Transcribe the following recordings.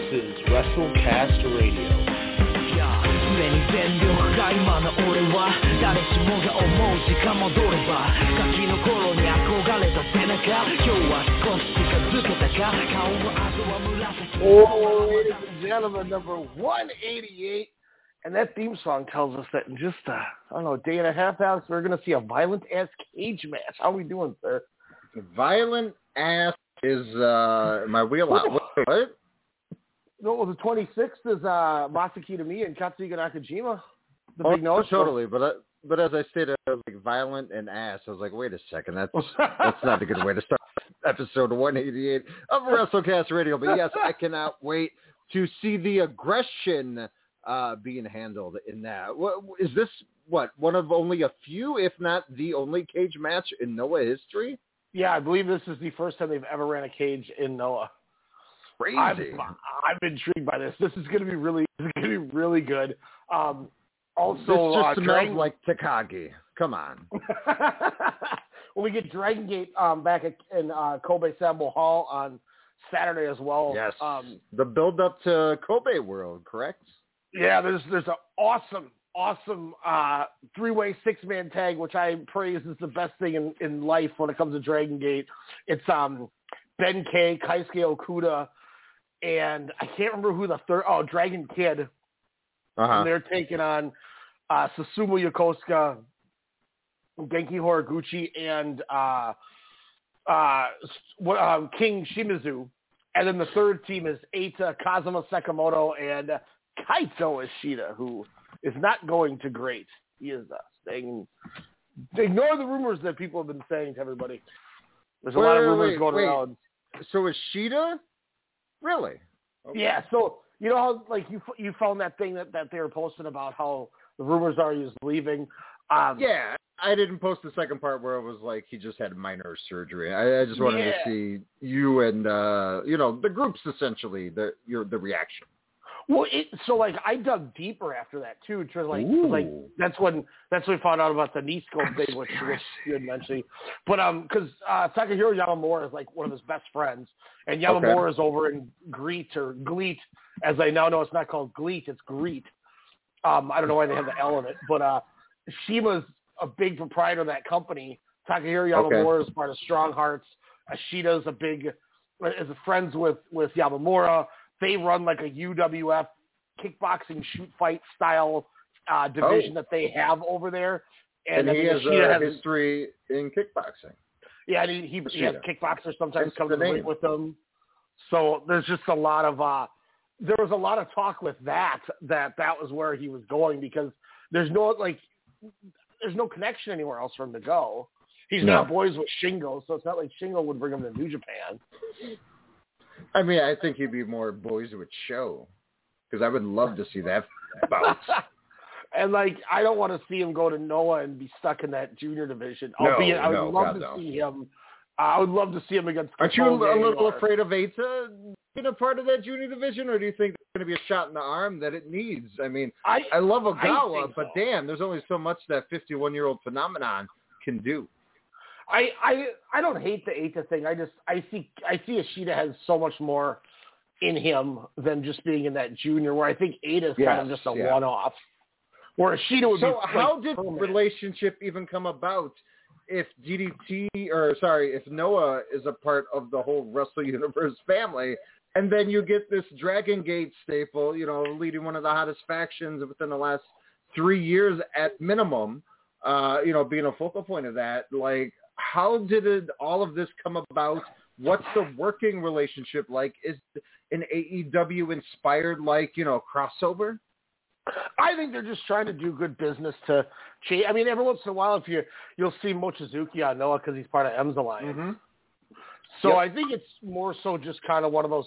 is WrestleCast Radio. 常に全力が今の俺は誰しもが思う時間戻ればガキの頃に憧れた背中今日は少し近づけたか顔の後は紫 Oh, ladies and gentlemen, number 188. And that theme song tells us that in just, uh, I don't know, a day and a half, Alex, we're going to see a violent-ass cage match. How are we doing, sir? Violent ass is uh my wheelhouse. What? No, well, the 26th is uh, Masaki me and Katsuhiko Nakajima. The Oh, big no totally. But uh, but as I stated, I was like violent and ass. I was like, wait a second, that's that's not a good way to start episode 188 of WrestleCast Radio. But yes, I cannot wait to see the aggression uh, being handled in that. What, is this what one of only a few, if not the only cage match in Noah history? Yeah, I believe this is the first time they've ever ran a cage in Noah. Crazy. I'm, I'm intrigued by this. This is going to be really, this is going to be really good. Um, also, this just uh, smells Dragon- like Takagi. Come on. when we get Dragon Gate um, back at, in uh, Kobe Sambo Hall on Saturday as well. Yes. Um, the build up to Kobe World, correct? yeah, there's there's an awesome, awesome uh, three-way six-man tag, which I praise is the best thing in, in life when it comes to Dragon Gate. It's um, Ben K, Keisuke Okuda, and I can't remember who the third. Oh, Dragon Kid. Uh-huh. And they're taking on uh, Susumu Yokosuka, Genki Horiguchi, and uh, uh, s- what, um, King Shimizu. And then the third team is Eita, Kazma Sakamoto, and uh, Kaito Ishida, who is not going to great. He is uh, staying. Ignore the rumors that people have been saying to everybody. There's a lot of rumors wait, going wait. around. So is Really? Yeah, so you know how like you you found that thing that that they were posting about how the rumors are he's leaving. Um, Yeah, I didn't post the second part where it was like he just had minor surgery. I, I just wanted Yeah. to see you and uh you know the groups essentially the your the reaction. Well, it, so like I dug deeper after that too, to like like that's when that's when we found out about the knee scope thing, which, which you had mentioned. But um, because uh, Takehiro Yamamura is like one of his best friends, and Yamamura is over in Greet or Gleet, as I now know it's not called Gleet, it's Greet. Um, I don't know why they have the L in it, but uh, Shima's a big proprietor of that company. Takehiro Yamamura is part of Strong Hearts. Ashida's a big is friends with with Yamamura. They run like a UWF kickboxing shoot fight style uh, division Oh. that they have over there. And, I he has a history in kickboxing. yeah, and he, he, he has kickboxers sometimes come to the with them. So there's just a lot of uh there was a lot of talk with that that that was where he was going because there's no like there's no connection anywhere else for him to go. He's No. not boys with Shingo, so it's not like Shingo would bring him to New Japan. I mean, I think he'd be more boys with show because I would love to see that bout. and like, I don't want to see him go to Noah and be stuck in that junior division. No, Albeit, I would no, love God, to no. see him. I would love to see him against. Aren't you a, little or- afraid of Eita being a part of that junior division, or do you think it's going to be a shot in the arm that it needs? I mean, I I love I Ogawa, but damn, there's only so much that 51 year old phenomenon can do. I I I don't hate the Eita thing. I just I see I see Ashita has so much more in him than just being in that junior. Where I think Eita is kind of just a yeah. one off. Where Ashita would So be. how like, did relationship even come about? If DDT or sorry, if Noah is a part of the whole Wrestle Universe family, and then you get this Dragon Gate staple, you know, leading one of the hottest factions within the last three years at minimum, uh, you know, being a focal point of that. Like, how did it, all of this come about? What's the working relationship like? Is an AEW inspired, like you know, crossover? I think they're just trying to do good business to change. I mean, every once in a while, if you you'll see Mochizuki on Noah because he's part of M's alliance. Mm-hmm. So Yep. I think it's more so just kind of one of those.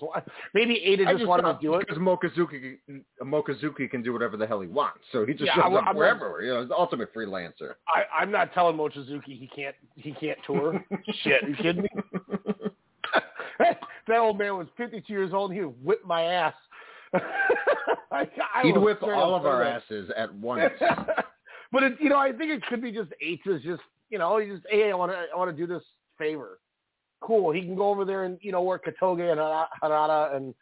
Maybe Ada I just, wanted to do it. because Mochizuki, Mochizuki can do whatever the hell he wants, so he just Yeah, shows I- up I'm- wherever. You know, he's the ultimate freelancer. I, I'm not telling Mochizuki he can't he can't tour. Shit, you kidding me? that old man was 52 years old. and He would whip my ass. I, I He'd whip all of our that. asses at once. but it, you know, I think it could be just Eita's just you know, he just hey, I want to I want to do this favor. Cool. He can go over there and you know work Kotoge and Harada and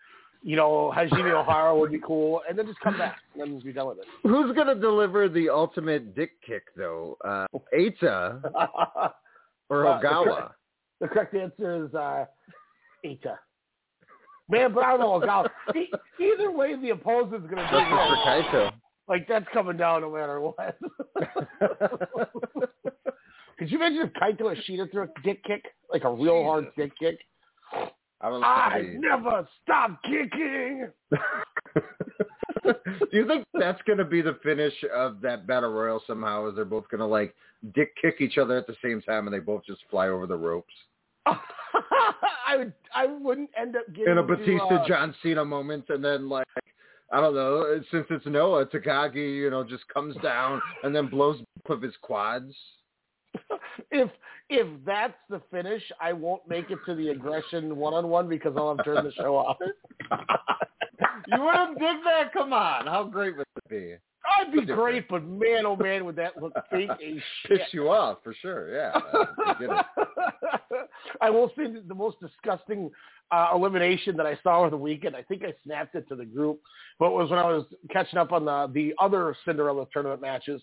you know Hajime Ohara would be cool, and then just come back and then be done with it. Who's gonna deliver the ultimate dick kick though? Uh, Eita or Uh, the Ogawa? correct- The correct answer is uh, Eita. Man, but I don't know Ogawa. Either way, the opponent's going to do Justice for it. Kaito. Like that's coming down no matter what. Could you imagine if Kaito Ashita threw a dick kick, like a real hard dick kick? I don't I know. never stop kicking. Do you think that's gonna be the finish of that battle royal somehow? Is they're both gonna like dick kick each other at the same time and they both just fly over the ropes? I would. I wouldn't end up getting in a to, Batista uh, John Cena moment, and then like I don't know, since it's Noah, Takagi, you know, just comes down and then blows both of his quads. if if that's the finish, I won't make it to the aggression one on one because I'll have turned the show off. You wouldn't dig that? Come on, how great would it be? I'd be great, but man, oh man, would that look fake as Piss you off for sure. Yeah, I. I will say the most disgusting uh, elimination that I saw over the weekend. I think I snapped it to the group, but it was when I was catching up on the the other Cinderella tournament matches,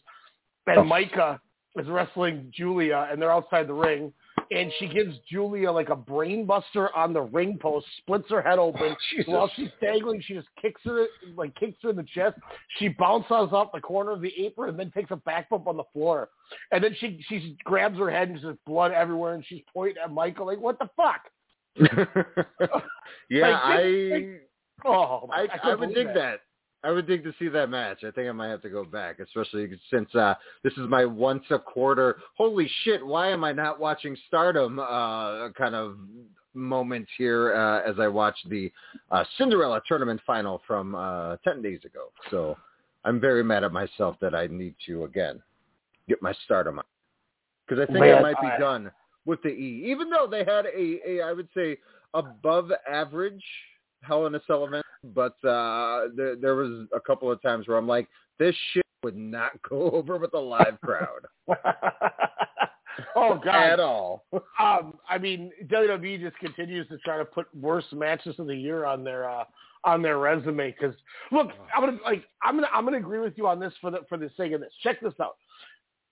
and Maika is wrestling Julia, and they're outside the ring, and she gives Julia like a brainbuster on the ring post, splits her head open. Jesus. While she's dangling, she just kicks her like kicks her in the chest. She bounces off the corner of the apron and then takes a back bump on the floor. And then she she grabs her head and there's blood everywhere, and she's pointing at Michael like, "What the fuck?" yeah, Like, I this- Oh, my- I, couldn't I would dig that. that. I would dig to see that match. I think I might have to go back, especially since uh this is my once a quarter. Holy shit! Why am I not watching Stardom? Uh, kind of moment here uh, as I watch the uh, Cinderella tournament final from uh, ten days ago. So I'm very mad at myself that I need to again get my Stardom on because I think I Man, might be I- done with the E, even though they had a, a I would say above average Hell in a Cell event, but uh, there, there was a couple of times where I'm like, this shit would not go over with a live crowd oh God! at all. Um, I mean, WWE just continues to try to put worst matches of the year on their uh, on their resume. Because look, I'm gonna like I'm gonna I'm gonna agree with you on this for the for the sake of this. Check this out.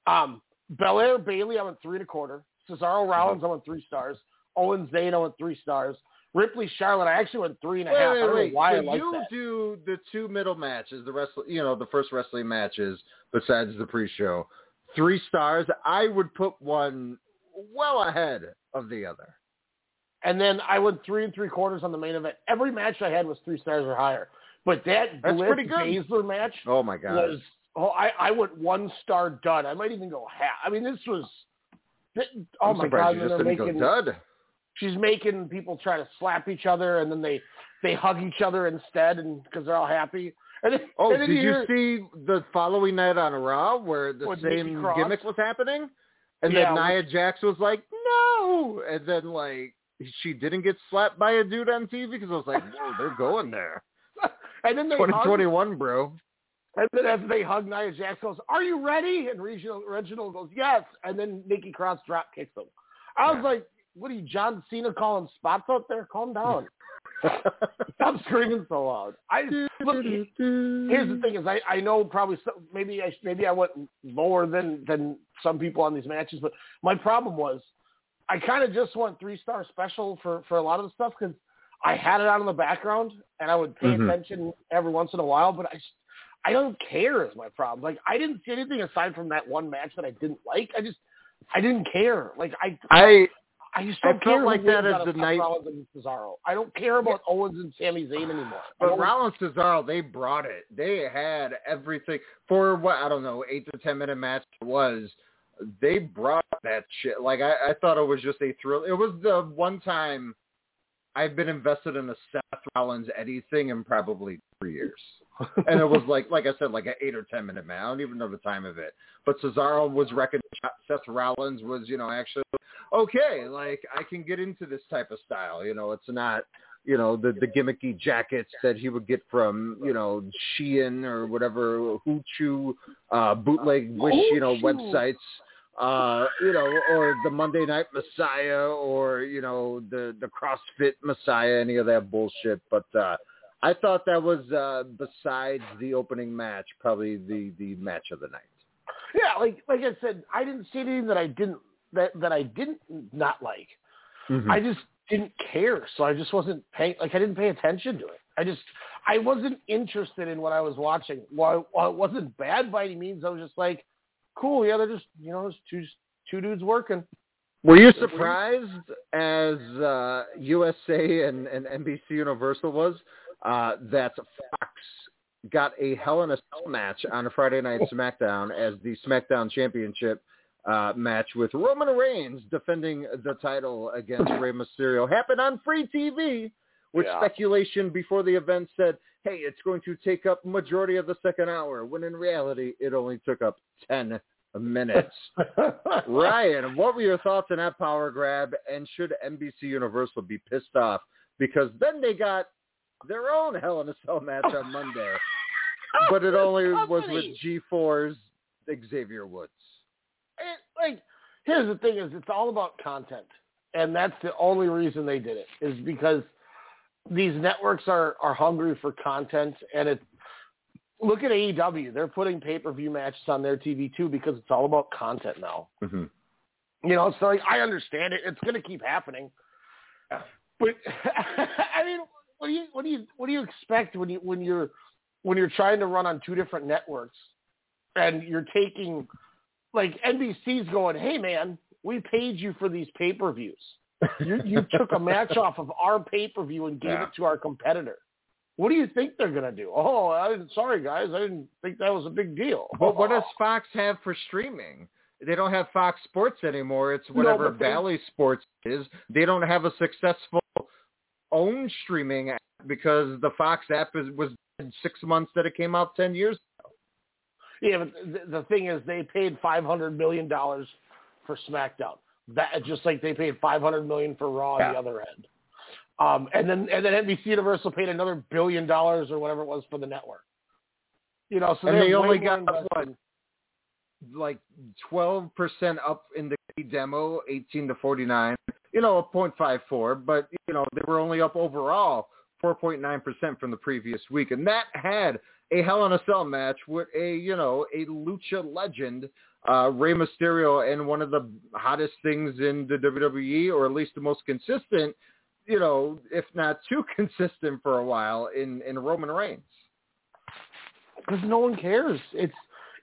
Um, Belair Bayley, I went three and a quarter. Cesaro Rollins, I went three stars. Owen Zayn, I went three stars. Ripley Charlotte, I actually went three and a Wait, half. I wait, don't wait. know why so I like you that. do the two middle matches, the wrestle, you know, the first wrestling matches besides the pre-show, three stars. I would put one well ahead of the other. And then I went three and three quarters on the main event. Every match I had was three stars or higher. But that That's Bliss. Baszler match Oh my god! was oh I, I went one star dud. I might even go half. I mean this was oh I'm my god! you just didn't making go dud. She's making people try to slap each other, and then they they hug each other instead, and because they're all happy. And then, oh, and did you, you see the following night on Raw where the same gimmick was happening? And Yeah, then Nia Jax was like, no! And then, like, she didn't get slapped by a dude on TV because I was like, whoa, they're going there. and then they hug, 2021, bro. and then as they hug, Nia Jax goes, "Are you ready?" And Reginald, Reginald goes, "Yes." And then Nikki Cross drop kicks him. I was like, "What are you, John Cena, calling spots out there? Calm down." Stop screaming so loud. I look. Here's the thing: is I, I know probably maybe I maybe I went lower than than some people on these matches, but my problem was I kind of just went three star special for for a lot of the stuff because I had it on in the background and I would pay Mhm. attention every once in a while, but I just I don't care is my problem. Like I didn't see anything aside from that one match that I didn't like. I just I didn't care. Like I I I just don't felt care like that as the night- Rollins and Cesaro. I don't care about Owens and Sami Zayn anymore. I But Rollins Cesaro, they brought it. They had everything for what I don't know, eight to ten minute match it was. They brought that shit. Like I, I thought it was just a thrill. It was the one time I've been invested in a Seth Rollins Eddie thing in probably three years. and it was like, like I said, like an eight or ten minute match. I don't even know the time of it. But Cesaro was wrecking. Seth Rollins was, you know, actually okay. Like I can get into this type of style. You know, it's not, you know, the the gimmicky jackets that he would get from, you know, Shein or whatever Hoochoo, uh, bootleg wish, you know, websites. Uh, you know, or the Monday Night Messiah, or you know, the the CrossFit Messiah, any of that bullshit. But uh, I thought that was uh, besides the opening match, probably the the match of the night. yeah, like like I said, I didn't see anything that I didn't that that I didn't not like. Mm-hmm. I just didn't care, so I just wasn't paying. Like I didn't pay attention to it. I just I wasn't interested in what I was watching. While, while it wasn't bad by any means, I was just like, cool. Yeah, they're just you know, just two two dudes working. Were you surprised as uh, USA and, and NBC Universal was uh, that Fox got a Hell in a Cell match on a Friday Night SmackDown as the SmackDown Championship uh, match with Roman Reigns defending the title against Rey Mysterio happened on free TV, which Yeah. speculation before the event said, hey, it's going to take up majority of the second hour, when in reality it only took up 10 minutes. Ryan, what were your thoughts on that power grab? And should NBC Universal be pissed off because then they got their own Hell in a Cell match on Monday, but it only was with G4's Xavier Woods. it, like here's the thing is it's all about content. And that's the only reason they did it is because these networks are are hungry for content. And it look at AEW they're putting pay-per-view matches on their TV too because it's all about content now. Mm-hmm. you know so like I understand it. It's going to keep happening. But I mean what do you what do you what do you expect when you when you're when you're trying to run on two different networks and you're taking like NBC's going, hey man, we paid you for these pay per views. You you took a match off of our pay per view and gave Yeah. it to our competitor. What do you think they're gonna do? Oh, I didn't, sorry guys, I didn't think that was a big deal. But what does Fox have for streaming? They don't have Fox Sports anymore. It's whatever they- Bally Sports is. They don't have a successful own streaming app because the Fox app is, was six months that it came out ten years. Ago. Yeah, but the, thing is, they paid five hundred million dollars for SmackDown. That just like they paid five hundred million for Raw on the other end. Um, and then and then NBC Universal paid another billion dollars or whatever it was for the network. You know, so and they, they only got what, like twelve percent up in the demo, eighteen to forty nine. You know, a 0.54, but you know they were only up overall four point nine percent from the previous week, and that had a Hell in a Cell match with a you know a lucha legend, uh, Rey Mysterio, and one of the hottest things in the WWE, or at least the most consistent. You know, if not too consistent for a while in in Roman Reigns. because no one cares. It's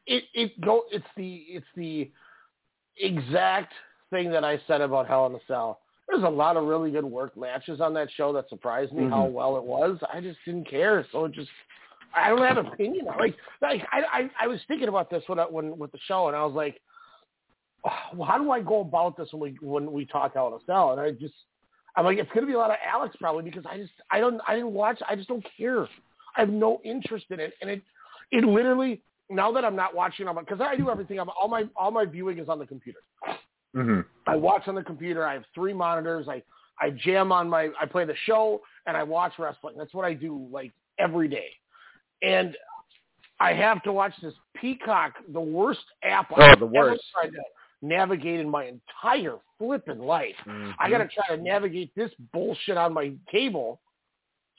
it it go it's the it's the exact thing that I said about Hell in a Cell. There's a lot of really good work matches on that show that surprised me how Mhm. well it was. I just didn't care, so it just I don't have an opinion. Like like I I, I was thinking about this when I, when with the show, and I was like, well, how do I go about this when we when we talk in a Cell? And I just I'm like, it's going to be a lot of Alex probably because I just I don't I didn't watch. I just don't care. I have no interest in it, and it it literally now that I'm not watching on because I do everything. I'm, all my all my viewing is on the computer. Mm-hmm. I watch on the computer. I have three monitors. I I jam on my I play the show and I watch wrestling. That's what I do like every day. And I have to watch this Peacock, the worst app oh, I've the ever worst. tried to navigate in my entire flipping life. Mm-hmm. I got to try to navigate this bullshit on my cable.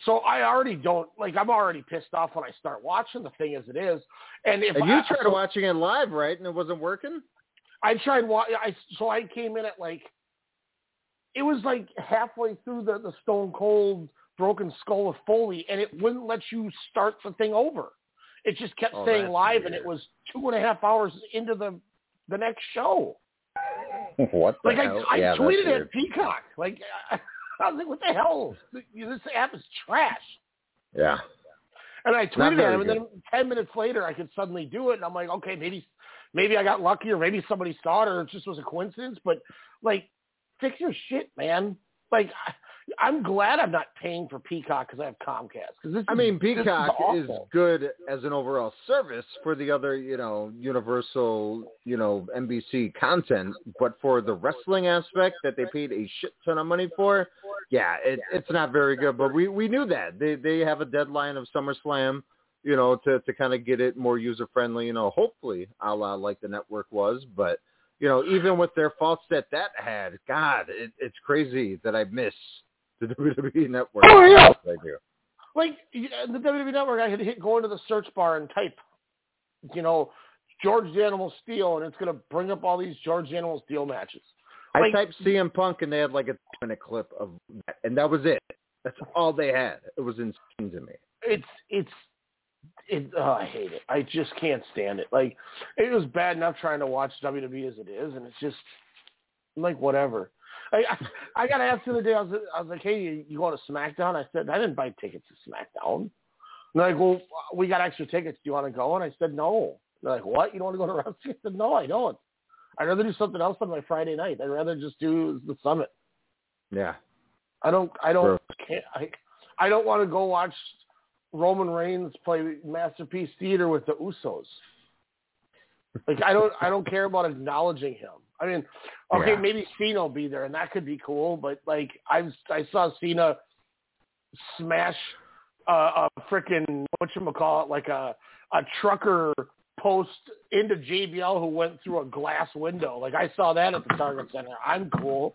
So I already don't like. I'm already pissed off when I start watching the thing as it is. And if And you I, tried so watching it live, right? And it wasn't working. I tried. wa- I so I came in at like it was like halfway through the the Stone Cold Broken Skull of Foley, and it wouldn't let you start the thing over. It just kept Oh, saying that's live, and it was two and a half hours into the the next show. what the Like hell? I, I yeah, tweeted at Peacock. Like I, I was like, "What the hell? This app is trash." Yeah. And I tweeted at him, and then ten minutes later, I could suddenly do it, and I'm like, okay, maybe, maybe I got lucky, or maybe somebody saw it, or it just was a coincidence. But like, fix your shit, man. Like, I, I'm glad I'm not paying for Peacock because I have Comcast. Because this, I mean, Peacock is, is good as an overall service for the other, you know, Universal, you know, NBC content, but for the wrestling aspect that they paid a shit ton of money for, yeah, it, it's not very good. But we we knew that they they have a deadline of SummerSlam, you know, to to kind of get it more user friendly, you know, hopefully, a la like the network was, but. You know, even with their faults that that had, God, it, it's crazy that I miss the WWE network. Oh, yeah. I do. Like uh, the WWE Network, I could hit go into the search bar and type, you know, George the Animal Steele, and it's gonna bring up all these George the Animal Steele matches. I Like- typed CM Punk and they had like a minute clip of that, and that was it. That's all they had. It was insane to me. it's it's it oh, I hate it. I just can't stand it. Like it was bad enough trying to watch WWE as it is, and it's just like whatever. I I, I got asked the other day. I was I was like, hey, you, you going to SmackDown? I said I didn't buy tickets to SmackDown. And they're like, well, we got extra tickets. Do you want to go? And I said no. They're like, what? You don't want to go to wrestling? I said no, I don't. I'd rather do something else on my Friday night. I'd rather just do the summit. Yeah. I don't. I don't. Bro. Can't, I. I don't want to go watch Roman Reigns play Masterpiece Theater with the Usos. Like I don't. I don't care about acknowledging him. I mean, okay, Yeah. maybe Cena will be there, and that could be cool. But like, I I saw Cena smash uh, a freaking what you call it, like a a trucker post into JBL who went through a glass window. Like I saw that at the Target Center. I'm cool.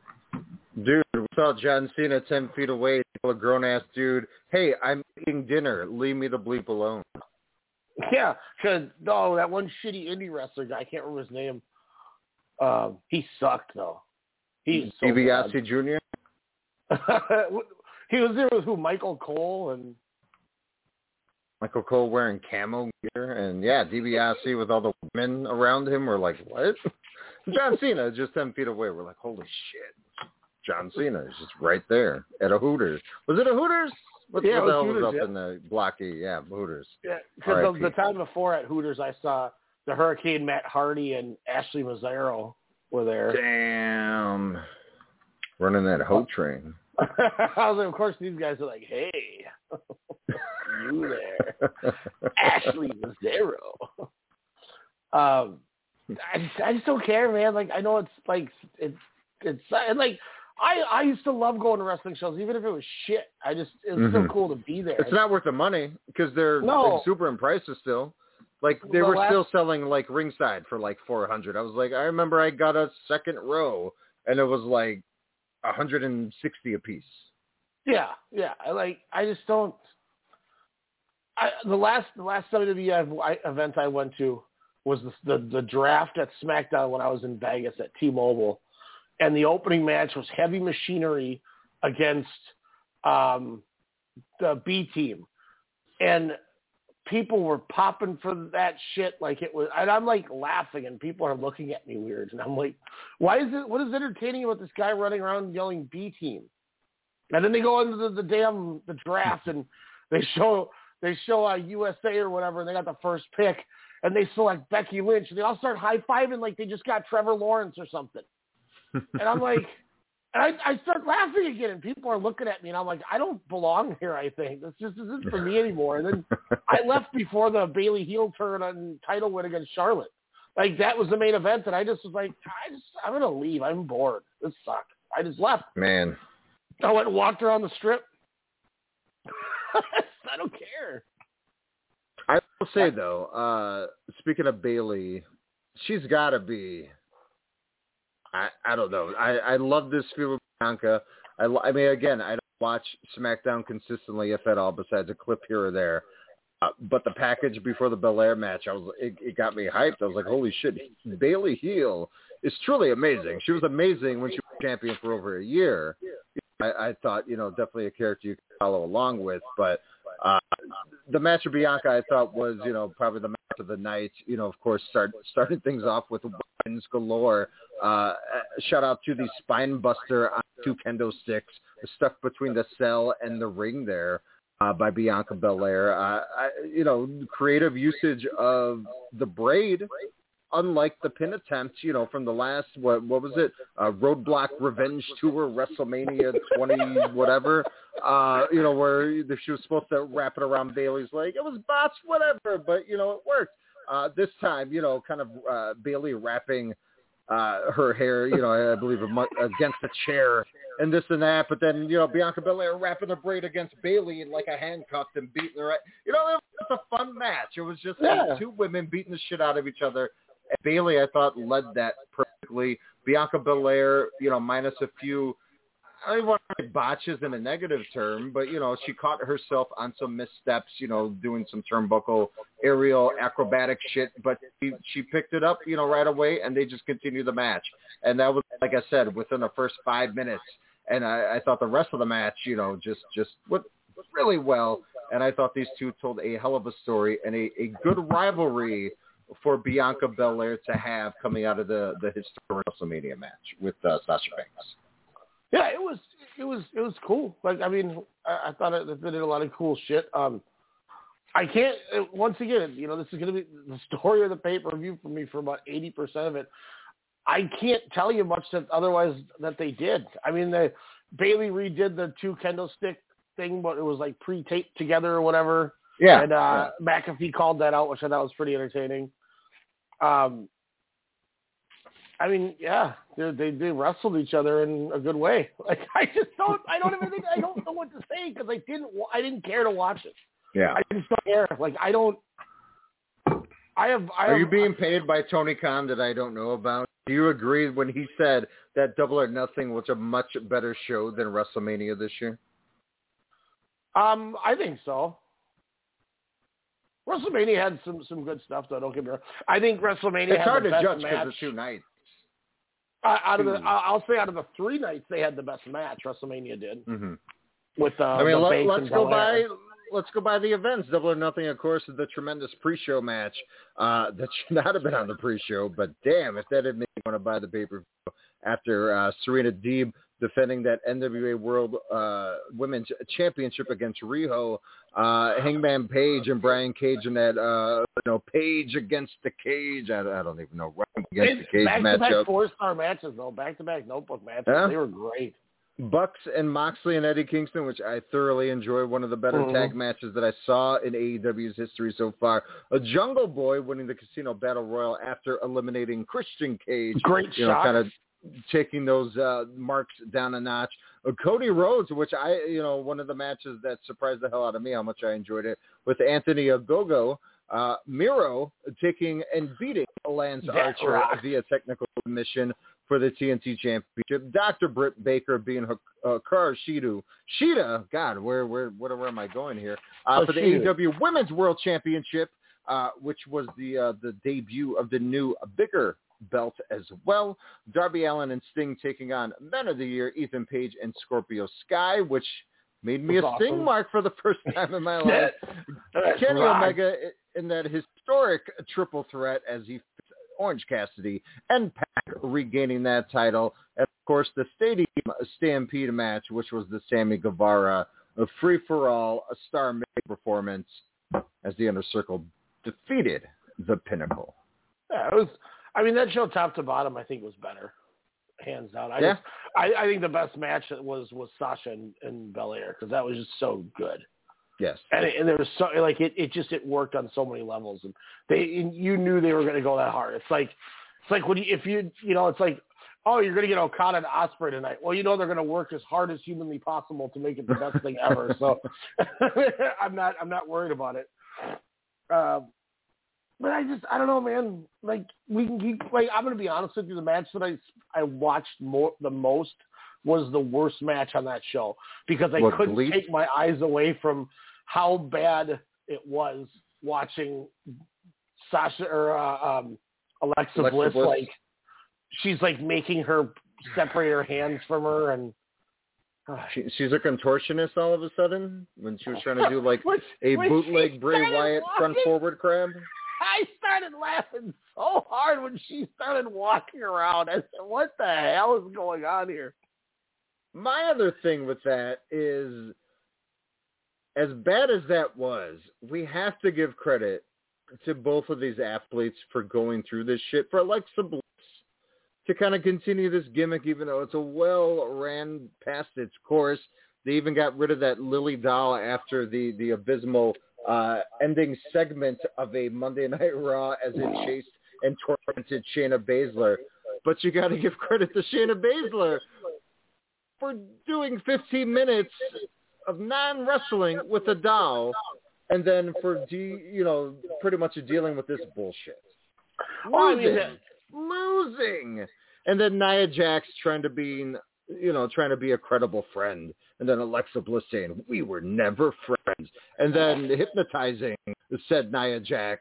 Dude, we saw John Cena 10 feet away tell a grown-ass dude, hey, I'm eating dinner. Leave me the bleep alone. Yeah, because no, that one shitty indie wrestler guy, I can't remember his name. Um, he sucked though. He's so DiBiase Jr.? he was there with who? Michael Cole and Michael Cole wearing camo gear. And yeah, DiBiase with all the women around him were like, what? John Cena just 10 feet away. We're like, holy shit. John Cena is just right there at a Hooters. Was it a Hooters? What Yeah, the it was hell Hooters, was up yeah. in the blocky? Yeah, Hooters. yeah, because the, the time before at Hooters, I saw the Hurricane Matt Hardy and Ashley Massaro were there. Damn. Running that hoe train. I was like, of course, these guys are like, hey, you there, Ashley Massaro. Um, I just, I just don't care, man. Like, I know it's like it's it's and like I I used to love going to wrestling shows, even if it was shit. I just it was Mhm. so cool to be there. It's not worth the money because they're No. super in prices still. Like they The were last- still selling like ringside for like four hundred. I was like, I remember I got a second row and it was like a hundred and sixty a piece. Yeah, yeah. I like. I just don't. I the last the last WWE event I went to was the, the the draft at SmackDown when I was in Vegas at T-Mobile, and the opening match was Heavy Machinery against um, the B Team, and people were popping for that shit like it was. And I'm like laughing, and people are looking at me weird, and I'm like, why is it? What is entertaining about this guy running around yelling B Team? And then they go into the, the damn the draft and they show they show a USA or whatever and they got the first pick and they select Becky Lynch and they all start high fiving like they just got Trevor Lawrence or something. And I'm like, And I, I start laughing again, and people are looking at me, and I'm like, I don't belong here. I think this just isn't for me anymore. And then I left before the Bayley heel turn and title win against Charlotte. Like that was the main event, and I just was like, I just, I'm gonna leave. I'm bored. This sucks. I just left. Man, I went and walked around the strip. I don't care. I will say though, uh, speaking of Bayley, she's got to be. I I don't know. I I love this feud with Bianca. I I mean again, I don't watch SmackDown consistently, if at all, besides a clip here or there. Uh, but the package before the Belair match, I was it, it got me hyped. I was like, holy shit, Bayley heel is truly amazing. She was amazing when she was champion for over a year. I, I thought, you know, definitely a character you could follow along with. But uh, the match of Bianca, I thought was, you know, probably the match of the night. You know, of course, start starting things off with weapons galore. Uh, shout out to the spine buster on two kendo sticks stuck between the cell and the ring there. Uh, by Bianca Belair, uh, I, you know, creative usage of the braid unlike the pin attempt, you know, from the last what what was it? Uh, Roadblock Revenge Tour WrestleMania 20 whatever. Uh, you know, where she was supposed to wrap it around Bayley's leg. It was bots, whatever, but you know, it worked. Uh, this time, you know, kind of uh, Bayley wrapping uh, her hair, you know, I believe against the chair and this and that. But then, you know, Bianca Belair wrapping the braid against Bayley like a handcuffed and beating her. You know, it was a fun match. It was just yeah. like two women beating the shit out of each other Bayley, I thought, led that perfectly. Bianca Belair, you know, minus a few, I don't want to say botches in a negative term, but, you know, she caught herself on some missteps, you know, doing some turnbuckle aerial acrobatic shit, but she, she picked it up, you know, right away, and they just continued the match. And that was, like I said, within the first five minutes. And I, I thought the rest of the match, you know, just, just went really well. And I thought these two told a hell of a story and a, a good rivalry for Bianca Belair to have coming out of the the historic WrestleMania match with uh, Sasha Banks. Yeah, it was it was it was cool. Like I mean, I, I thought it, it did a lot of cool shit. Um, I can't. Uh, once again, you know, this is going to be the story of the pay per view for me for about eighty percent of it. I can't tell you much that otherwise that they did. I mean, the Bayley redid the two kendo stick thing, but it was like pre-taped together or whatever. Yeah. And uh, yeah. McAfee called that out, which I thought was pretty entertaining. Um, I mean, yeah, they they they wrestled each other in a good way. Like I just don't, I don't even think I don't know what to say because I didn't, I didn't care to watch it. Yeah, I just don't care. Like I don't. I have. I Are have, you being paid by Tony Khan that I don't know about? Do you agree when he said that Double or Nothing was a much better show than WrestleMania this year? Um, I think so. WrestleMania had some some good stuff though. Don't get me wrong. I think WrestleMania. It's hard to judge because it's two nights. Uh, out of the, I'll say out of the three nights, they had the best match. WrestleMania did mm-hmm. with. Uh, I mean, let, us go by. Let's go by the events. Double or Nothing, of course, is the tremendous pre-show match uh, that should not have been on the pre-show. But damn, if that didn't make me want to buy the pay-per-view after uh, Serena Deeb defending that NWA World uh, Women's Championship against Riho, uh, Hangman Page and Brian Cage in that uh, you know Page against the Cage. I, I don't even know against the Cage back matchup. Back to back four star matches though, back to back notebook matches. Yeah. They were great. Bucks and Moxley and Eddie Kingston, which I thoroughly enjoy, one of the better Mhm. tag matches that I saw in AEW's history so far. A Jungle Boy winning the Casino Battle Royal after eliminating Christian Cage. Great you know, kind of taking those uh, marks down a notch. Uh, Cody Rhodes, which I, you know, one of the matches that surprised the hell out of me how much I enjoyed it with Anthony Ogogo. Uh, Miro taking and beating Lance That Archer rocks. via technical submission for the TNT Championship. Dr. Britt Baker being Hikaru Shido. Shida, God, where where where, where am I going here? Uh, Oh, for the. AEW Women's World Championship, uh, which was the uh, the debut of the new bigger belt as well. Darby Allin and Sting taking on Men of the Year, Ethan Page and Scorpio Sky, which made me a That's Sting mark for the first time in my life. Kenny right. Omega in that historic triple threat as he Orange Cassidy and Pac regaining that title. And of course, the Stadium Stampede match, which was the Sammy Guevara a free for all, a star performance as the Inner Circle defeated the Pinnacle. Yeah, it was. I mean, that show top to bottom, I think, was better. hands down. I Yeah. just, I, I think the best match was was Sasha and, and Belair because that was just so good. Yes. And it, and there was so like it it just it worked on so many levels and they and you knew they were going to go that hard. It's like it's like when you if you you know it's like oh you're going to get Okada and Ospreay tonight. Well you know they're going to work as hard as humanly possible to make it the best thing ever. So I'm not I'm not worried about it. Um, but I just I don't know, man. Like we can keep like I'm gonna be honest with you. The match that I I watched more the most was the worst match on that show because I What, couldn't take my eyes away from how bad it was watching Sasha or uh, um, Alexa, Alexa Bliss, Bliss. like she's like making her separate her hands from her and She, she's a contortionist all of a sudden when she was trying to do like a bootleg Bray Wyatt front forward crab. I started laughing so hard when she started walking around. I said, "What the hell is going on here?" My other thing with that is, as bad as that was, we have to give credit to both of these athletes for going through this shit. For Alexa Bliss to kind of continue this gimmick, even though it's a well ran past its course. They even got rid of that Lily doll after the the abysmal uh, ending segment of a Monday Night Raw as it chased and tormented Shayna Baszler. But you got to give credit to Shayna Baszler for doing 15 minutes of non-wrestling with a doll, and then for de- you know pretty much dealing with this bullshit. Mean, Losing, losing, and then Nia Jax trying to be you know trying to be a credible friend, and then Alexa Bliss saying we were never friends, and then hypnotizing said Nia Jax.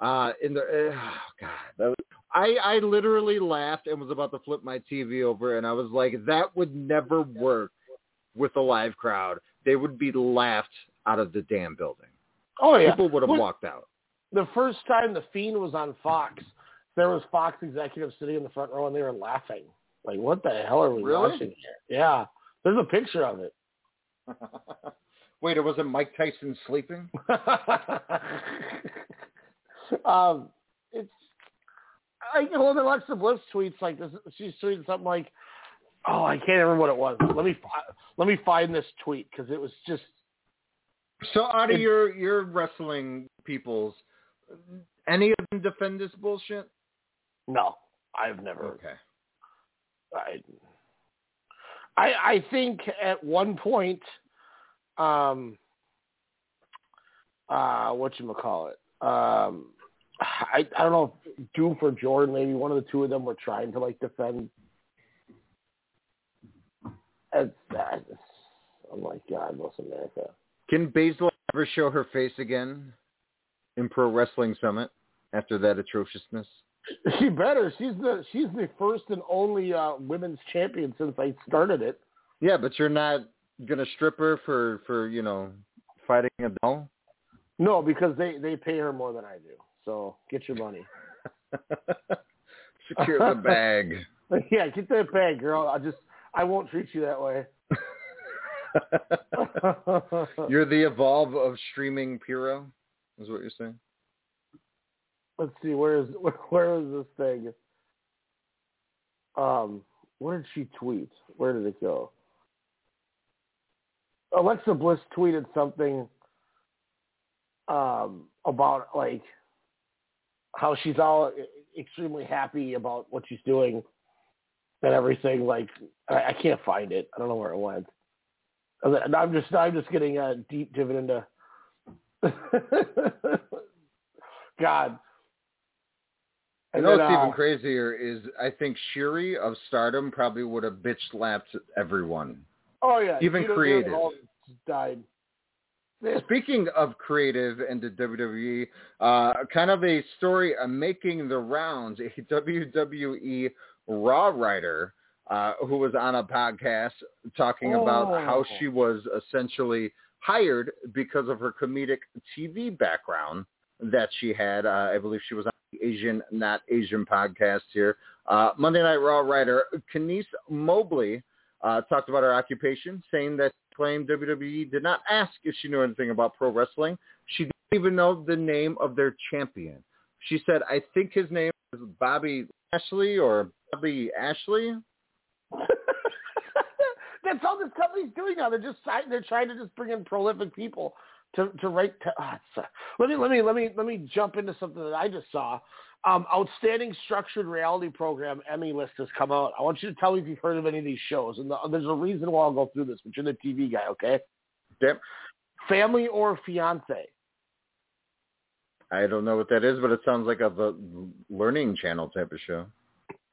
Uh, in the oh God, that was, I I literally laughed and was about to flip my TV over, and I was like, that would never work with a live crowd. They would be laughed out of the damn building. Oh yeah, People would have walked out. The first time the Fiend was on Fox, there was Fox executives sitting in the front row and they were laughing. Like, what the hell are we Really? watching here? Yeah, there's a picture of it. Wait, it wasn't Mike Tyson sleeping? um, it's I well, then Alexa Bliss tweets like this. She's tweeting something like, "Oh, I can't remember what it was. Let me let me find this tweet because it was just So out of It- your your wrestling peoples, any of them defend this bullshit? no. I've never. Okay. I, I I think at one point, um, uh, what you call it? Um, I I don't know if Duke or Jordan, maybe one of the two of them were trying to like defend. It's, oh my God, bless America. Can Baszler ever show her face again in Pro Wrestling Summit after that atrociousness? She better. She's the she's the first and only uh, women's champion since I started it. Yeah, but you're not gonna strip her for for you know fighting a doll. No, because they they pay her more than I do. So get your money. Secure the bag. yeah, get that bag, girl. I just I won't treat you that way. you're the evolve of streaming Puro, is what you're saying. Let's see, where is where, where is this thing? Um, where did she tweet? Where did it go? Alexa Bliss tweeted something um, about like how she's all extremely happy about what she's doing and everything. Like I, I can't find it. I don't know where it went. And I'm just I'm just getting a deep dividend into God. You know then, what's even uh, crazier is I think Syuri of Stardom probably would have bitch slapped everyone. Oh yeah, even creative. died. Speaking of creative and the WWE, uh, kind of a story uh, making the rounds. A WWE Raw writer uh, who was on a podcast talking about Oh. how she was essentially hired because of her comedic TV background that she had. Uh, I believe she was on Asian Not Asian podcast here. Uh, Monday Night Raw writer Kenise Mobley uh, talked about her occupation, saying that claimed WWE did not ask if she knew anything about pro wrestling. She didn't even know the name of their champion. She said, I think his name is Bobby Ashley or Bobby Ashley. That's all this company's doing now. They're just they're trying to just bring in prolific people to to write. To, uh, let me let me let me let me jump into something that I just saw. Um, outstanding structured reality program Emmy list has come out. I want you to tell me if you've heard of any of these shows. And the, there's a reason why I'll go through this, but you're the TV guy, okay? Yep. Family or fiance? I don't know what that is, but it sounds like a, a learning channel type of show.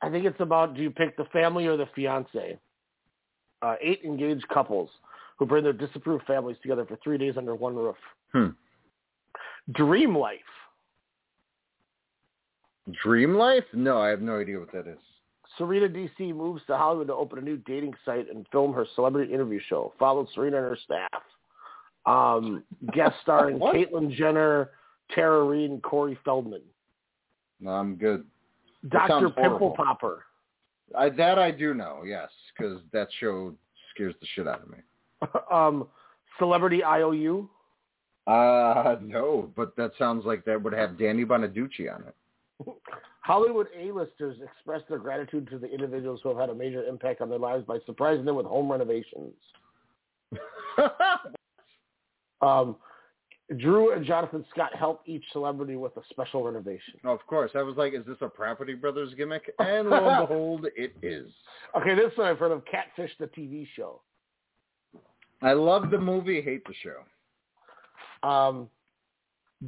I think it's about do you pick the family or the fiance? Uh, eight engaged couples who bring their disapproved families together for three days under one roof. Hmm. Dream Life. Dream Life? No, I have no idea what that is. Serena DC moves to Hollywood to open a new dating site and film her celebrity interview show. Followed Serena and her staff. Um, guest starring Caitlyn Jenner, Tara Reid, and Corey Feldman. No, I'm good. Doctor Pimple Popper. I, that I do know, yes, because that show scares the shit out of me. um, Celebrity IOU. Uh, no, but that sounds like that would have Danny Bonaduce on it. Hollywood A-listers express their gratitude to the individuals who have had a major impact on their lives by surprising them with home renovations. um, Drew and Jonathan Scott help each celebrity with a special renovation. Of course. I was like, is this a Property Brothers gimmick? And lo and behold, it is. Okay, this one I've heard of Catfish, the TV show. I love the movie, hate the show. Um,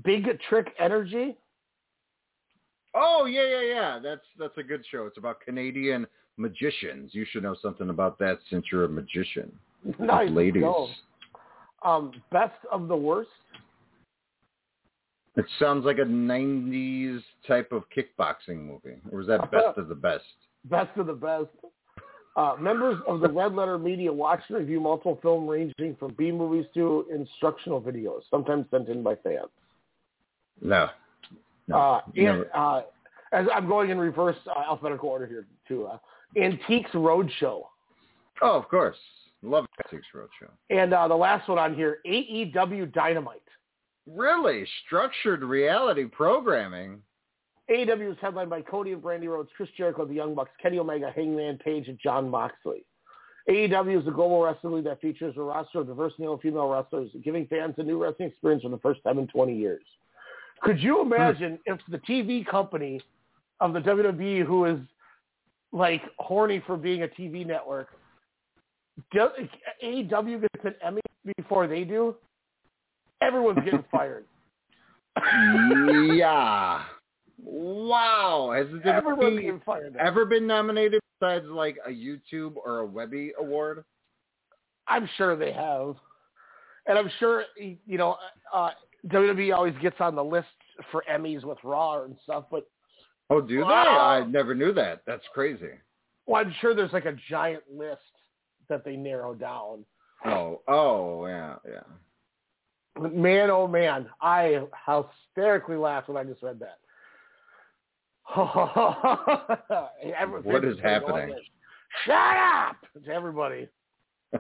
Big Trick Energy. Oh yeah, yeah, yeah. That's that's a good show. It's about Canadian magicians. You should know something about that since you're a magician. Nice, ladies. Go. Um, best of the worst. It sounds like a '90s type of kickboxing movie, or was that best of the best? Best of the best. Uh, members of the Red Letter Media watch and review multiple film ranging from B movies to instructional videos, sometimes sent in by fans. No. no uh, and uh, as I'm going in reverse uh, alphabetical order here too, uh, Antiques Roadshow. Oh, of course, love Antiques Roadshow. And uh, the last one on here, AEW Dynamite. Really structured reality programming. AEW is headlined by Cody and Brandi Rhodes, Chris Jericho, the Young Bucks, Kenny Omega, Hangman Page, and Jon Moxley. AEW is a global wrestling league that features a roster of diverse male and female wrestlers, giving fans a new wrestling experience for the first time in 20 years. Could you hmm. imagine if the TV company of the WWE, who is like horny for being a TV network, AEW gets an Emmy before they do? Everyone's getting fired. yeah. Wow. Has the WWE ever been nominated besides like a YouTube or a Webby award? I'm sure they have. And I'm sure, you know, uh, WWE always gets on the list for Emmys with Raw and stuff, but Oh, do they? I never knew that. That's crazy. Well, I'm sure there's like a giant list that they narrow down. Oh, oh, yeah, yeah. But Man, oh man, I hysterically laughed when I just read that. what is happening? Shut up to everybody.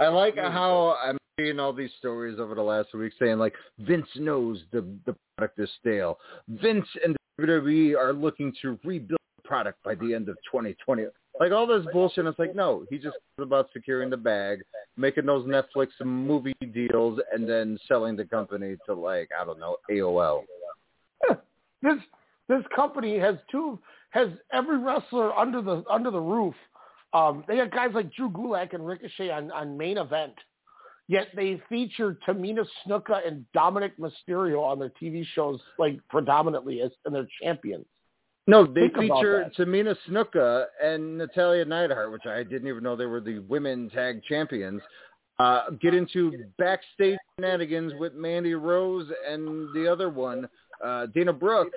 I like how I'm seeing all these stories over the last week saying like Vince knows the the product is stale. Vince and WWE are looking to rebuild the product by the end of 2020. Like all this bullshit. It's like no, he just about securing the bag, making those Netflix movie deals, and then selling the company to like I don't know AOL. This this company has two has every wrestler under the under the roof. Um, they got guys like Drew Gulak and Ricochet on, on main event. Yet they feature Tamina Snuka and Dominik Mysterio on their TV shows like predominantly as and they're champions. No, they Think feature Tamina Snuka and Natalya Neidhart, which I didn't even know they were the women tag champions. Uh, get into backstage shenanigans with Mandy Rose and the other one, uh, Dana Brooke,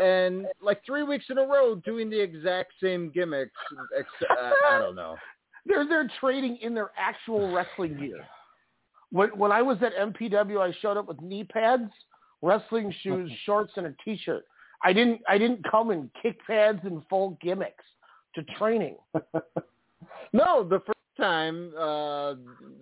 and like three weeks in a row doing the exact same gimmicks. Ex- uh, I don't know. They're they're trading in their actual wrestling gear. When when I was at MPW, I showed up with knee pads, wrestling shoes, shorts, and a T-shirt. I didn't I didn't come in kick pads and full gimmicks to training. no, the first time uh,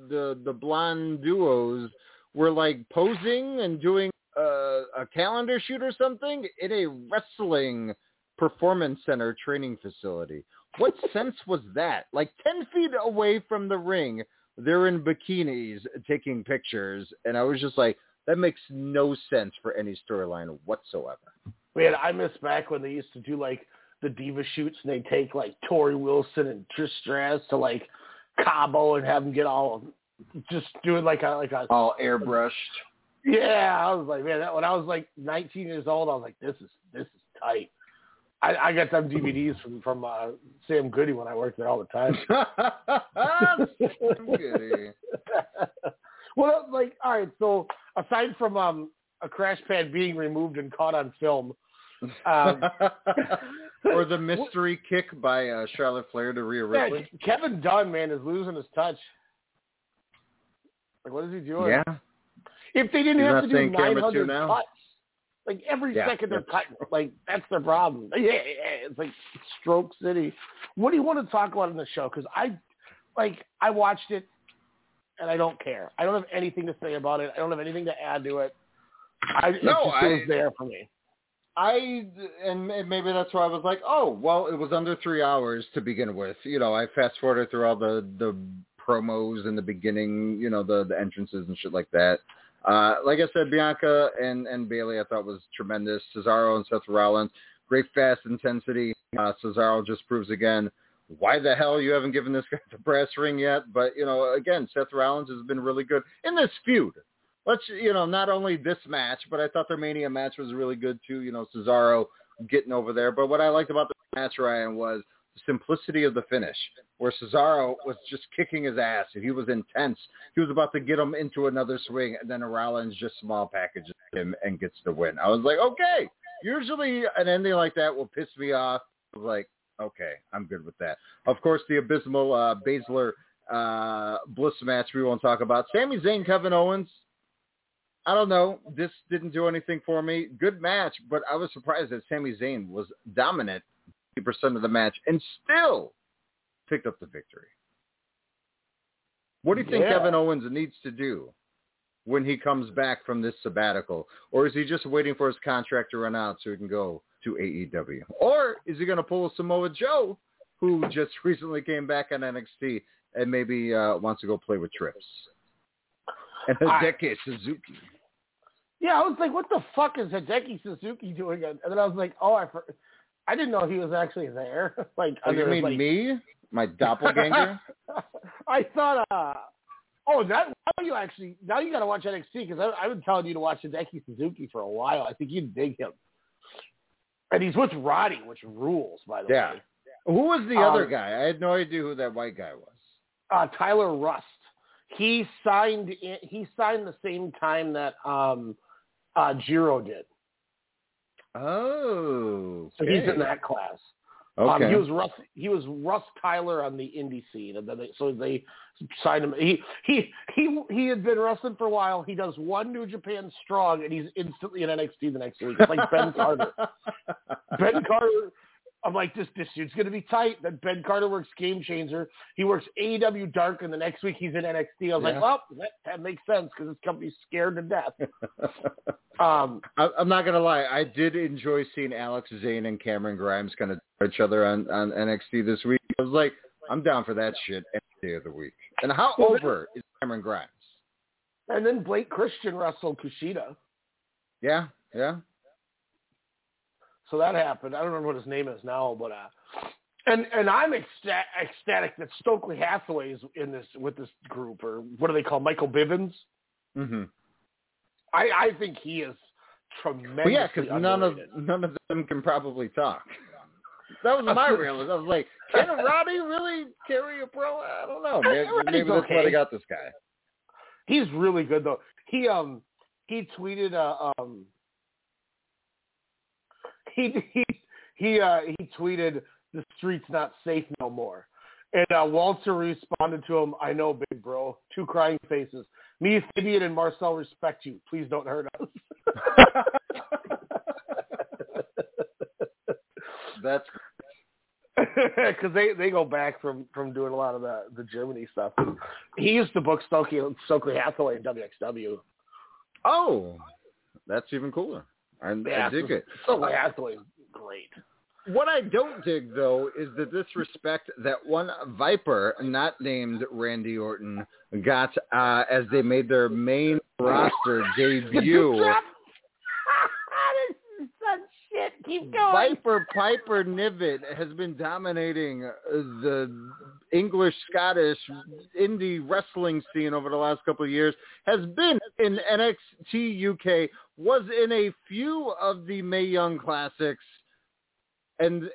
the the blonde duos were like posing and doing uh, a calendar shoot or something in a wrestling performance center training facility. what sense was that? Like ten feet away from the ring, they're in bikinis taking pictures, and I was just like, that makes no sense for any storyline whatsoever. Man, I miss back when they used to do like the diva shoots, and they take like Torrie Wilson and Trish Stratus to like Cabo and have them get all just doing like a like a all airbrushed. Yeah, I was like, man, that, when I was like 19 years old, I was like, this is this is tight. I, I got some DVDs from from uh, Sam Goody when I worked there all the time. Sam Goody. well, like, all right. So aside from um, a crash pad being removed and caught on film, um, or the mystery kick by uh, Charlotte Flair to Rhea Ripley. Yeah, Kevin Dunn, man, is losing his touch. Like, what is he doing? Yeah. If they didn't He's have to do 900 two now? cuts, like every Yeah, second they're cutting, like that's their problem. Yeah, yeah, it's like Stroke City. What do you want to talk about in the show? Because I, like, I watched it, and I don't care. I don't have anything to say about it. I don't have anything to add to it. I, it No, just I- was there for me. I and maybe that's why I was like, oh, well, it was under three hours to begin with. You know, I fast forwarded through all the the promos in the beginning, you know, the the entrances and shit like that. Uh, like I said, Bianca and and Bayley, I thought was tremendous. Cesaro and Seth Rollins, great fast intensity. Uh, Cesaro just proves again why the hell you haven't given this guy the brass ring yet. But you know, again, Seth Rollins has been really good in this feud let's you know not only this match, but I thought their Mania match was really good too. You know, Cesaro getting over there. But what I liked about the match, Ryan, was simplicity of the finish, where Cesaro was just kicking his ass. He was intense. He was about to get him into another swing, and then Rollins just small packages him and gets the win. I was like, okay. Usually an ending like that will piss me off. I was like, okay, I'm good with that. Of course, the abysmal uh, Baszler uh, Bliss match we won't talk about. Sami Zayn, Kevin Owens. I don't know. This didn't do anything for me. Good match, but I was surprised that Sami Zayn was dominant 50% of the match and still picked up the victory. What do you think Yeah. Kevin Owens needs to do when he comes back from this sabbatical? Or is he just waiting for his contract to run out so he can go to AEW? Or is he going to pull a Samoa Joe, who just recently came back on NXT and maybe uh, wants to go play with Trips? And Hideki Suzuki. Yeah, I was like, what the fuck is Hideki Suzuki doing? And then I was like, oh, I, for- I didn't know he was actually there. like, Oh, you mean like, me? My doppelganger? I thought, uh, oh, that now you actually now you got to watch NXT because I've been telling you to watch Hideki Suzuki for a while. I think you'd dig him, and he's with Roddy, which rules, by the Yeah. way. Who was the Um, other guy? I had no idea who that white guy was. Uh, Tyler Rust. He signed. In, he signed the same time that um, uh, Jiro did, Oh. so he's in that class. Okay. Um, he was Russ. He was Russ Tyler on the indie scene, and then they, so they signed him. He he he he had been wrestling for a while. He does one New Japan Strong, and he's instantly in NXT the next week. It's like Ben Carter. Ben Carter. I'm like, this this dude's gonna be tight. That Ben Carter works Game Changer. He works AEW Dark, and the next week he's in NXT. I was Yeah. like, well, that, that makes sense because this company's scared to death. Um, I, I'm not gonna lie. I did enjoy seeing Alex Zayne and Cameron Grimes kind of each other on on NXT this week. I was like, I'm down for that shit any day of the week. And how Well, over is Cameron Grimes? and then Blake Christian wrestled Kushida. Yeah, yeah. So that happened. I don't remember what his name is now, but uh, and and I'm ecsta- ecstatic that Stokely Hathaway is in this with this group, or what do they call Michael Bivens? Mm-hmm. I I think he is tremendous. Well, yeah, because none of none of them can probably talk. That was my realization. I was like, can a Roddy really carry a pro? I don't know. Maybe, maybe that's why they got this guy. he's really good though. He um he tweeted uh, um he he he uh he tweeted the street's not safe no more. And uh, Walter responded to him, I know, big bro. Two crying faces. Me, Fabian, and Marcel respect you. Please don't hurt us. That's because they they go back from from doing a lot of the the Germany stuff. He used to book Stokely Stokely Hathaway in WXW. oh, that's even cooler. I, I dig so it. Hathaway is great. what I don't dig though is the disrespect that one Viper, not named Randy Orton, got uh, as they made their main roster debut. shit. Keep going. Viper Piper Niven has been dominating the English, Scottish, indie wrestling scene over the last couple of years. Has been in NXT UK. Was in a few of the Mae Young Classics, and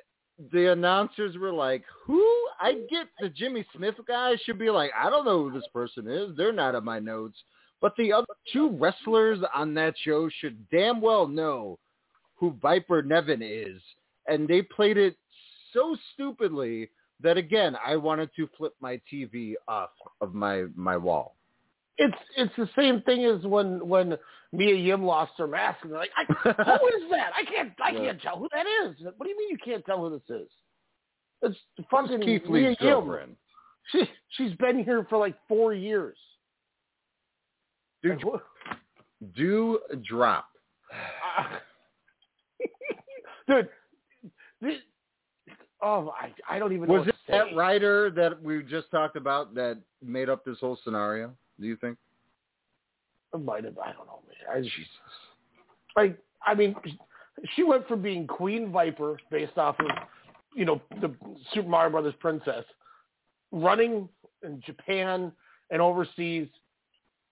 the announcers were like, "Who?" I get the Jimmy Smith guy should be like, "I don't know who this person is. They're not in my notes." But the other two wrestlers on that show should damn well know who Viper Niven is, and they played it so stupidly that again I wanted to flip my TV off of my my wall. It's it's the same thing as when when Mia Yim lost her mask and they're like, I, who is that? I can't I can't tell who that is. What do you mean you can't tell who this is? It's fucking Keith Mia Lee's Yim. girlfriend. She she's been here for like four years. Dude, do drop. Dude, this, oh, I I don't even know. Was it that writer that we just talked about that made up this whole scenario? Do you think? It might have. I don't know, man. I, Jesus. Like, I mean, she went from being Queen Viper, based off of, you know, the Super Mario Brothers princess, running in Japan and overseas,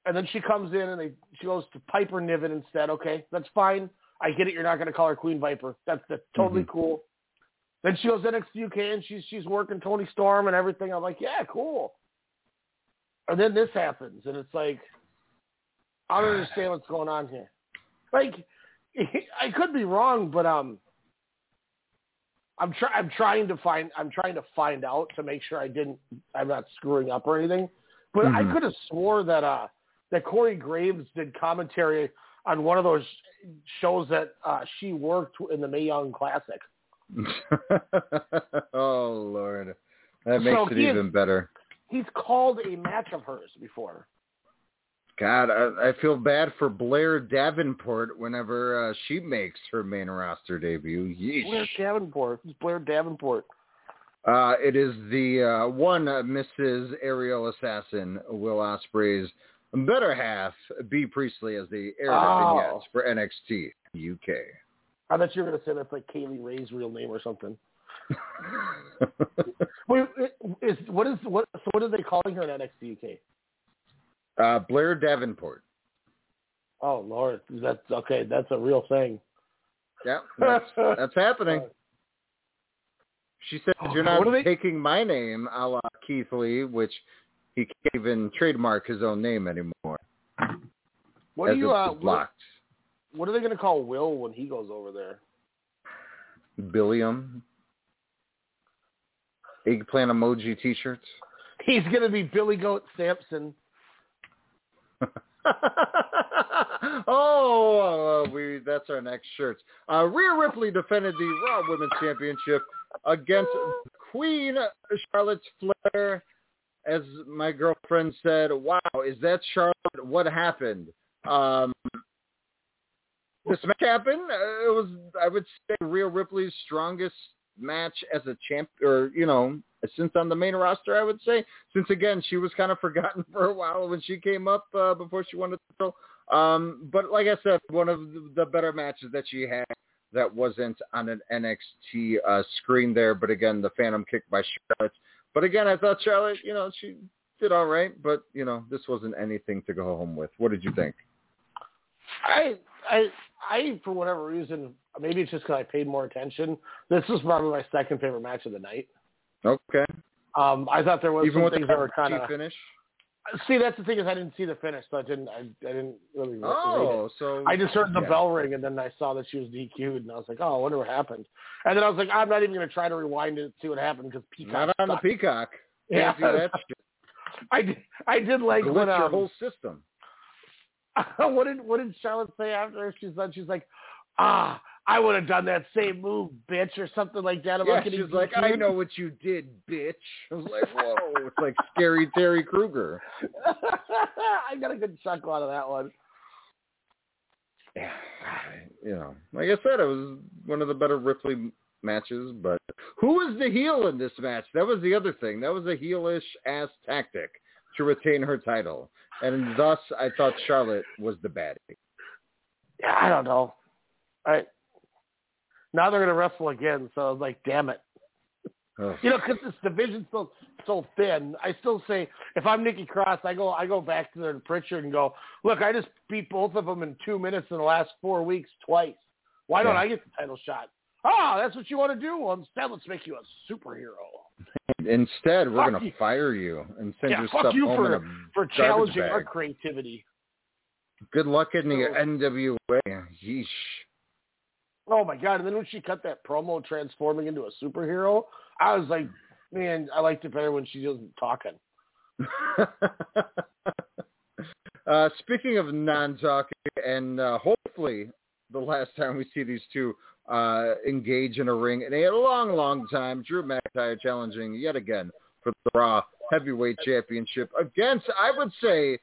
and then she comes in and they she goes to Piper Niven instead. Okay, that's fine. I get it. You're not going to call her Queen Viper. That's that's totally Mhm. cool. Then she goes NXT UK and she's she's working Toni Storm and everything. I'm like, yeah, cool. And then this happens, and it's like, I don't understand what's going on here. Like, I could be wrong, but um, I'm try I'm trying to find I'm trying to find out to make sure I didn't I'm not screwing up or anything. But I Mhm. could have swore that uh that Corey Graves did commentary on one of those shows that uh she worked in the Mae Young Classic. oh Lord, that makes So it even better. He's called a match of hers before. God, I, I feel bad for Blair Davenport whenever uh, she makes her main roster debut. Yeesh. Blair Davenport. It's Blair Davenport. Uh, it is the uh, one uh, Mrs. Aerial Assassin, Will Ospreay's better half, Bea Priestley, as the air Oh. vignettes for NXT UK. I thought you were going to say that's like Kaylee Ray's real name or something. Wait, is what is what? So what are they calling her in NXT UK? Uh, Blair Davenport. Oh Lord, that's okay. That's a real thing. Yeah, that's, that's happening. She said, "You're not they- taking my name, a la Keith Lee, which he can't even trademark his own name anymore, What do you? Uh, what, blocked." what are they going to call Will when he goes over there? Billiam, eggplant emoji T-shirts. He's going to be Billy Goat Sampson. oh, uh, we that's our next shirts. Uh, Rhea Ripley defended the Raw Women's Championship against Queen Charlotte Flair. As my girlfriend said, "Wow, is that Charlotte? What happened?" Um, this match happened. Uh, it was, I would say, Rhea Ripley's strongest match as a champ, or you know, since on the main roster. I would say, since again she was kind of forgotten for a while when she came up uh, before she won the title. Um, but like I said, one of the- better matches that she had that wasn't on an NXT uh, screen there. But again, the Phantom kick by Charlotte. But again, I thought Charlotte, you know, she did all right. But you know, this wasn't anything to go home with. What did you think? I I I for whatever reason, maybe it's just because I paid more attention. This was probably my second favorite match of the night. Okay. Um, I thought there was Even some with things the that were kind of finish. See, that's the thing is I didn't see the finish, so I didn't. I, I didn't really. Oh, so I just heard the yeah. bell ring, and then I saw that she was DQ'd, and I was like, "Oh, I wonder what happened." And then I was like, "I'm not even going to try to rewind it and see what happened because Peacock." Not on the. Peacock. Yeah, Can't do that shit. I did. I did like when your um, whole system. what did what did Charlotte say after she said She's like, "Ah, I would have done that same move, bitch," or something like that. About Yeah, she's like, I know what you did, bitch. I was like, whoa, it's like scary Terry Kruger. I got a good chuckle out of that one. Yeah, you know, like I said, it was one of the better Ripley matches. But who was the heel in this match? That was the other thing. That was a heelish ass tactic to retain her title, and thus I thought Charlotte was the baddie. Yeah, I don't know. I now they're gonna wrestle again, so I was like, damn it. You know, because this division's so so thin. I still say if I'm Nikki Cross, I go I go back to the Prichard and go, look, I just beat both of them in two minutes in the last four weeks twice. Why don't. I get the title shot? Ah, that's what you want to do. Well, instead, let's make you a superhero. Instead, we're going to fire you and send yeah, your fuck stuff you home for in a for challenging bag. our creativity. Good luck in the NWA. Yeesh. Oh my god! And then when she cut that promo transforming into a superhero, I was like, man, I liked it better when she wasn't talking. uh, speaking of non-talking, and uh, hopefully the last time we see these two uh, engage in a ring in a long, long time, Drew McIntyre challenging yet again for the Raw Heavyweight Championship against, I would say,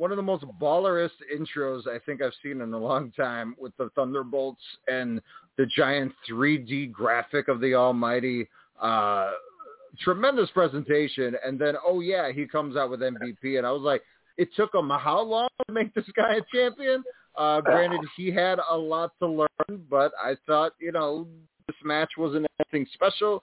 one of the most ballerest intros I think I've seen in a long time with the Thunderbolts and the giant 3D graphic of the Almighty. Uh, tremendous presentation. And then, oh yeah, he comes out with MVP. And I was like, it took him how long to make this guy a champion? Uh, granted, he had a lot to learn, but I thought, you know, this match wasn't anything special.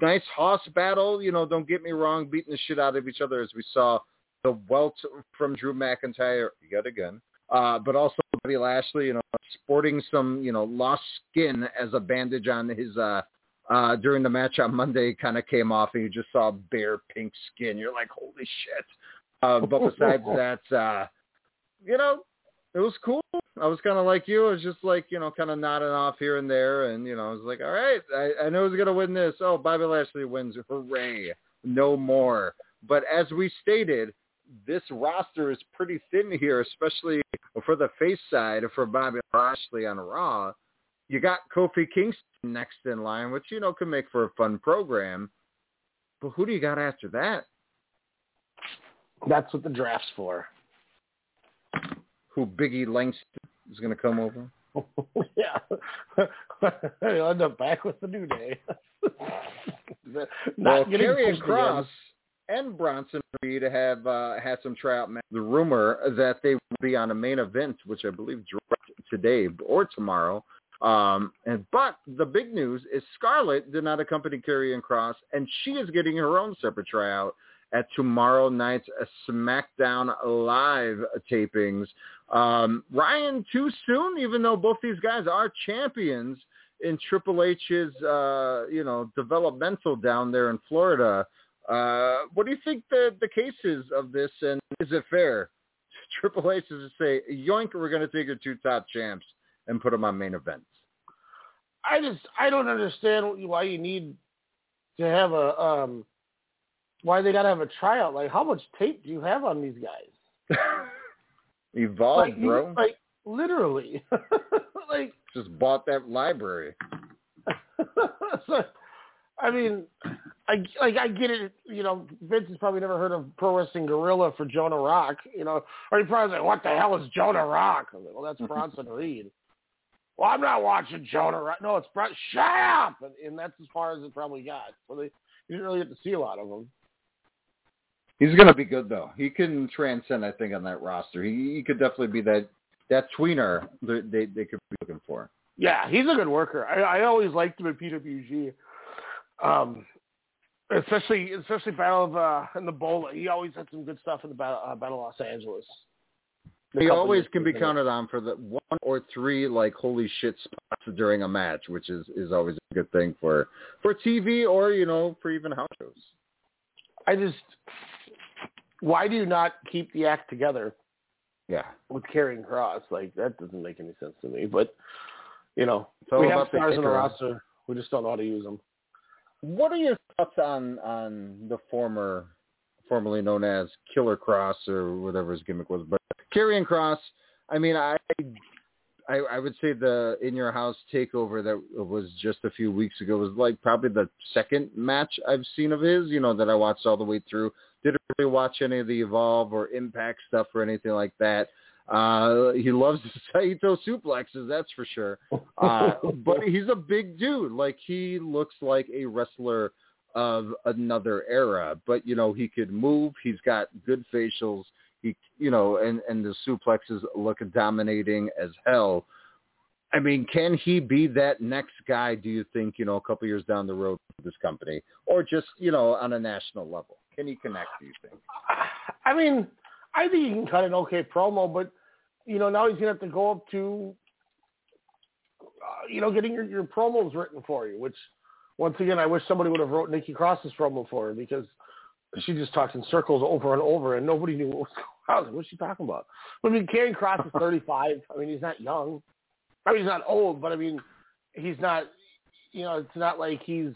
Nice hoss battle, you know, don't get me wrong, beating the shit out of each other as we saw the welt from Drew McIntyre yet again. Uh, but also Bobby Lashley, you know, sporting some, you know, lost skin as a bandage on his, uh, uh, during the match on Monday kind of came off and you just saw bare pink skin. You're like, holy shit. Uh, but besides that, uh, you know, it was cool. I was kind of like you. I was just like, you know, kind of nodding off here and there. And, you know, I was like, all right, I, I know who's going to win this. Oh, Bobby Lashley wins. Hooray. No more. But as we stated, this roster is pretty thin here, especially for the face side for Bobby Lashley on Raw. You got Kofi Kingston next in line, which, you know, could make for a fun program. But who do you got after that? That's what the draft's for. Who Biggie Langston is going to come over? yeah. He'll end up back with the New Day. Not getting Karrion Kross and Bronson Reed have uh, had some tryout matches. The rumor that they will be on a main event, which I believe dropped today or tomorrow. Um, and but the big news is Scarlett did not accompany Karrion Kross, and she is getting her own separate tryout at tomorrow night's SmackDown Live tapings. Um, Ryan, too soon, even though both these guys are champions in Triple H's, uh, you know, developmental down there in Florida. Uh, what do you think the the case is of this, and is it fair? Triple H is to say, yoink, we're going to take your two top champs and put them on main events. I just I don't understand why you need to have a um why they gotta have a tryout. Like how much tape do you have on these guys? Evolve, like, you- bro. like literally. like Just bought that library. so, I mean, I like I get it. You know, Vince has probably never heard of Pro Wrestling Guerrilla for Jonah Rock. You know, or he probably like, "What the hell is Jonah Rock?" I was like, well, that's Bronson Reed. Well, I'm not watching Jonah Rock. No, it's Bron. Shut up! And, and that's as far as it probably got. So they you didn't really get to see a lot of them. He's going to be good though. He can transcend, I think, on that roster. He, he could definitely be that that tweener that they they could be looking for. Yeah, he's a good worker. I, I always liked him at PWG. Um, especially especially Battle of uh, in the Bowl. He always had some good stuff in the Battle, uh, Battle of Los Angeles. The He always can be he was in it. counted on for the one or three like holy shit spots during a match, which is is always a good thing for for TV or you know for even house shows. I just why do you not keep the act together Yeah, with Karrion Kross? Like that doesn't make any sense to me. But you know, we have stars in the roster. We just don't know how to use them. What are your thoughts on on the former, formerly known as Killer Kross or whatever his gimmick was, but Karrion Kross? I mean, I, I I would say the In Your House takeover that was just a few weeks ago was like probably the second match I've seen of his. You know that I watched all the way through. Didn't really watch any of the Evolve or Impact stuff or anything like that. Uh, he loves Saito suplexes, that's for sure. Uh, but he's a big dude. Like he looks like a wrestler of another era. But you know, he could move. He's got good facials. He, you know, and and the suplexes look dominating as hell. I mean, can he be that next guy? Do you think you know a couple years down the road for this company, or just you know on a national level? Can he connect? Do you think? I mean, I think he can cut an okay promo, but you know now he's gonna have to go up to, uh, you know, getting your, your promos written for you. Which, once again, I wish somebody would have wrote Nikki Cross's promo for her because she just talks in circles over and over, and nobody knew what was going on. What's she talking about? But I mean, Karrion Kross is 35. I mean, he's not young. I mean, he's not old, but I mean, he's not. You know, it's not like he's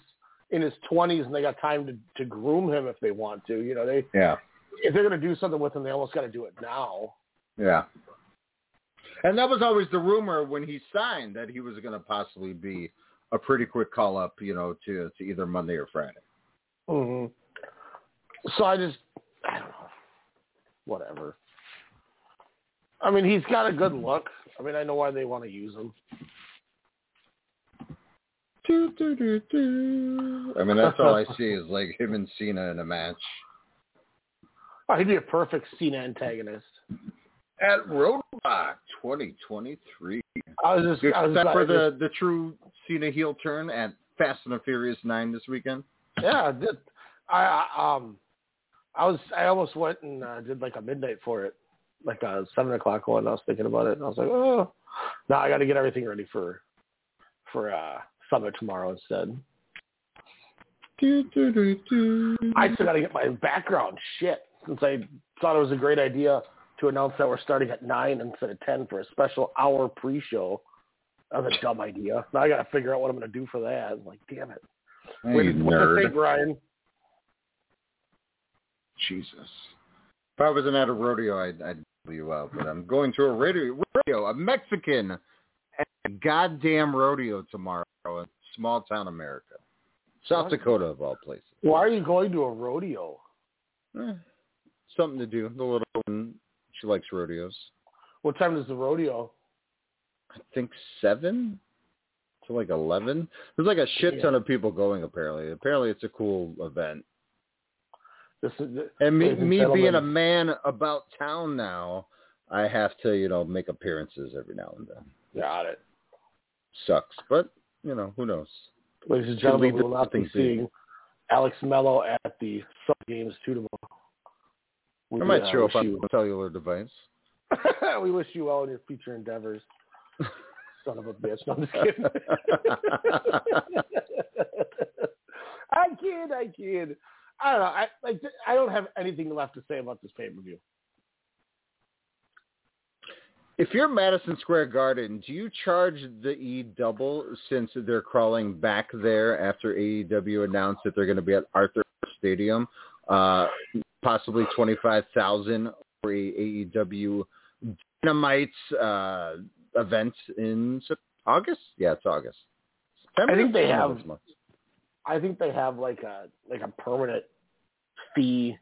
in his 20s and they got time to to groom him if they want to. You know, they Yeah. If they're going to do something with him, they almost got to do it now. Yeah. And that was always the rumor when he signed that he was going to possibly be a pretty quick call up, you know, to to either Monday or Friday. hmm So I just, I don't know, whatever. I mean, he's got a good look. I mean, I know why they want to use him. Do, do, do, do. I mean, that's all I see is like him and Cena in a match Oh, he'd be a perfect Cena antagonist. at Roadblock 2023. I was just, I was Except for the just- the true Cena heel turn at Fast and the Furious Nine this weekend. yeah, I did, I, I um, I was, I almost went and uh, did like a midnight for it, like a seven o'clock one. I was thinking about it, and I was like, oh, now I got to get everything ready for, for uh Summit tomorrow instead. Do, do, do. I still got to get my background shit since I thought it was a great idea to announce that we're starting at nine instead of ten for a special hour pre-show. That was a dumb idea. Now I got to figure out what I'm going to do for that. I'm like, damn it. Hey, What you nerd. think, Ryan? Jesus. If I wasn't at a rodeo, I'd, I'd pull you out. But I'm going to a radio, rodeo a Mexican at a goddamn rodeo tomorrow in small town America. South What? Dakota, of all places. Why are you going to a rodeo? Eh, something to do. The little one, she likes rodeos. What time is the rodeo? I think seven to like eleven. There's like a shit ton of people going. Apparently, apparently it's a cool event. This is And me, me being a man about town now, I have to you know make appearances every now and then. Got it. Sucks, but you know who knows. Ladies and gentlemen, we will not be seeing Alex Mello at the Summer Games two tomorrow. We, I might uh, show up on you- a cellular device. we wish you well in your future endeavors. Son of a bitch. No, I'm just kidding. I kid, I kid. I don't know. I like. I don't have anything left to say about this pay per view. If you're Madison Square Garden, do you charge the E double since they're crawling back there after AEW announced that they're going to be at Arthur Stadium, uh, possibly twenty five thousand for a AEW Dynamite uh, event in August? Yeah, it's August. September? I think they have- I think they have like a like a permanent fee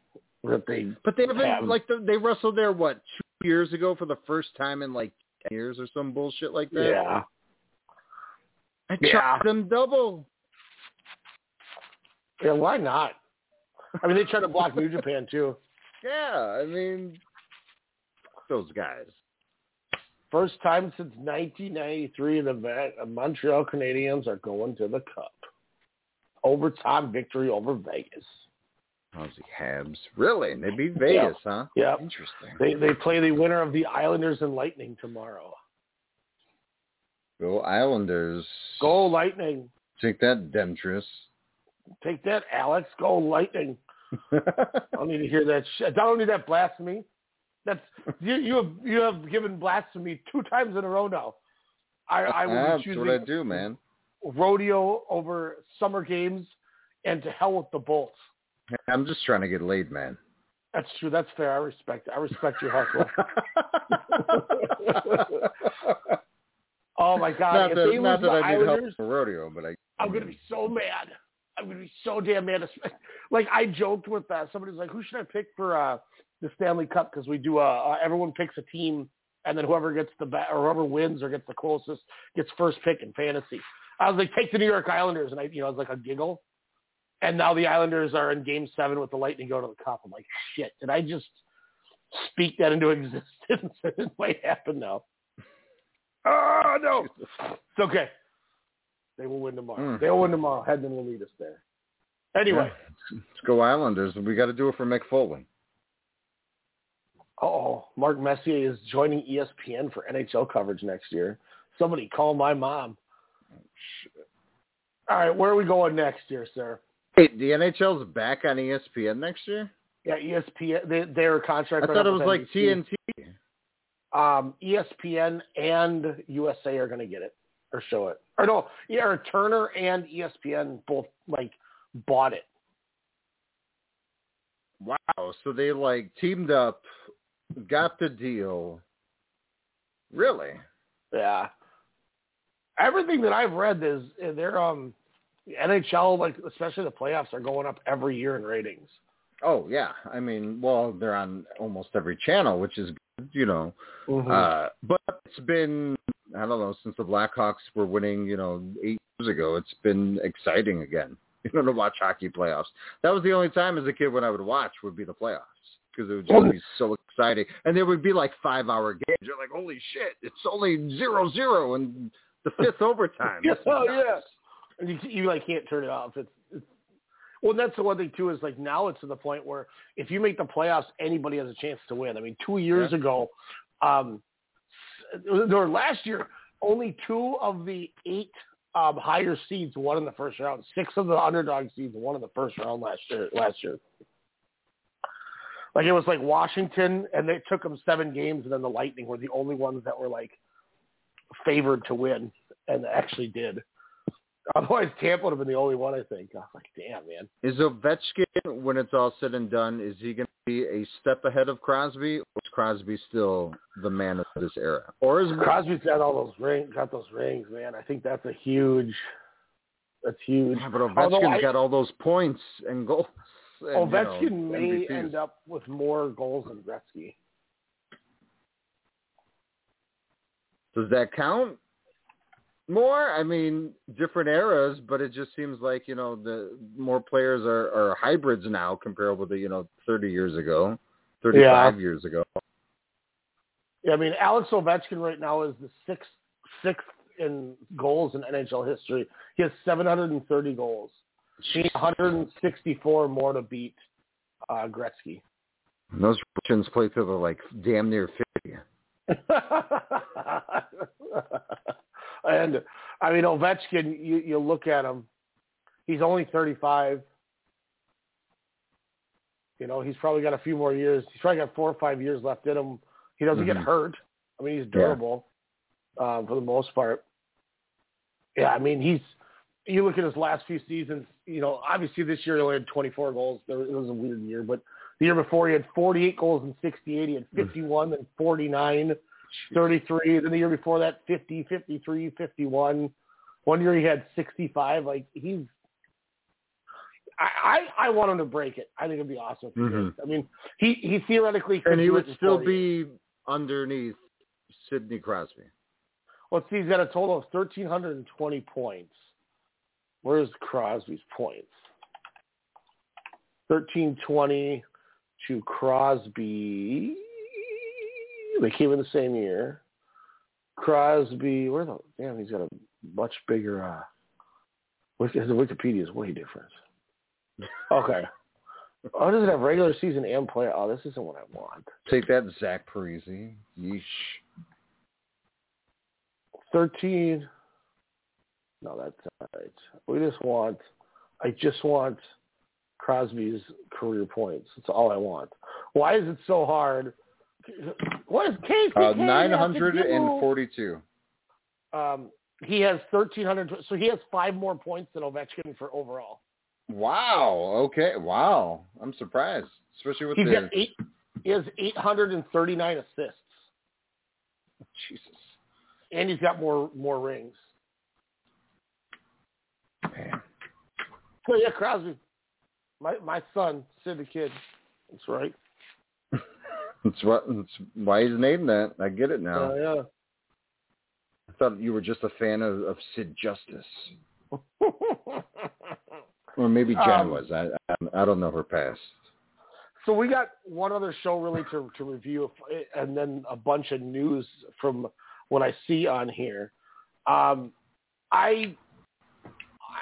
that they. But they haven't have. like the, they wrestled there what two years ago for the first time in like ten years or some bullshit like that. Yeah. I Yeah. them double. Yeah. Why not? I mean, they try to block New Japan too. Yeah, I mean, those guys. First time since 1993, the Montreal Canadiens are going to the Cup. Overtime victory over Vegas. Aussie Habs. Really? They beat Vegas, huh? Yeah, Interesting. They they play the winner of the Islanders and Lightning tomorrow. Go Islanders. Go Lightning! Take that, Demetrius. Take that, Alex. Go Lightning! I don't need to hear that shit. I don't need that blasphemy. That's you. You have you have given blasphemy two times in a row now. I I will That's what I do, man. rodeo over summer games, and to hell with the Bolts. I'm just trying to get laid, man. That's true. That's fair. I respect. I respect your hustle. oh my god! not if that, they not that I need help Islanders, for rodeo, but I. I'm gonna be so mad. I'm gonna be so damn mad. Like I joked with uh, somebody was like, "Who should I pick for uh, the Stanley Cup?" Because we do uh, uh, everyone picks a team and then whoever gets the ba- or whoever wins or gets the closest gets first pick in fantasy. I was like, take the New York Islanders, and I, you know, it was like a giggle. And now the Islanders are in Game Seven with the Lightning going to the Cup. I'm like, shit, did I just speak that into existence? it might happen now. Oh no, it's okay. They will win tomorrow. Mm. They will win tomorrow. Hedman will lead us there. Anyway, Let's go Islanders. We got to do it for Mick Foley. oh, Mark Messier is joining ESPN for NHL coverage next year. Somebody call my mom. All right, where are we going next year, sir? Hey, the NHL's back on ESPN next year. Yeah, ESPN. They, their contract. I thought it was like NBC. TNT. Um, ESPN and USA are going to get it or show it. Or no, yeah, or Turner and ESPN both like bought it. Wow. So they like teamed up, got the deal. Really? Yeah. Everything that I've read is they're um NHL like especially the playoffs are going up every year in ratings. Oh yeah. I mean, well, they're on almost every channel, which is you know. Mhm. Uh, but it's been I don't know since the Blackhawks were winning, you know, eight years ago. It's been exciting again. You know, to watch hockey playoffs. That was the only time as a kid when I would watch would be the playoffs because it would just be so exciting, and there would be like five hour games. You're like, holy shit! It's only zero zero in the fifth overtime. Oh, yeah. And you, you like can't turn it off. It's, it's well, that's the one thing too is like now it's to the point where if you make the playoffs, anybody has a chance to win. I mean, two years ago, um, or last year, only two of the eight um, higher seeds won in the first round. Six of the underdog seeds won in the first round last year. Last year, like it was like Washington, and they took them seven games, and then the Lightning were the only ones that were like favored to win, and actually did. Otherwise, Tampa would have been the only one, I think. I was like, damn, man. Is Ovechkin, when it's all said and done, is he going to be a step ahead of Crosby, or is Crosby still the man of this era? Or is Crosby's got all those rings, got those rings, man. I think that's a huge, that's huge. Yeah, but Ovechkin's I- got all those points and goals. And, Ovechkin you know, may MVPs. end up with more goals than Gretzky. Does that count? More? I mean, different eras, but it just seems like you know the more players are, are hybrids now comparable to you know thirty years ago, thirty-five Yeah. years ago. Yeah, I mean, Alex Ovechkin right now is the sixth sixth in goals in NHL history. He has 730 goals. Has 164 more to beat uh, Gretzky. And those Russians play till they're like damn near fifty. and I mean Ovechkin, you you look at him, he's only 35. You know, he's probably got a few more years. He's probably got four or five years left in him. He doesn't get Mhm. hurt. I mean, he's Yeah. durable um, for the most part. Yeah, I mean, he's. You look at his last few seasons. You know, obviously this year he only had 24 goals. There- It was a weird year, but the year before he had 48 goals and 68. He had 51, then 49, 33. Then the year before that, 50, 53, 51. One year he had 65. Like he's. I, I, I want him to break it. I think it'd be awesome. Mhm. I mean, he he theoretically could And he would still years. be underneath Sidney Crosby. Let's see, he's got a total of 1,320 points. Where's Crosby's points? 1,320 to Crosby. They came in the same year. Crosby, where the damn? He's got a much bigger. uh The Wikipedia is way different. Okay. Oh, does it have regular season and play? Oh, this isn't what I want. Take that, Zach Parisi. Yeesh. 13. No, that's not right. We just want, I just want Crosby's career points. That's all I want. Why is it so hard? What is Casey? Uh, Kane Nine have to hundred and do? forty-two. Um, he has 1,300. So he has five more points than Ovechkin for overall. Wow. Okay. Wow. I'm surprised, especially with He's the eight. He has 839 assists, Jesus. and he's got more more rings. Man. So yeah, Crosby, my my son, Sid the kid. That's right. That's what. That's why he's named that. I get it now. Uh, yeah. I thought you were just a fan of, of Sid Justice, or maybe Jen Um, was. I, I I don't know her past. So we got one other show really to to review, and then a bunch of news from what I see on here. Um, I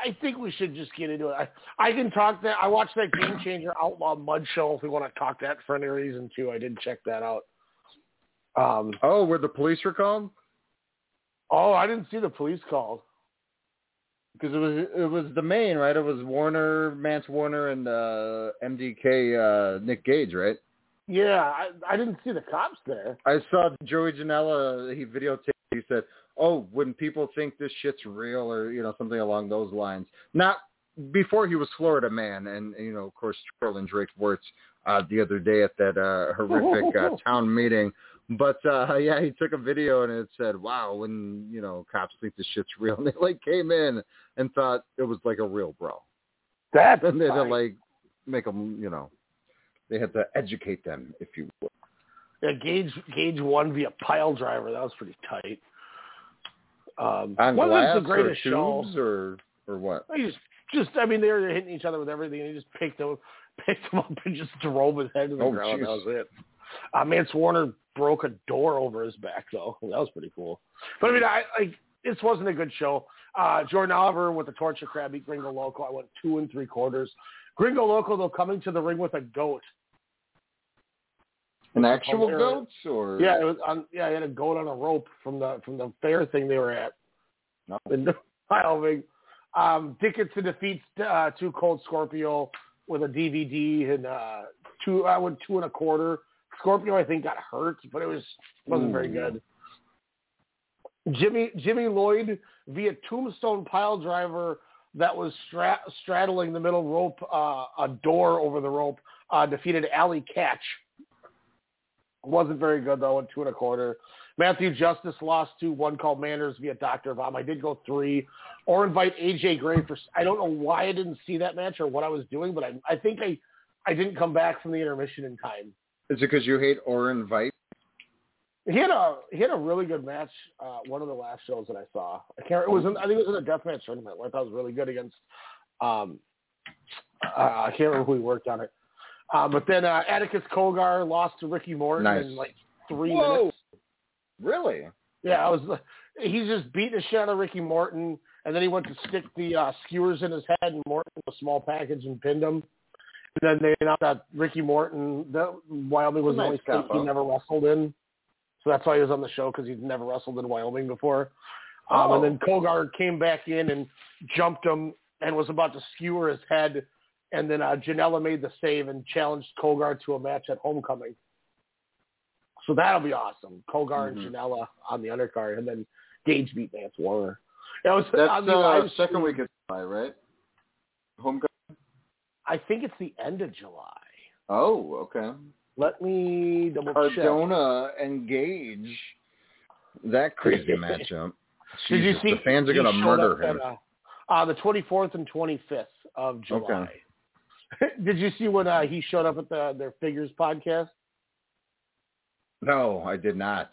I think we should just get into it. I, I can talk that. I watched that Game Changer Outlaw Mud show. If we want to talk that for any reason too, I did check that out. Um, oh, where the police were called? Oh, I didn't see the police called. Because it was it was the main right. It was Warner, Mance Warner, and uh, MDK uh, Nick Gage, right? Yeah, I, I didn't see the cops there. I saw Joey Janela. He videotaped. He said, "Oh, when people think this shit's real, or you know something along those lines." Not before he was Florida man, and you know, of course, trolling Drake Wuertz uh, the other day at that uh, horrific uh, town meeting. But uh yeah, he took a video and it said, "Wow, when you know cops think this shit's real," and they like came in and thought it was like a real bro. That's and they had to like make them, you know, they had to educate them, if you will. Yeah, Gage Gage won via pile driver. That was pretty tight. Um, On wasn't glass the greatest or show. or or what? He just, just, I mean, they were hitting each other with everything, and he just picked him, picked him up, and just drove his head to the Oh, ground. That was it. Uh, Mance Warner broke a door over his back, though. That was pretty cool. But I mean, I like this wasn't a good show. Uh, Jordan Oliver with the torture crab beat Gringo Loco. I went two and three quarters. Gringo Loco though coming to the ring with a goat. An actual goat or Yeah, it was on. Yeah, he had a goat on a rope from the from the fair thing they were at. No. In Wyoming. Um, Dickinson defeats uh, Two Cold Scorpio with a DVD and uh, two. I went two and a quarter. Scorpio, I think, got hurt, but it was wasn't very good. Jimmy Jimmy Lloyd via tombstone pile driver that was stra- straddling the middle rope, uh, a door over the rope, uh, defeated Allie Katch. Wasn't very good though at two and a quarter. Matthew Justice lost to one called Manners via Dr. Bomb. I did go three. Orin Veidt AJ Gray for I don't know why I didn't see that match or what I was doing, but I I think I I didn't come back from the intermission in time. Is it because you hate Orin Veidt? He had a he had a really good match. Uh, one of the last shows that I saw. I can't. It was in, I think it was in a deathmatch tournament. Where I thought it was really good against. Um, uh, I can't remember who he worked on it. Uh, but then uh, Atticus Cogar lost to Ricky Morton Nice. in like three Whoa. minutes. Really? Yeah, I was. He's just beating the shit out of Ricky Morton, and then he went to stick the uh, skewers in his head, and Morton a small package and pinned him. And then they announced that Ricky Morton, that Wyoming was the only state he never wrestled in, so that's why he was on the show because he'd never wrestled in Wyoming before. Um, Oh. And then Cogar came back in and jumped him and was about to skewer his head, and then uh, Janela made the save and challenged Cogar to a match at Homecoming. So that'll be awesome. Cogar Mhm. and Janela on the undercard, and then Gage beat Mance Warner. That was That's on the uh, second week of July, right? Homecoming. I think it's the end of July. Oh, okay. Let me double check. Cardona and Gage. That crazy matchup. Did you see? the fans are going to murder him? At, uh, uh, the 24th and 25th of July. Did you see when uh, he showed up at the their figures podcast? No, I did not.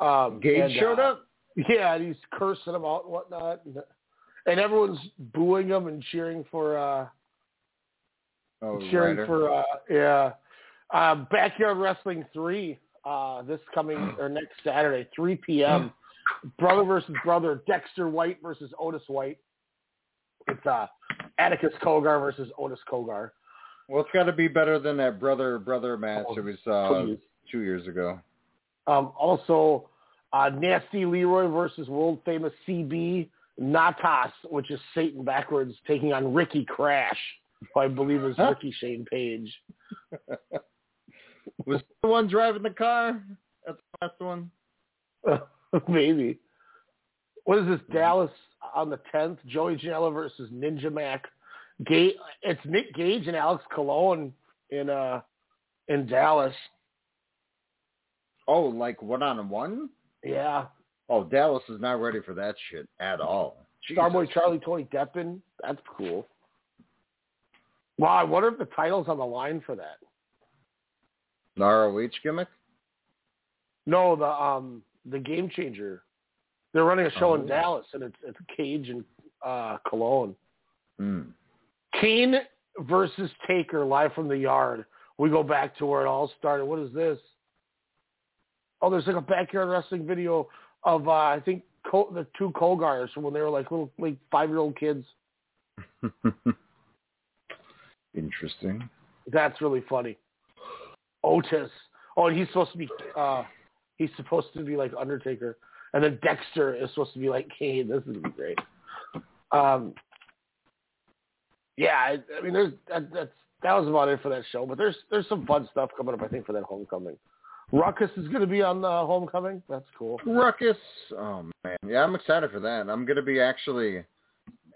Um, Gage and, showed uh, up. Yeah, and he's cursing them out and whatnot, and, and everyone's booing him and cheering for uh Oh, cheering Ryder. for uh yeah. Uh, Backyard Wrestling three, uh this coming or next Saturday, three PM. brother versus brother, Dexter White versus Otis White. It's uh Atticus Cogar versus Otis Cogar. Well, it's got to be better than that brother brother match that we saw please. two years ago. Um, also, uh, Nasty Leroy versus world famous CB Natas, which is Satan backwards, taking on Ricky Crash, who I believe is Ricky Shane Page. Was the one driving the car? That's the last one. Maybe. What is this? Dallas on the tenth. Joey Janela versus Ninja Mack. It's Nick Gage and Alex Colon in uh in Dallas. Oh, like one on one? Yeah. Oh, Dallas is not ready for that shit at all. Jesus. Starboy Charlie Tony Deppen. That's cool. Wow, I wonder if the title's on the line for that. The ROH gimmick? No, the um the Game Changer. They're running a show Oh. in Dallas, and it's it's Gage and uh, Colon. Hmm. Kane versus Taker live from the yard. We go back to where it all started. What is this? Oh, there's like a backyard wrestling video of uh, I think Col- the two Cogars from when they were like little like five year old kids. Interesting. That's really funny. Otis. Oh, and he's supposed to be uh he's supposed to be like Undertaker. And then Dexter is supposed to be like Kane. This is great. Um Yeah, I, I mean there's that, that's that was about it for that show, but there's there's some fun stuff coming up I think for that homecoming. Ruckus is going to be on the homecoming. That's cool. Ruckus. Oh man, yeah, I'm excited for that. I'm going to be actually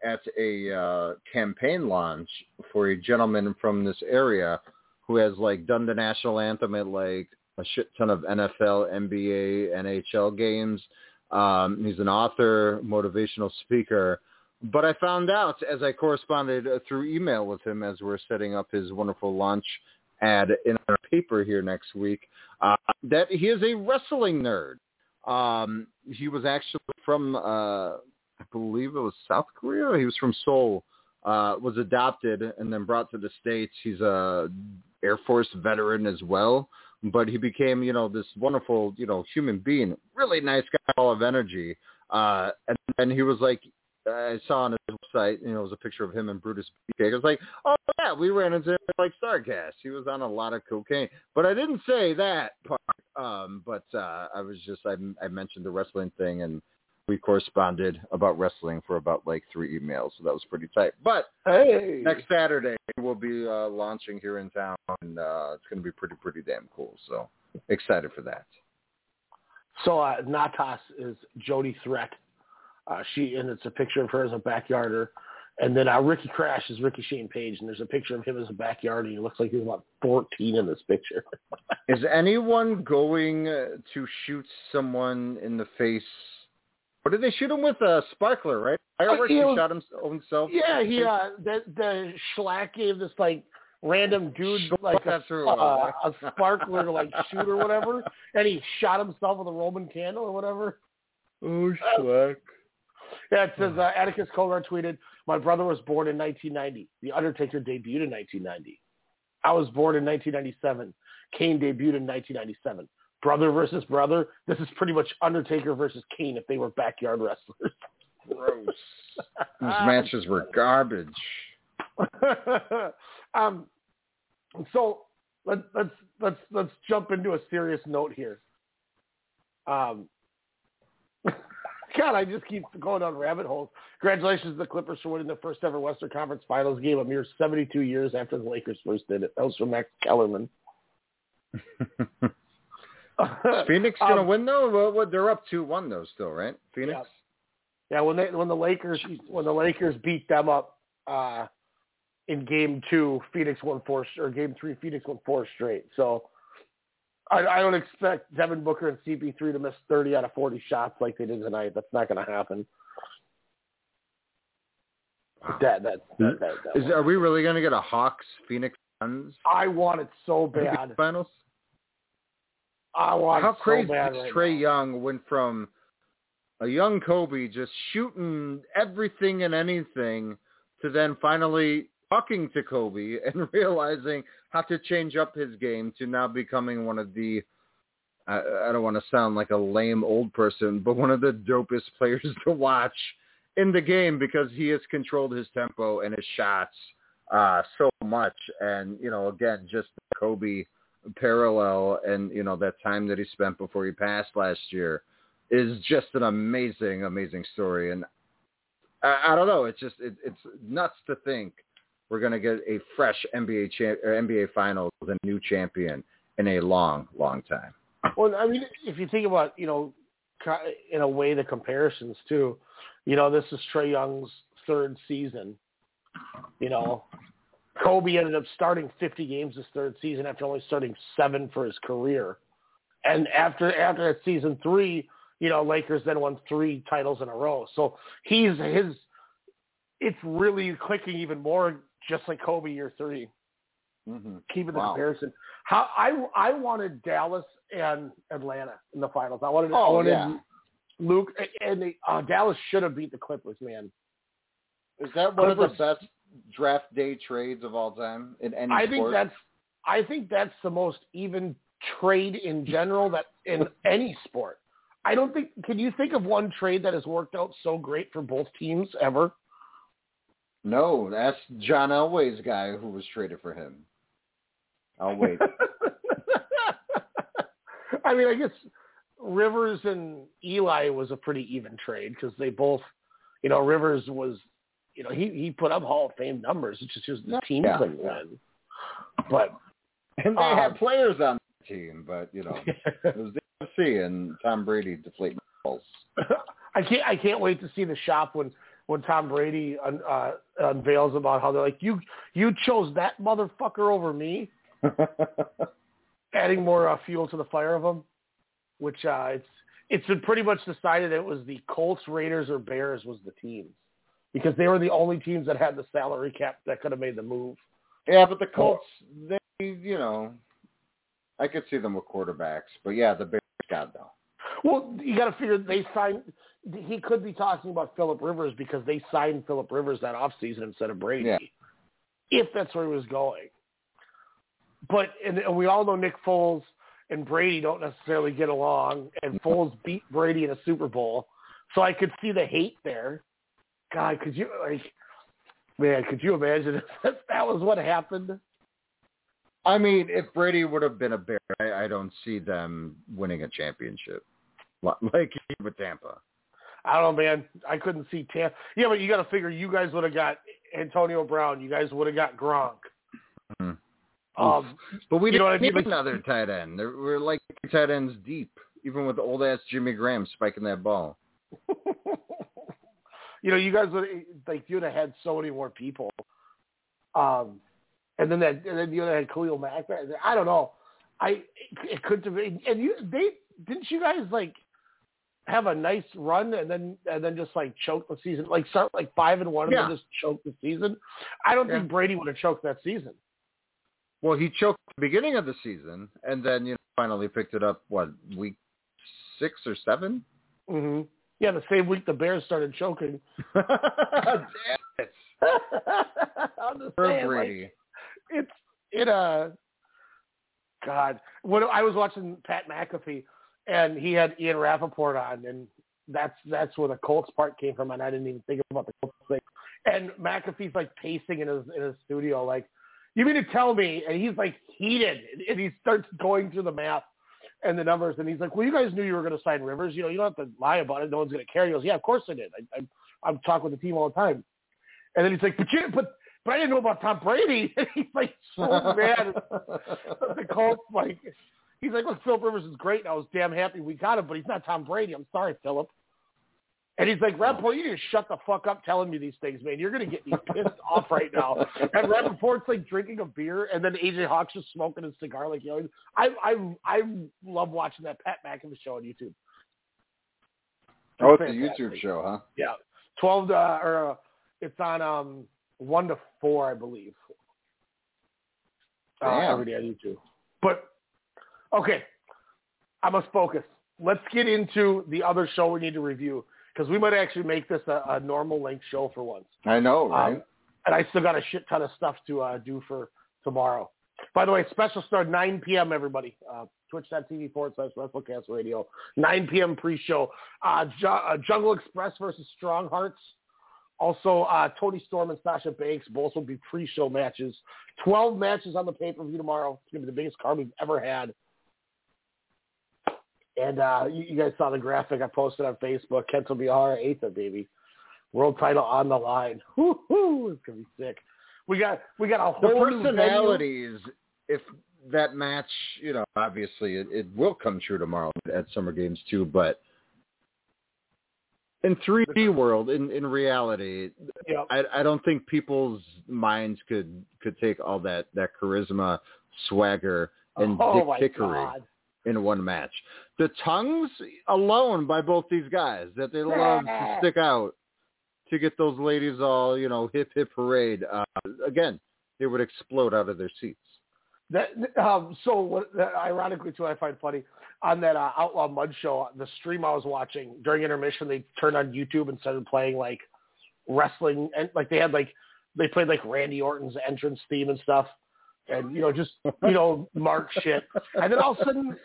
at a uh, campaign launch for a gentleman from this area who has like done the national anthem at like a shit ton of NFL, NBA, NHL games. Um, he's an author, motivational speaker. But I found out as I corresponded uh, through email with him as we're setting up his wonderful launch ad in our paper here next week uh, that he is a wrestling nerd. Um, he was actually from, uh, I believe it was South Korea. He was from Seoul. Uh, was adopted and then brought to the states. He's a Air Force veteran as well, but he became, you know, this wonderful, you know, human being. Really nice guy, full of energy. Uh, and then he was like, I saw on his website, you know, it was a picture of him and Brutus Beefcake. I was like, oh yeah, we ran into him like Starcast. He was on a lot of cocaine, but I didn't say that part. Um, but uh, I was just I, I mentioned the wrestling thing, and we corresponded about wrestling for about like three emails, so that was pretty tight. But hey, next Saturday we'll be uh, launching here in town, and uh, it's going to be pretty pretty damn cool. So excited for that. So uh, Natas is Jody Threat. Uh, she and it's a picture of her as a backyarder. And then uh, Ricky Crash is Ricky Shane Page, and there's a picture of him as a backyard, and he looks like he's about 14 in this picture. Is anyone going to shoot someone in the face? Or did they shoot him with a sparkler, right? Fireworks, he he was- shot himself? yeah, he uh, the the Schlack gave this like random dude like a, That's who it uh, a sparkler to like shoot or whatever, and he shot himself with a Roman candle or whatever. Oh, Schlack. Yeah, it says uh, Atticus Cogar tweeted, "My brother was born in 1990. The Undertaker debuted in 1990. I was born in 1997. Kane debuted in 1997. Brother versus brother. This is pretty much Undertaker versus Kane if they were backyard wrestlers. Gross. Those matches were garbage. um, so let, let's let's let's jump into a serious note here. Um, God, I just keep going down rabbit holes. Congratulations to the Clippers for winning the first ever Western Conference Finals game a mere 72 years after the Lakers first did it. That was from Max Kellerman. Phoenix going to Um, win though? Well, well, they're up two one though, still, right? Phoenix. Yeah, when they when the Lakers when the Lakers beat them up uh, in Game Two, Phoenix won four or Game Three, Phoenix won four straight. So I, I don't expect Devin Booker and CP3 to miss 30 out of 40 shots like they did tonight. That's not going to happen. That that that, that, that Is are we really going to get a Hawks Phoenix Suns I want it so bad. finals? I want How so crazy bad is right Trae now. Young went from a young Kobe just shooting everything and anything to then finally talking to Kobe and realizing how to change up his game to now becoming one of the I, I don't want to sound like a lame old person, but one of the dopest players to watch in the game because he has controlled his tempo and his shots uh, so much. And, you know, again, just Kobe parallel and, you know, that time that he spent before he passed last year is just an amazing, amazing story. And I, I don't know. It's just, it, it's nuts to think we're going to get a fresh NBA cha- or NBA finals with a new champion in a long, long time. Well, I mean, if you think about, you know, in a way, the comparisons too, you know, this is Trae Young's third season. You know, Kobe ended up starting 50 games his third season after only starting seven for his career. And after after that season three, you know, Lakers then won three titles in a row. So he's his. It's really clicking even more, just like Kobe year three. Mm-hmm. Keeping the Wow. comparison, how I I wanted Dallas and Atlanta in the finals. I wanted, I Oh, wanted yeah. Luke and the, uh, Dallas should have beat the Clippers, man. Is that one of the best draft day trades of all time in any I think that's I think that's the most even trade in general that in any sport. I don't think can you think of one trade that has worked out so great for both teams ever? No, that's John Elway's guy who was traded for him. I'll wait. I mean, I guess Rivers and Eli was a pretty even trade because they both, you know, Rivers was, you know, he he put up Hall of Fame numbers. It's just, just the team Yeah, couldn't yeah. win. But and they Um, had players on the team, but you know, it was the NFC and Tom Brady deflating balls. I can't I can't wait to see the shop when when Tom Brady un, uh, unveils about how they're like you you chose that motherfucker over me, adding more uh, fuel to the fire of him, which uh, it's it's been pretty much decided it was the Colts, Raiders, or Bears was the teams because they were the only teams that had the salary cap that could have made the move. yeah, but the Colts, they, you know, I could see them with quarterbacks, but yeah, the Bears, God no. Well, you got to figure they signed. He could be talking about Philip Rivers because they signed Philip Rivers that offseason instead of Brady, Yeah. if that's where he was going. But and, and we all know Nick Foles and Brady don't necessarily get along, and Foles beat Brady in a Super Bowl, so I could see the hate there. God, could you like, man? Could you imagine if that was what happened? I mean, if Brady would have been a Bear, I, I don't see them winning a championship like with Tampa. I don't know, man. I couldn't see Tampa. Yeah, but you got to figure you guys would have got Antonio Brown. You guys would have got Gronk. Mhm. Um, But we didn't what I mean? need another tight end. Were like tight ends deep, even with old ass Jimmy Graham spiking that ball. you know, you guys would like you'd have had so many more people. Um, and then that, and then you would have had Khalil Mack. I don't know. I it could have been. And you they didn't you guys like have a nice run and then and then just like choke the season, like start like five and one and Yeah. then just choke the season. I don't Yeah. think Brady would have choked that season. Well, he choked the beginning of the season, and then you know finally picked it up. What week six or seven? hmm Yeah, the same week the Bears started choking. Damn it, I'm just saying, like, it's it uh God. When I was watching Pat McAfee and he had Ian Rapoport on and that's that's where the Colts part came from and I didn't even think about the Colts thing. And McAfee's like pacing in his in his studio like, You mean to tell me and he's like heated and he starts going through the math and the numbers and he's like, Well you guys knew you were gonna sign Rivers, you know, you don't have to lie about it, no one's gonna care. He goes, Yeah, of course I did. I, I I'm talking with the team all the time. And then he's like, But you but but I didn't know about Tom Brady. And he's like so mad. the Colts like he's like, look, Philip Rivers is great. And I was damn happy we got him, but he's not Tom Brady. I'm sorry, Philip. And he's like, Rapoport, you need to shut the fuck up telling me these things, man. You're gonna get me pissed off right now. And Rapoport's like drinking a beer, and then AJ Hawk's just smoking a cigar. Like, you know, I I I love watching that Pat McAfee show on YouTube. Oh, it's a YouTube show, huh? Yeah, twelve to, or uh, it's on um one to four, I believe. Uh, Damn. every day on YouTube. But okay, I must focus. Let's get into the other show we need to review because we might actually make this a, a normal length show for once. I know, right? Um, and I still got a shit ton of stuff to uh, do for tomorrow. By the way, special start 9 p.m. Everybody, uh, Twitch.tv forward slash WrestleCast Radio. 9 p.m. pre-show. Uh, uh, Jungle Express versus Strong Hearts. Also, uh, Toni Storm and Sasha Banks both will be pre-show matches. 12 matches on the pay-per-view tomorrow. It's going to be the biggest card we've ever had. And uh, you, you guys saw the graphic I posted on Facebook. Kento Miyahara, Eita, baby. World title on the line. Woo-hoo, it's going to be sick. We got we got a the whole new venue. personalities, if that match, you know, obviously it, it will come true tomorrow at Summer Games too, but in 3D world, in, in reality, Yep. I, I don't think people's minds could could take all that, that charisma, swagger, and oh dictickery. In one match. The tongues alone by both these guys that they love to stick out to get those ladies all, you know, hip hip parade. Uh, again, they would explode out of their seats. that um, so what, that, ironically too, I find funny on that uh, Outlaw Mud show, the stream I was watching during intermission, they turned on YouTube and started playing like wrestling and like they had like they played like Randy Orton's entrance theme and stuff, and you know just you know Mark shit, and then all of a sudden,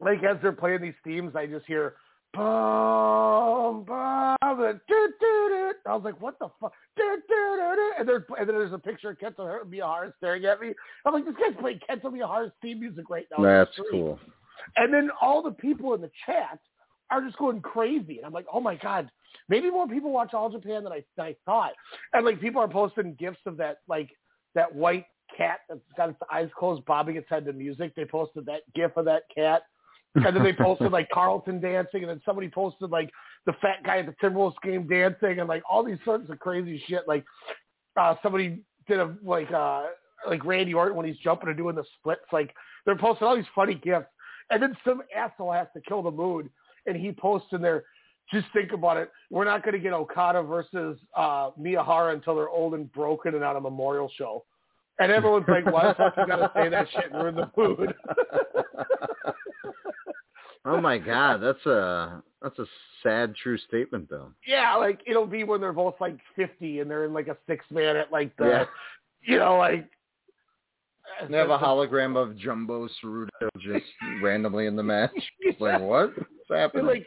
like as they're playing these themes, I just hear bum bum and doo, doo, doo. I was like, what the fuck? Doo, doo, doo, doo. And there's and then there's a picture of Kento Miyahara staring at me. I'm like, this guy's playing Kento Miyahara's theme music right now. That's cool. And then all the people in the chat are just going crazy, and I'm like, oh my god, maybe more people watch All Japan than I than I thought. And like people are posting gifs of that like that white cat that's got its eyes closed, bobbing its head to music. They posted that gif of that cat and then they posted like Carlton dancing, and then somebody posted like the fat guy at the Timberwolves game dancing, and like all these sorts of crazy shit. Like uh somebody did a like uh like Randy Orton when he's jumping and doing the splits. Like they're posting all these funny gifts, and then some asshole has to kill the mood, and he posts in there. Just think about it. We're not going to get Okada versus uh Miyahara until they're old and broken and on a memorial show. And everyone's like, why the fuck you got to say that shit and ruin the mood? Oh my god, that's a that's a sad true statement though. Yeah, like it'll be when they're both like fifty and they're in like a six man at like the, Yeah. you know, like. They have a hologram of Jumbo Tsuruta just randomly in the match. It's like what? What's happening? Like,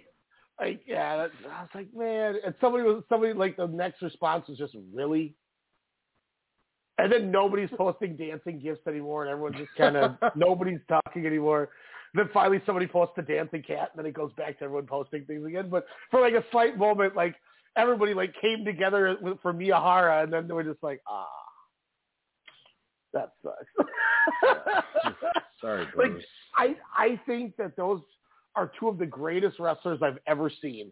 like yeah, that's, I was like, man, and somebody was somebody like the next response was just really. And then nobody's posting dancing gifts anymore, and everyone's just kind of nobody's talking anymore. Then finally somebody posts a dancing cat, and then it goes back to everyone posting things again. But for like a slight moment, like everybody like came together for Miyahara, and then they were just like, ah, that sucks. Sorry, like. I I think that those are two of the greatest wrestlers I've ever seen,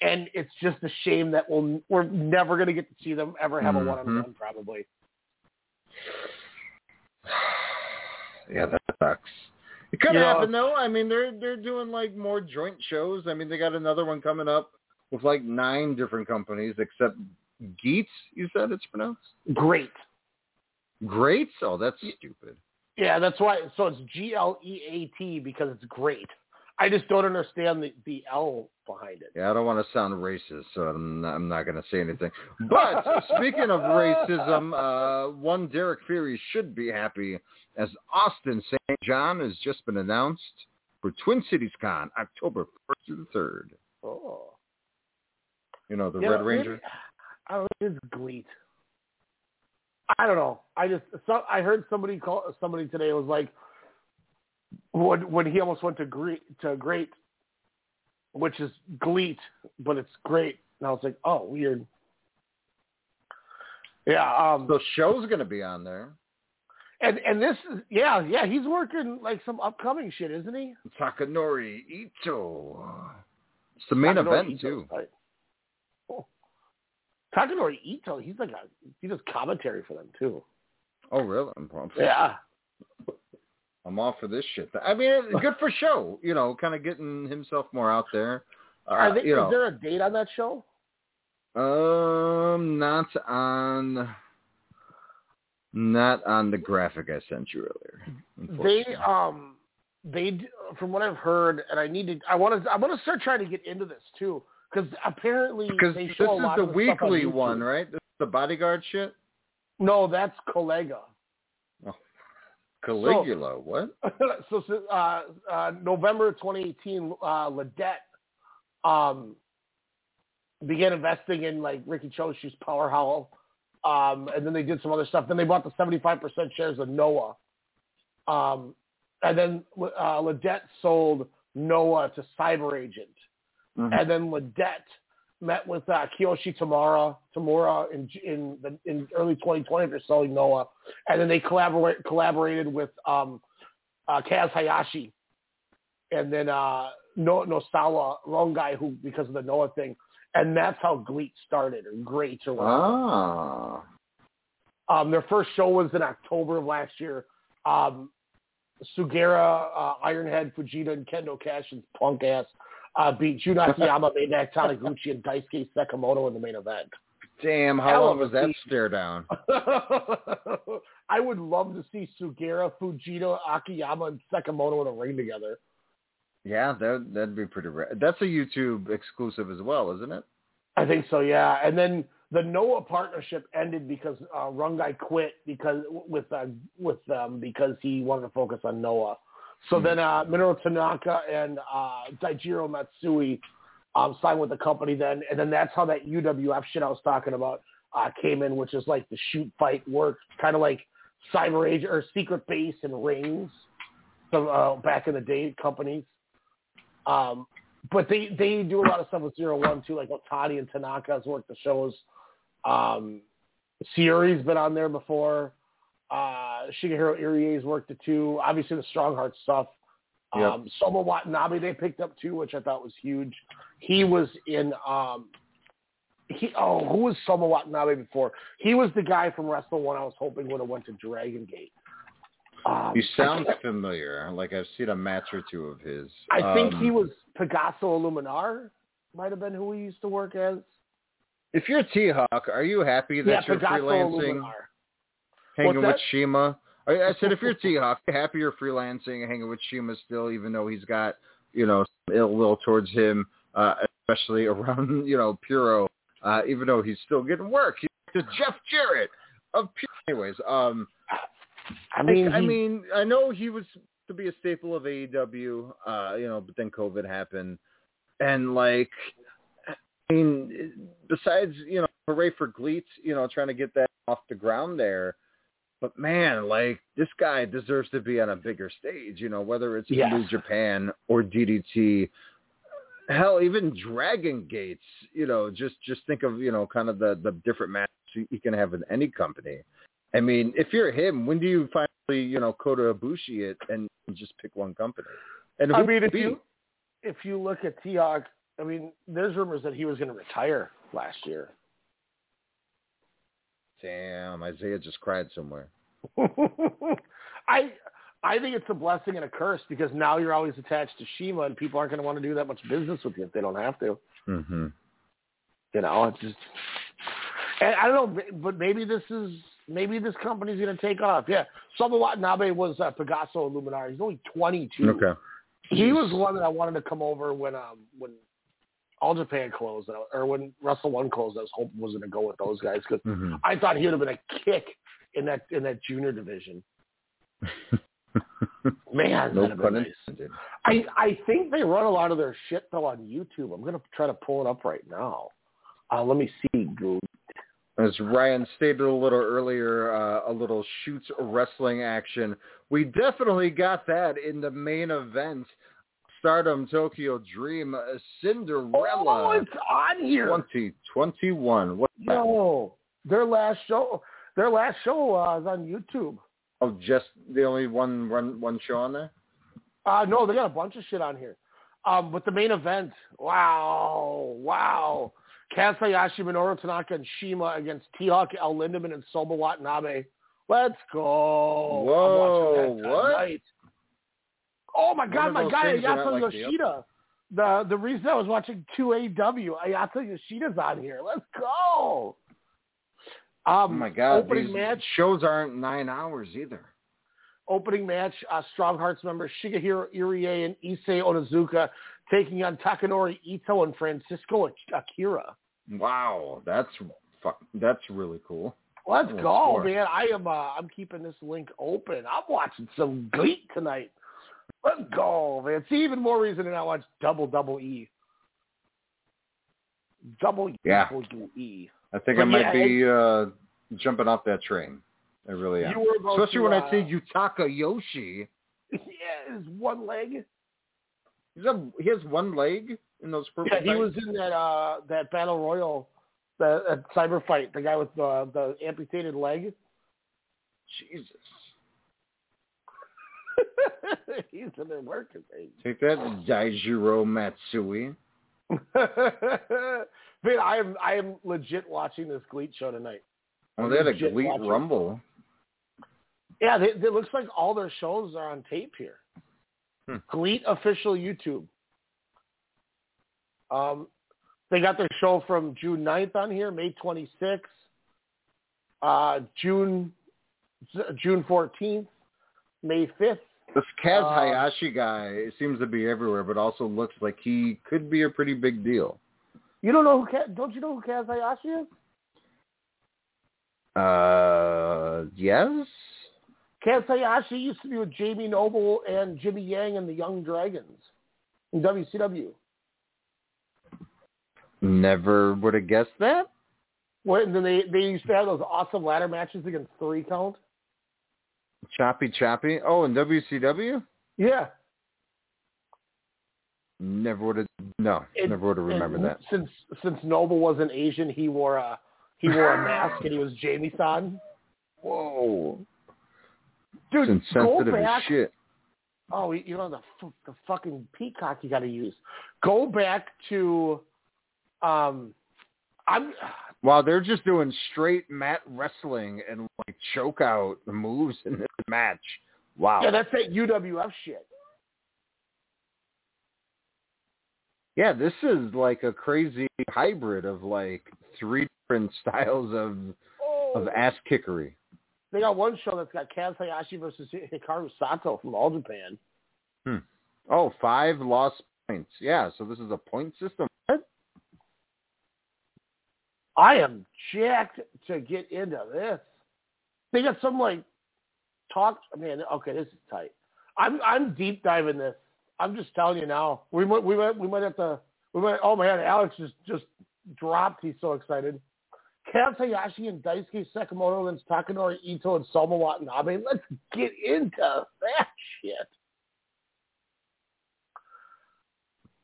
and it's just a shame that we'll we're never going to get to see them ever have a Mhm. one on one probably. Yeah, that sucks. It could You know, happen though. I mean, they're they're doing like more joint shows. I mean, they got another one coming up with like nine different companies, except Geets. You said it's pronounced Great. Great. Oh, that's stupid. Yeah, that's why. So it's G L E A T because it's great. I just don't understand the the L behind it. Yeah, I don't want to sound racist, so I'm not, I'm not going to say anything. But speaking of racism, uh, one Derek Fury should be happy as Austin St. John has just been announced for Twin Cities Con, October 1st through the 3rd. Oh, You know, the Yeah, Red Ranger. I don't know. It's GLEAT. I don't know. I just so, I heard somebody call somebody today was like when when he almost went to great to great, which is GLEAT, but it's great. And I was like, oh, weird. Yeah. Um. So show's going to be on there. And and this is yeah yeah he's working like some upcoming shit, isn't he? Takanori Ito. It's the main Takanori event Ito's too. right. Oh. Takanori Ito, he's like a he does commentary for them too. Oh, really? Yeah. I'm all for this shit. I mean, it's good for show. You know, kind of getting himself more out there. Uh, Are they, you know, is there a date on that show? Um, not on, not on the graphic I sent you earlier. They um they from what I've heard, and I need to I want to I want to start trying to get into this too because apparently because this is the of the on weekly one, right? This is the bodyguard shit. No, that's Collega. Caligula, what? so so, uh, uh, November 2018, uh, Lidet um, began investing in like Riki Choshu's Power Hall, um, and then they did some other stuff. Then they bought the 75% shares of Noah, um, and then uh, Lidet sold Noah to Cyber Agent, Mhm. and then Lidet met with uh, Kiyoshi Tamura Tamura in in the in early 2020 for selling Noah, and then they collaborate collaborated with um, uh, Kaz Hayashi, and then uh, no Nosawa Rongai, who because of the Noah thing, and that's how GLEAT started or Great or whatever. Ah, Um, their first show was in October of last year. Um, Sugiura, uh, Ironhead, Fujita, and Kendo Kashin's punk ass uh, beat Jun Akiyama, Maybach Taniguchi, and Daisuke Sekimoto in the main event. Damn, how long was that stare down? I would love to see Sugiura, Fujita, Akiyama, and Sekimoto in a ring together. Yeah, that that'd be pretty rare. That's a YouTube exclusive as well, isn't it? I think so. Yeah, and then the Noah partnership ended because uh, Rongai quit because with uh, with them because he wanted to focus on Noah. So Hmm. then uh, Minoru Tanaka and uh, Daijiro Matsui um, signed with the company then, and then that's how that UWF shit I was talking about uh, came in, which is like the shoot fight work, kind of like Cyber Age or Secret Base and Rings, some uh, back in the day companies. Um, but they they do a lot of stuff with Zero One too, like Otani and Tanaka's worked the shows. Um, Syuri's been on there before. Uh, Shigehiro Irie's worked it too. Obviously the Strong Heart stuff. Yep. Um, Soma Watanabe they picked up too, which I thought was huge. He was in um, he oh who was Soma Watanabe before? He was the guy from Wrestle One I was hoping would have went to Dragon Gate. Um, He sounds familiar. Like I've seen a match or two of his. I think Um, he was Pegaso Illuminar. Might have been who he used to work as. If you're T Hawk, are you happy that yeah, you're Pegaso freelancing, Illuminar. Hanging with? Shima? I, I said, if you're T Hawk, happy you're freelancing, hanging with Shima still, even though he's got you know some ill will towards him, uh, especially around you know Puro. Uh, even though he's still getting work, he's the Jeff Jarrett of Puro. Anyways, um, I mean, I, he- mean, I know he was to be a staple of AEW, uh, you know, but then COVID happened, and like, I mean, besides you know, hooray for Gleets, you know, trying to get that off the ground there. But man, like this guy deserves to be on a bigger stage, you know, whether it's Yes. New Japan or DDT. Hell, even Dragon Gates, you know, just just think of you know, kind of the the different matches you you can have in any company. I mean, if you're him, when do you finally, you know, Kota Ibushi it and just pick one company? And I mean, if be? you if you look at T Hawk, I mean, there's rumors that he was going to retire last year. Damn, Isaiah just cried somewhere. I I think it's a blessing and a curse because now you're always attached to Shima, and people aren't going to want to do that much business with you if they don't have to. Mm-hmm. You know, it's just. And I don't know, but maybe this is maybe this company's going to take off. Yeah, Soma Watanabe was uh, Pegaso Illuminar. He's only 22. Okay. He was one that I wanted to come over when um when All Japan closed or when Wrestle One closed. I was hoping was going to go with those guys because Mhm. I thought he would have been a kick in that in that junior division. Man, no that'd have been pun nice. I I think they run a lot of their shit though on YouTube. I'm gonna try to pull it up right now. Uh, let me see. As Ryan stated a little earlier, uh, a little shoots wrestling action. We definitely got that in the main event. Stardom Tokyo Dream uh, Cinderella Oh, it's on here. 2021. What? No, their last show. Their last show uh, is on YouTube. Oh, just the only one one one show on there. Uh, no, they got a bunch of shit on here. Um, but the main event, wow, wow. Kaz Hayashi, Minoru Tanaka, and Shima against T-Hawk, El Lindaman, and Soma Watanabe. Let's go. Whoa, I'm watching that what? Oh my God, my guy Ayato like the Yoshida. The the reason I was watching 2AW, Ayato Yoshida's on here. Let's go. Um, Oh my God, opening these match. shows aren't nine hours either. opening match, uh, Strong Hearts member Shigehiro Irie and Issei Onizuka taking on Takanori Ito and Francisco Akira. Wow, that's that's really cool. Let's go, man! I am. Uh, I'm keeping this link open. I'm watching some Gleek tonight. Let's go, man! See, even more reason to not watch Double Double E. Double Yeah. Double E. I think But I might yeah, be uh, jumping off that train. I really am. You were about Especially to, when uh, I see Yutaka Yoshi. Yeah, his one leg. He's a, he has one leg in those purple Yeah, he was in that uh that battle royal, the that cyber fight. The guy with the the amputated leg. Jesus. He's in there working. Take that, Daijiro Matsui. Man, I am I am legit watching this GLEAT show tonight. Oh, they had a GLEAT watching. Rumble. Yeah, they, it looks like all their shows are on tape here. Hmm. GLEAT official YouTube. Um, They got their show from June 9th on here, May 26th, uh, June June 14th, May 5th. This Kaz Uh, Hayashi guy seems to be everywhere, but also looks like he could be a pretty big deal. You don't know who Kaz, don't you know who Kaz Hayashi is? Uh, yes. Kaz Hayashi used to be with Jamie Noble and Jimmy Yang and the Young Dragons in WCW. Never would have guessed that. When then they they used to have those awesome ladder matches against three count. Choppy Choppy. Oh, in WCW. Yeah, Never would have. No, It- never would have remembered that. Since since Noble was an Asian, he wore a he wore a mask and he was Jamie San. Whoa, Dude, it's go insensitive as shit. Oh, you know the f- the fucking peacock you got to use. Go back to, um, I'm Wow, they're just doing straight mat wrestling and like choke out moves in this match. Wow. yeah, that's that UWF shit. Yeah, this is like a crazy hybrid of like three different styles of of ass kickery. They got one show that's got Kaz Hayashi versus Hikaru Sato from All Japan. Hmm. Oh, five lost points. Yeah, so this is a point system. I am jacked to get into this. They got some like talk. Man, okay, this is tight. I'm I'm deep diving this. I'm just telling you now. We might we might we might have to. We might. Oh man, Alex just just dropped. He's so excited. Kaz Hayashi and Daisuke Sekimoto against Takanori Ito and Soma Watanabe. Let's get into that shit.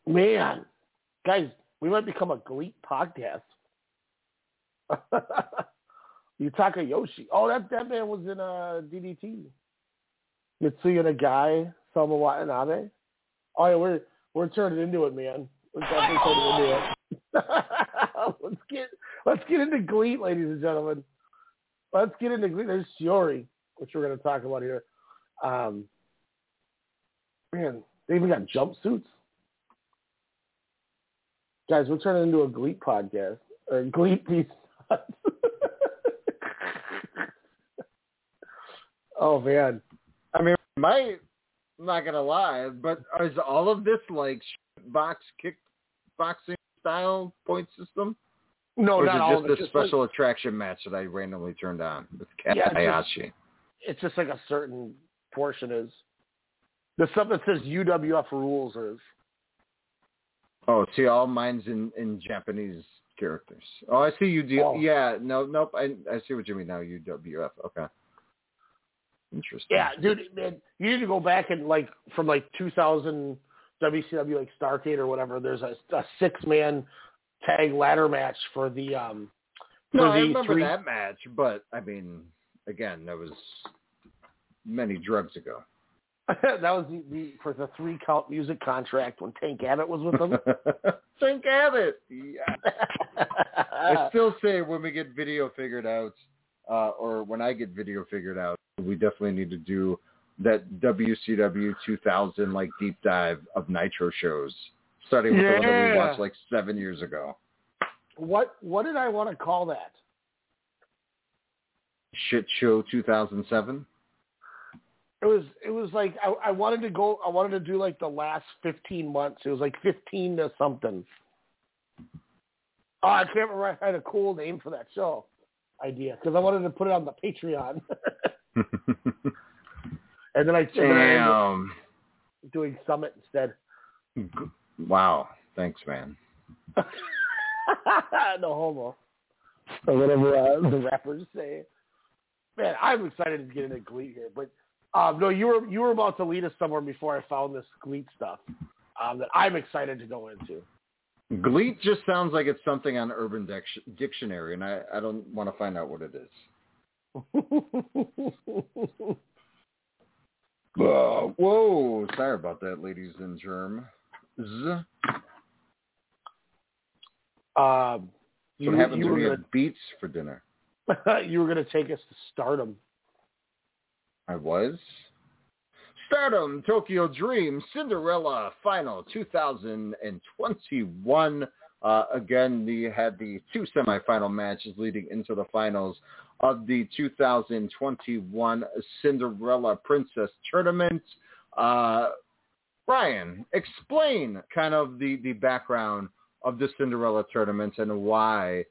Man, guys, we might become a GLEAT podcast. Yutaka Yoshi. Oh, that that man was in uh, DDT. Mitsuya Nagai, Soma Watanabe. Oh yeah, we're we're turning into it, man. We're definitely turning into it. let's get let's get into GLEAT, ladies and gentlemen. Let's get into GLEAT. There's Syuri, which we're going to talk about here. Um, man, they even got jumpsuits. Guys, we're turning into a GLEAT podcast or GLEAT piece. oh man, I mean, my I'm not gonna lie, but is all of this like box kickboxing style point system? no, or not all just a special like- attraction match that I randomly turned on with Kat Yeah, it's just- it's just like a certain portion is. The stuff that says UWF rules is. Oh, see, all mine's in in Japanese characters. Oh, I see you do. Oh. Yeah, no, nope. I I see what you mean now. UWF. Okay. Interesting. Yeah, dude, man, you need to go back and like from like 2000 WCW like Starcade or whatever. There's a, a six man tag ladder match for the um for No, the I remember three. that match, but I mean, again, that was many drugs ago. that was the, the for the three count music contract when Tank Abbott was with them. Tank Abbott. Yeah. I still say when we get video figured out, uh, or when I get video figured out, we definitely need to do that WCW 2000 like deep dive of Nitro shows, starting with the one that we watched like seven years ago. what what did I want to call that? Shit Show 2007. It was it was like I, I wanted to go I wanted to do like the last fifteen months. It was like fifteen to something. Oh, I can't remember. I had a cool name for that show idea because I wanted to put it on the Patreon, and then I, and then I ended up doing Summit instead. Wow. Thanks, man. no homo, or whatever uh, the rappers say. Man, I'm excited to get into Glee here, but um, no, you were you were about to lead us somewhere before I found this Glee stuff um, that I'm excited to go into. GLEAT just sounds like it's something on Urban Dic- Dictionary, and I, I don't want to find out what it is. Uh, whoa, sorry about that, ladies and germs. um, you, what happens when we have beets for dinner. you were going to take us to Stardom. I was. Stardom, Tokyo Dream, Cinderella Final 2021 Uh, again, we had the two semifinal matches leading into the finals of the 2021 Cinderella Princess Tournament. Uh, Ryan, explain kind of the, the background of the Cinderella tournament and why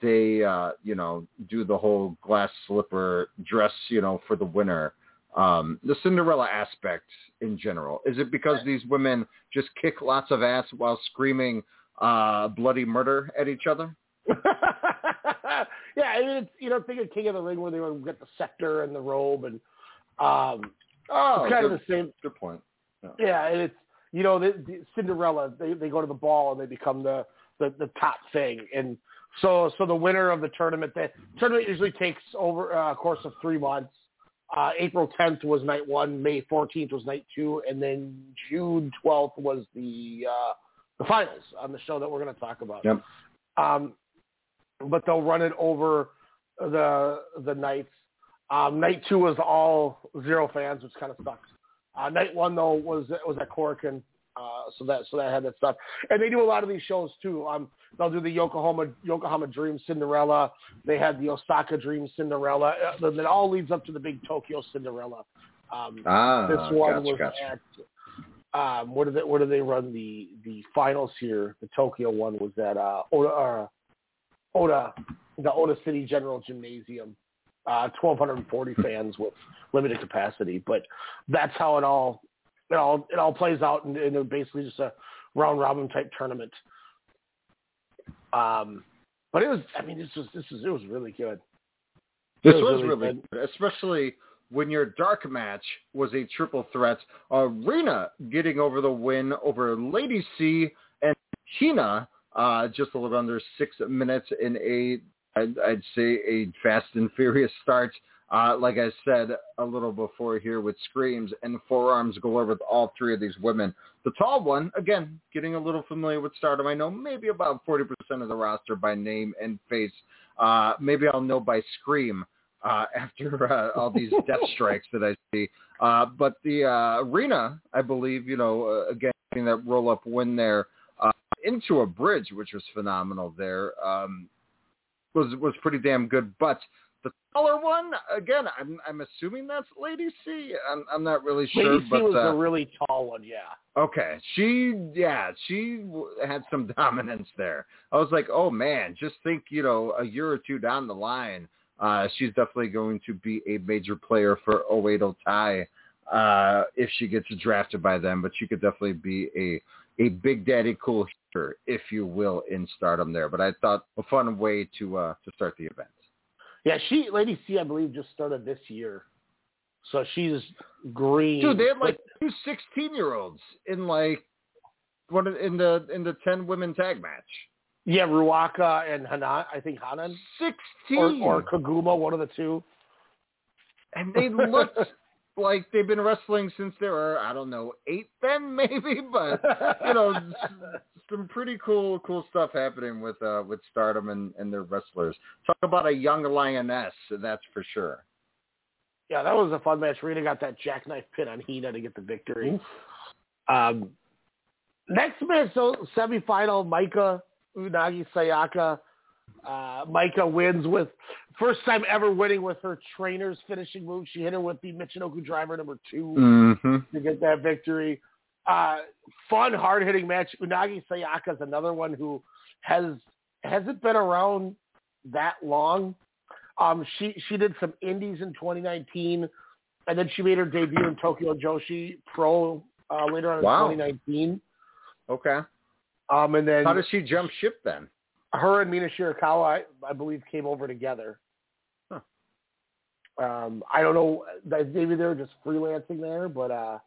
they, uh, you know, do the whole glass slipper dress, you know, for the winner. Um, the Cinderella aspect in general. Is it because these women just kick lots of ass while screaming uh, bloody murder at each other? yeah, I mean, it's, you know, think of King of the Ring where they would get the scepter and the robe and um, oh, it's kind good, of the same. Good point. Yeah, yeah and it's you know, the, the Cinderella, they they go to the ball and they become the the, the top thing, and so so the winner of the tournament, the tournament usually takes over uh, a course of three months. Uh, April 10th was night one, May 14th was night two, and then June 12th was the uh, the finals on the show that we're going to talk about. Yep. Um, but they'll run it over the the nights. Um, night two was all zero fans, which kind of sucks. Uh, night one though was was at Korakuen, uh, so that so that had that stuff. And they do a lot of these shows too. Um, they'll do the Yokohama Yokohama Dream Cinderella. They had the Osaka Dream Cinderella. Uh, that all leads up to the big Tokyo Cinderella. Um, ah, this one gotcha, was gotcha. at um, where did they where did they run the the finals here? The Tokyo one was at uh, Ota uh, Ota the Ota City General Gymnasium. Uh, 1,240 fans with limited capacity, but that's how it all it all it all plays out, and, and basically just a round robin type tournament. Um, but it was, I mean, this was this was it was really good. This was, was really really good, especially when your dark match was a triple threat. Rina getting over the win over Lady C and Hina, uh, just a little under six minutes in a, I'd, I'd say a fast and furious start. Uh, like I said a little before here with screams and forearms galore with all three of these women. The tall one, again, getting a little familiar with Stardom. I know maybe about 40% of the roster by name and face. Uh, maybe I'll know by scream uh, after uh, all these death strikes that I see. Uh, but the uh, arena, I believe, you know, uh, again, getting that roll up win there uh, into a bridge, which was phenomenal there, um, was was pretty damn good. But the taller one, again, I'm I'm assuming that's Lady C. I'm I'm not really sure, Lady C but was uh, a really tall one, yeah. Okay, she yeah, she had some dominance there. I was like, oh man, just think, you know, a year or two down the line, uh, she's definitely going to be a major player for Oedo Tai uh, if she gets drafted by them. But she could definitely be a a big daddy cool hitter, if you will, in Stardom there. But I thought a fun way to uh, to start the event. Yeah, she Lady C, I believe, just started this year, so she's green. Dude, they had like two 16 year olds in like one in the in the 10 women tag match. yeah, Ruaka and Hanan, I think Hanan 16 or, or Kaguma, one of the two. and they looked like they've been wrestling since they were I don't know eight then maybe, but you know some pretty cool cool stuff happening with uh with Stardom and and their wrestlers. Talk about a young lioness, that's for sure. Yeah, that was a fun match. Rina got that jackknife pin on Hina to get the victory. Um, next match, so semifinal, Maika Unagi Sayaka. Uh, Maika wins with first time ever winning with her trainer's finishing move. She hit her with the Michinoku driver number two Mm-hmm. to get that victory. Uh, fun, hard hitting match. Unagi Sayaka is another one who has hasn't been around that long. Um, she she did some indies in 2019, and then she made her debut in Tokyo Joshi Pro uh, later on Wow. in 2019. Okay. Um, and then How does she jump ship then? Her and Mina Shirakawa, I, I believe, came over together. Huh. Um, I don't know. Maybe they were just freelancing there, but uh,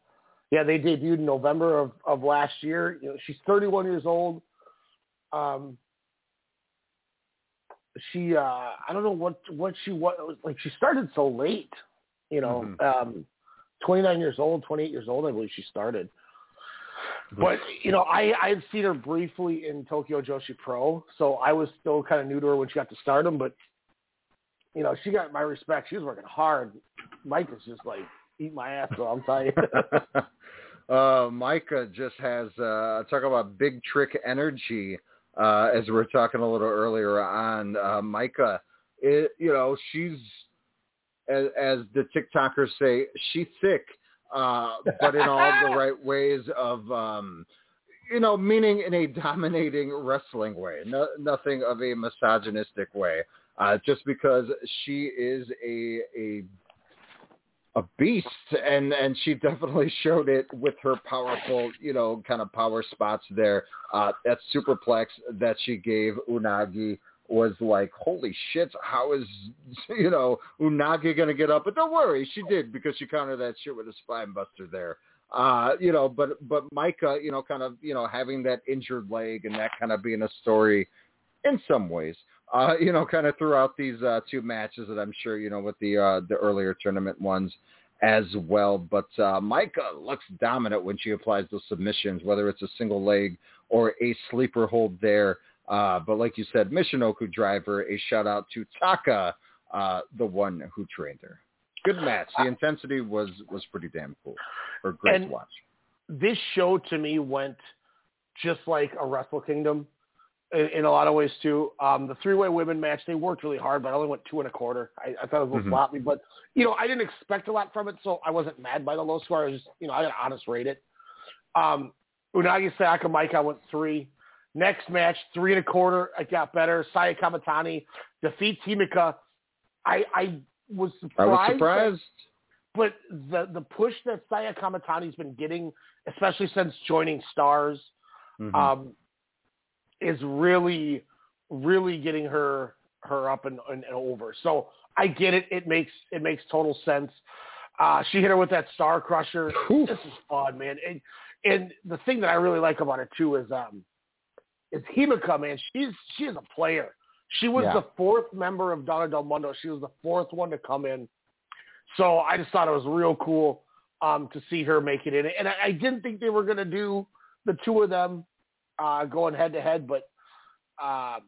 yeah, they debuted in November of, of last year. You know, she's 31 years old. Um, she, uh, I don't know what what she what like. She started so late. You know, um, 29 years old, 28 years old. I believe she started. But you know, I I had seen her briefly in Tokyo Joshi Pro, so I was still kind of new to her when she got to Stardom. But you know, she got my respect. She was working hard. Mike was just like eat my ass. So I'm telling you. uh, Maika just has uh, talk about big trick energy. uh, as we were talking a little earlier on. Uh, Maika, it, you know, she's as, as the TikTokers say, she's thick, uh, but in all the right ways of, um, you know, meaning in a dominating wrestling way, no, nothing of a misogynistic way. Uh, just because she is a a a beast and and she definitely showed it with her powerful you know kind of power spots there uh that superplex that she gave unagi was like holy shit how is you know unagi gonna get up but don't worry she did because she countered that shit with a spine buster there uh you know but but maika you know kind of you know having that injured leg and that kind of being a story in some ways uh, you know, kind of throughout these uh, two matches that I'm sure, you know, with the uh, the earlier tournament ones as well. But uh, Maika looks dominant when she applies those submissions, whether it's a single leg or a sleeper hold there. Uh, but like you said, Michinoku driver, a shout out to Taka, uh, the one who trained her. Good match. The intensity was was pretty damn cool or great and to watch. This show to me went just like a Wrestle Kingdom in, in a lot of ways too. Um, the three-way women match, they worked really hard, but I only went two and a quarter. I, I thought it was a little Mhm. sloppy, but you know, I didn't expect a lot from it, so I wasn't mad by the low score. I was just, you know, I got to honest rate it. Um, Unagi I went three. Next match, three and a quarter. I got better. Saya Kamatani defeats Himika. I, I was surprised. I was that- surprised. but the the push that Saya Kamatani's been getting, especially since joining Stars, Mhm. um, is really, really getting her her up and, and, and over. So I get it. It makes it makes total sense. Uh, she hit her with that Star Crusher. This is fun, man. And and the thing that I really like about it too is um, is Himika, man. She's she is a player. She was Yeah. the fourth member of Donna Del Mondo. She was the fourth one to come in. So I just thought it was real cool um, to see her make it in. And I, I didn't think they were going to do the two of them uh, going head to head, but um,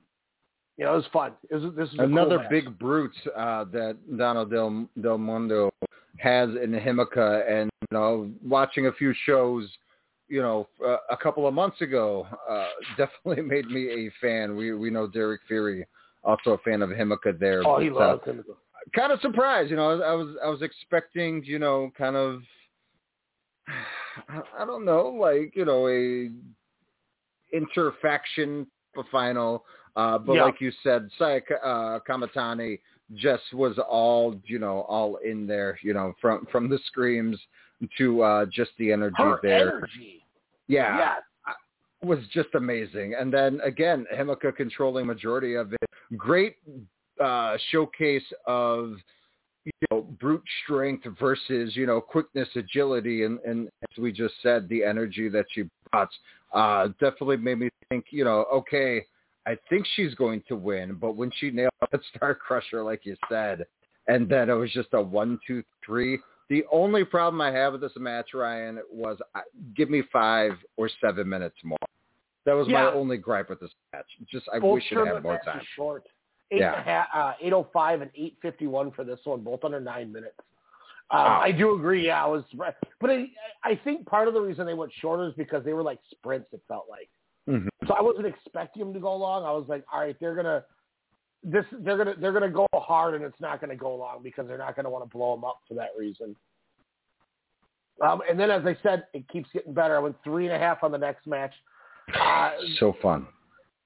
you know, it was fun. It was, this is Another cool big brute uh, that Donna Del, Del Mondo has in Himika, and you know, watching a few shows, you know, uh, a couple of months ago, uh, definitely made me a fan. We we know Derek Fury, also a fan of Himika there. Oh, he but, uh, loves him. kind of surprised. You know, I was I was expecting, you know, kind of I don't know, like you know, a interfaction final. Uh, but Yeah. like you said, Saya uh, Kamatani just was all you know, all in there. You know, from from the screams to uh, just the energy Her there. energy. Yeah, Yeah. was just amazing. And then again, Himika controlling majority of it. Great uh, showcase of you know brute strength versus you know quickness, agility, and and as we just said, the energy that she brought uh, definitely made me think. You know, okay, I think she's going to win, but when she nailed that Star Crusher, like you said, and then it was just a one, two, three. The only problem I have with this match, Ryan, was uh, give me five or seven minutes more. That was my only gripe with this match. Just I both wish it had more time. Short. Eight Yeah. and a half, uh, 805 and 851 for this one, both under nine minutes. Um, Wow. I do agree. Yeah, I was, but I, I think part of the reason they went shorter is because they were like sprints. It felt like. Mhm. So I wasn't expecting them to go long. I was like, all right, they're gonna this they're gonna they're gonna go hard, and it's not gonna go long because they're not gonna want to blow them up for that reason. Um, and then, as I said, it keeps getting better. I went three and a half on the next match. Uh, So fun.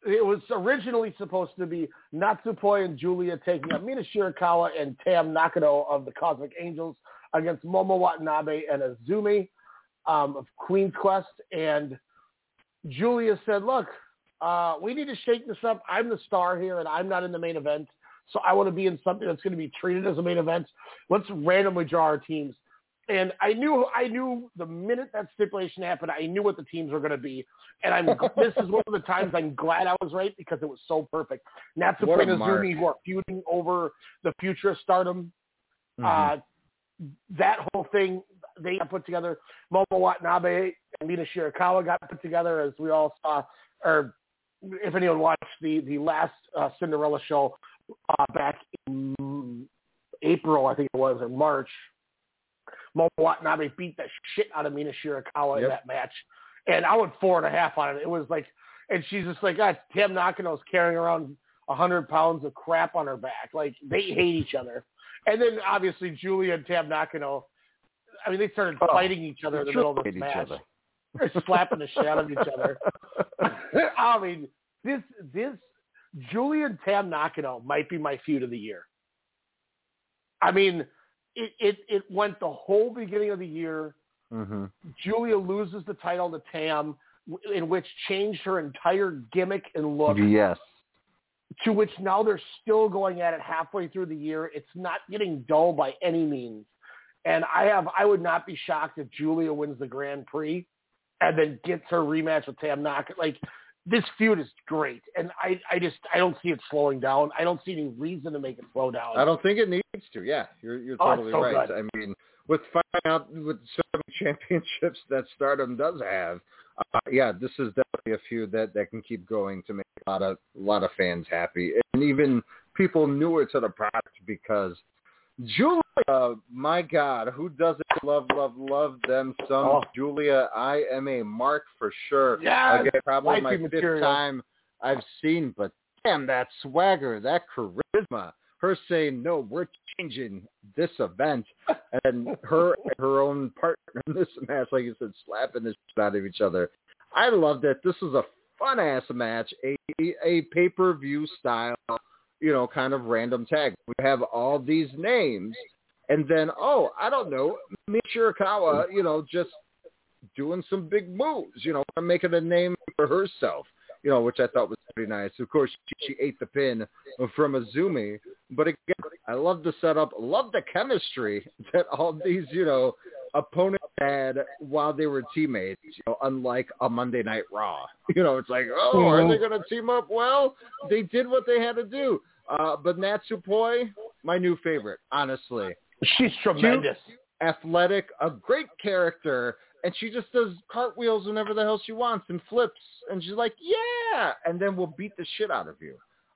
it was originally supposed to be Natsupoi and Julia taking on Mina Shirakawa and Tam Nakano of the Cosmic Angels against Momo Watanabe and Azumi um, of Queen's Quest. And Julia said, look, uh, we need to shake this up. I'm the star here, and I'm not in the main event. So I want to be in something that's going to be treated as a main event. Let's randomly draw our teams. And I knew, I knew the minute that stipulation happened, I knew what the teams were going to be. And I'm, this is one of the times I'm glad I was right because it was so perfect. Natsuko What a and mark. Azumi who are feuding over the future of Stardom. Mhm. Uh, that whole thing they got put together. Momo Watanabe and Mina Shirakawa got put together, as we all saw. Or if anyone watched the the last uh, Cinderella show uh, back in April, I think it was, or March. Momo Watanabe beat the shit out of Mina Shirakawa in that match, and I went four and a half on it. It was like, and she's just like, God, Tam Nakano's carrying around a hundred pounds of crap on her back. Like they hate each other. And then obviously Julia and Tam Nakano, I mean, they started Oh, fighting each other in the middle of each match. other. They're slapping the shit out of each other. I mean, this this Julia and Tam Nakano might be my feud of the year. I mean, it it it went the whole beginning of the year. hmm Julia loses the title to Tam, in which changed her entire gimmick and look. Yes. To which now they're still going at it halfway through the year. It's not getting dull by any means. And I have I would not be shocked if Julia wins the Grand Prix and then gets her rematch with Tam Nakano. Like this feud is great, and I I just I don't see it slowing down. I don't see any reason to make it slow down. I don't think it needs to. Yeah, you're you're Oh, totally so right. good. I mean, with finding out with so many championships that Stardom does have, uh, yeah, this is definitely a feud that that can keep going to make a lot of a lot of fans happy, and even people newer to the product because Julia, Uh, my God, who doesn't love love love them some Oh. Julia? I am a mark for sure. Yes, Again, probably my wifey fifth material. time I've seen, but damn that swagger, that charisma. Her saying, "No, we're changing this event," and her her own partner in this match, like you said, slapping the shit out of each other. I loved it. This was a fun ass match, a a pay per view style, you know, kind of random tag. We have all these names, and then oh, I don't know, Michirakawa, you know, just doing some big moves, you know, making a name for herself, you know, which I thought was pretty nice. Of course, she, she ate the pin from Azumi, but again, I love the setup, love the chemistry that all these, you know, opponents had while they were teammates, you know, unlike a Monday Night Raw. You know, it's like, oh, are they going to team up? Well, they did what they had to do. Uh, but Natsupoi, my new favorite, honestly. She's tremendous. Cute, athletic, a great character, and she just does cartwheels whenever the hell she wants and flips, and she's like, yeah, and then we'll beat the shit out of you.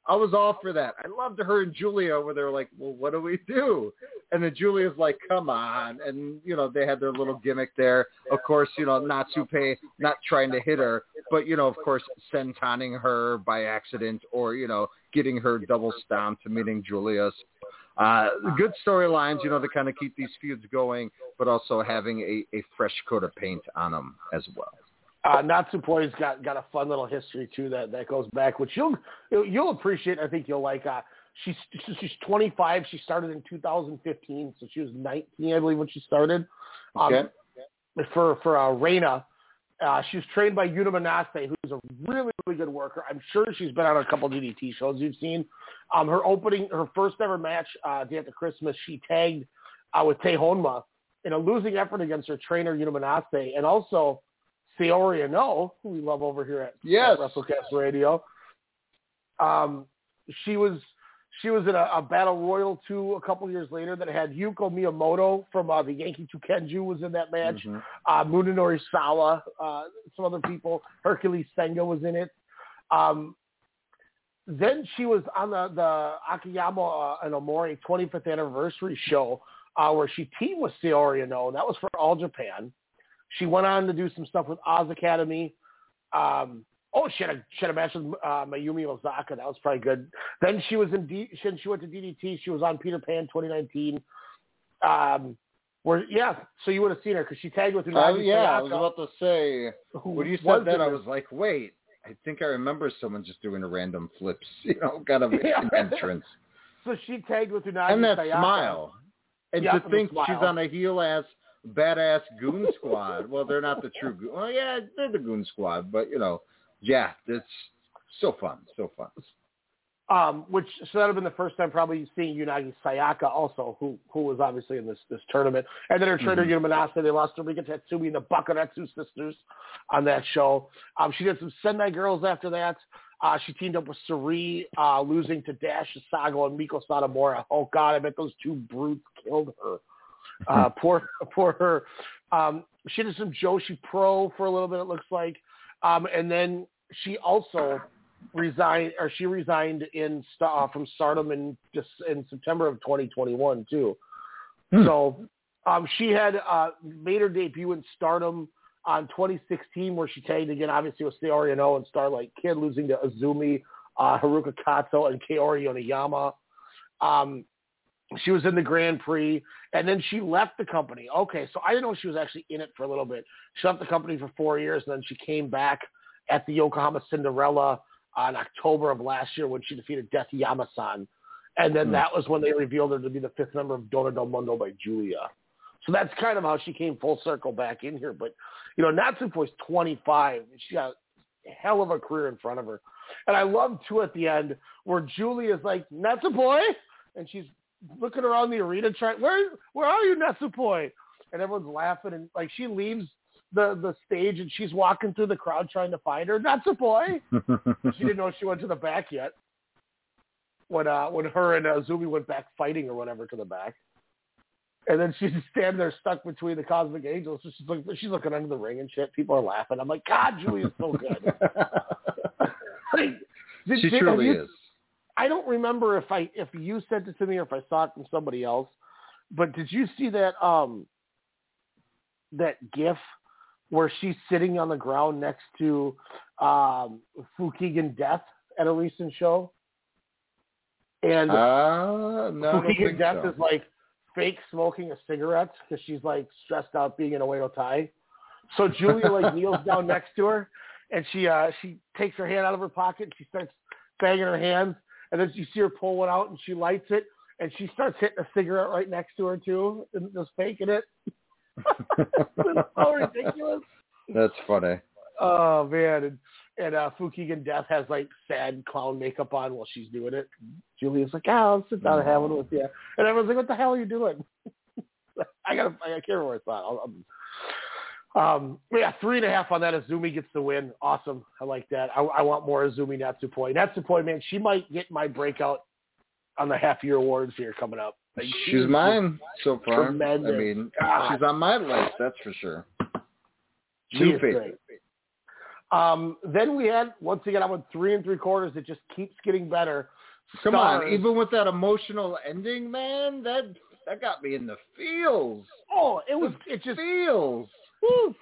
I was all for that. I loved her and Julia where they were like, well, what do we do? And then Julia's like, come on. And, you know, they had their little gimmick there. Of course, you know, Natsupe not trying to hit her, but, you know, of course, sentoning her by accident or, you know, getting her double stomped, to meeting Julia. Uh, good storylines, you know, to kind of keep these feuds going, but also having a, a fresh coat of paint on them as well. Uh, Natsupoi's got got a fun little history too that that goes back, which you'll you'll, you'll appreciate. I think you'll like. Uh, she's she's 25. She started in 2015, so she was 19, I believe, when she started. Um, Okay. For for uh, Reina, uh, she was trained by Yuna Manase, who's a really really good worker. I'm sure she's been on a couple DDT shows you've seen. Um, her opening, her first ever match uh, day after Christmas, she tagged uh, with Tei Honma in a losing effort against her trainer Yuna Manase, and also Saori Anou, who we love over here at, Yes. at WrestleCast Radio. Um, she was she was in a, a battle royal two a couple years later that had Yuko Miyamoto from uh, the Yankee Tukenju was in that match. Mhm. Uh, Munenori Sawa, uh, some other people. Hercules Senga was in it. Um, then she was on the, the Akiyama uh, and Omori 25th anniversary show uh, where she teamed with Saori Anou. That was for All Japan. She went on to do some stuff with Oz Academy. Um, oh, she had a she had a match with uh, Mayumi Ozaka. That was probably good. Then she was in D, she, she went to DDT. She was on Peter Pan 2019. Um, where yeah, so you would have seen her because she tagged with Oh yeah, I was about to say when you said that, I was like, wait, I think I remember someone just doing a random flips, you know, kind of Yeah. entrance. So she tagged with Unagi and that Sayaka. smile. And Yeah, to think she's on a heel ass badass goon squad. well, they're not the true goon. Well, yeah, they're the goon squad, but you know, yeah, it's so fun, so fun. Um, which so that would have been the first time probably seeing Unagi Sayaka also, who who was obviously in this this tournament. And then her trainer Mhm. Yuna Manase, they lost to Rika Tatsumi and the Bakuretsu sisters on that show. Um, she did some Sendai girls after that. Uh, she teamed up with Sari, uh, losing to Dash Chisako and Meiko Satomura. Oh God, I bet those two brutes killed her. Uh, poor, poor her. Um, she did some Joshi Pro for a little bit, it looks like, um, and then she also resigned, or she resigned in uh, from Stardom in just in September of 2021 too. So um, she had uh, made her debut in Stardom on 2016 where she tagged again, obviously with Saori Anou and Starlight Kid, losing to Azumi, uh, Haruka Kato, and Kaori Yoneyama. Um, she was in the Grand Prix, and then she left the company. Okay, so I didn't know she was actually in it for a little bit. She left the company for four years, and then she came back at the Yokohama Cinderella on October of last year when she defeated Death Yamasan. And then Hmm. that was when they revealed her to be the fifth member of Donna del Mondo by Julia. So that's kind of how she came full circle back in here. But, you know, Natsupoi's 25. She got a hell of a career in front of her. And I love, too, at the end where Julia's like, Natsupoi? And she's looking around the arena trying, where, where are you, Natsupoi? And everyone's laughing. And, like, she leaves the, the stage and she's walking through the crowd trying to find her. Natsupoi? she didn't know she went to the back yet. When uh when her and uh, Zumi went back fighting or whatever to the back, and then she's standing there stuck between the Cosmic Angels. So she's look, she's looking under the ring and shit. People are laughing. I'm like, God, Julia's so good. like, did- she did- truly you- is. I don't remember if I if you sent it to me or if I saw it from somebody else, but did you see that um that GIF where she's sitting on the ground next to um Fukigen Death at a recent show? And Uh, no, I don't Fukigen think Death so. is like fake smoking a cigarette because she's like stressed out being in a Oedo Tai. So Julia like kneels down next to her and she uh she takes her hand out of her pocket and she starts banging her hands and then you see her pull one out and she lights it and she starts hitting a cigarette right next to her too and just faking it. it's so ridiculous. That's funny. Oh man, and and uh, Fukigen Death has like sad clown makeup on while she's doing it. Julia's like, "Ah, I'll sit down and have one with you," and everyone's like, "What the hell are you doing?" I gotta, I can't remember what I thought. I'll, I'll, um, yeah, three and a half on that. Azumi gets the win. Awesome. I like that. I, I want more Azumi Natsupoi. Natsupoi, man, she might get my breakout on the half year awards here coming up. Like, She's mine so far. Tremendous. I mean, God. she's on my list, that's for sure. She New favorite. Um, then we had once again I went three and three quarters. It just keeps getting better. Come on, even with that emotional ending, man, that that got me in the feels. Oh, it was it just feels. Whew.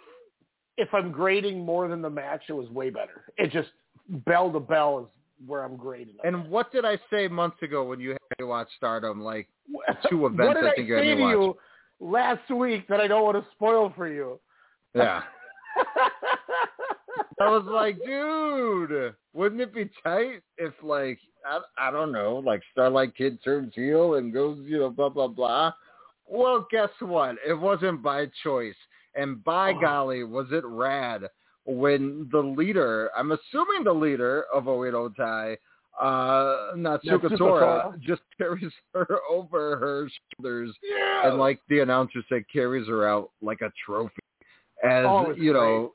If I'm grading more than the match, it was way better. It just bell to bell is where I'm grading. And what did I say months ago when you had to watch Stardom? Like two what events did I I, think you say had to me you last week that I don't want to spoil for you? Yeah. I was like, dude, wouldn't it be tight if like I, I don't know, like Starlight Kid turns heel and goes, you know, blah blah blah. Well, guess what? It wasn't by choice, and by Oh. golly, was it rad when the leader, I'm assuming the leader of Oedo Tai, uh, Natsuko Natsuko Tora, Tora. just carries her over her shoulders, Yeah. and like the announcer said, carries her out like a trophy as Oh, you know,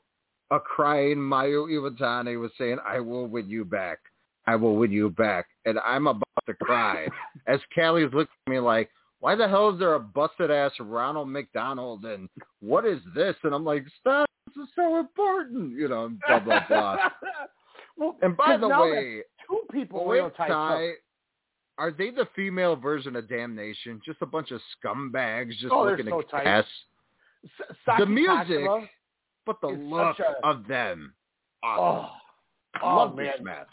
a crying Mayu Iwatani was saying, "I will win you back. I will win you back," and I'm about to cry as Callie's looking at me like, "Why the hell is there a busted ass Ronald McDonald and what is this?" And I'm like, "Stop! This is so important," you know, blah blah blah. well, and by the way, two people Tai Tai, are they the female version of Damnation? Just a bunch of scumbags just Oh, looking so to tight. S- the music, but the look a- of them. Oh, Awesome. oh Love man, this match.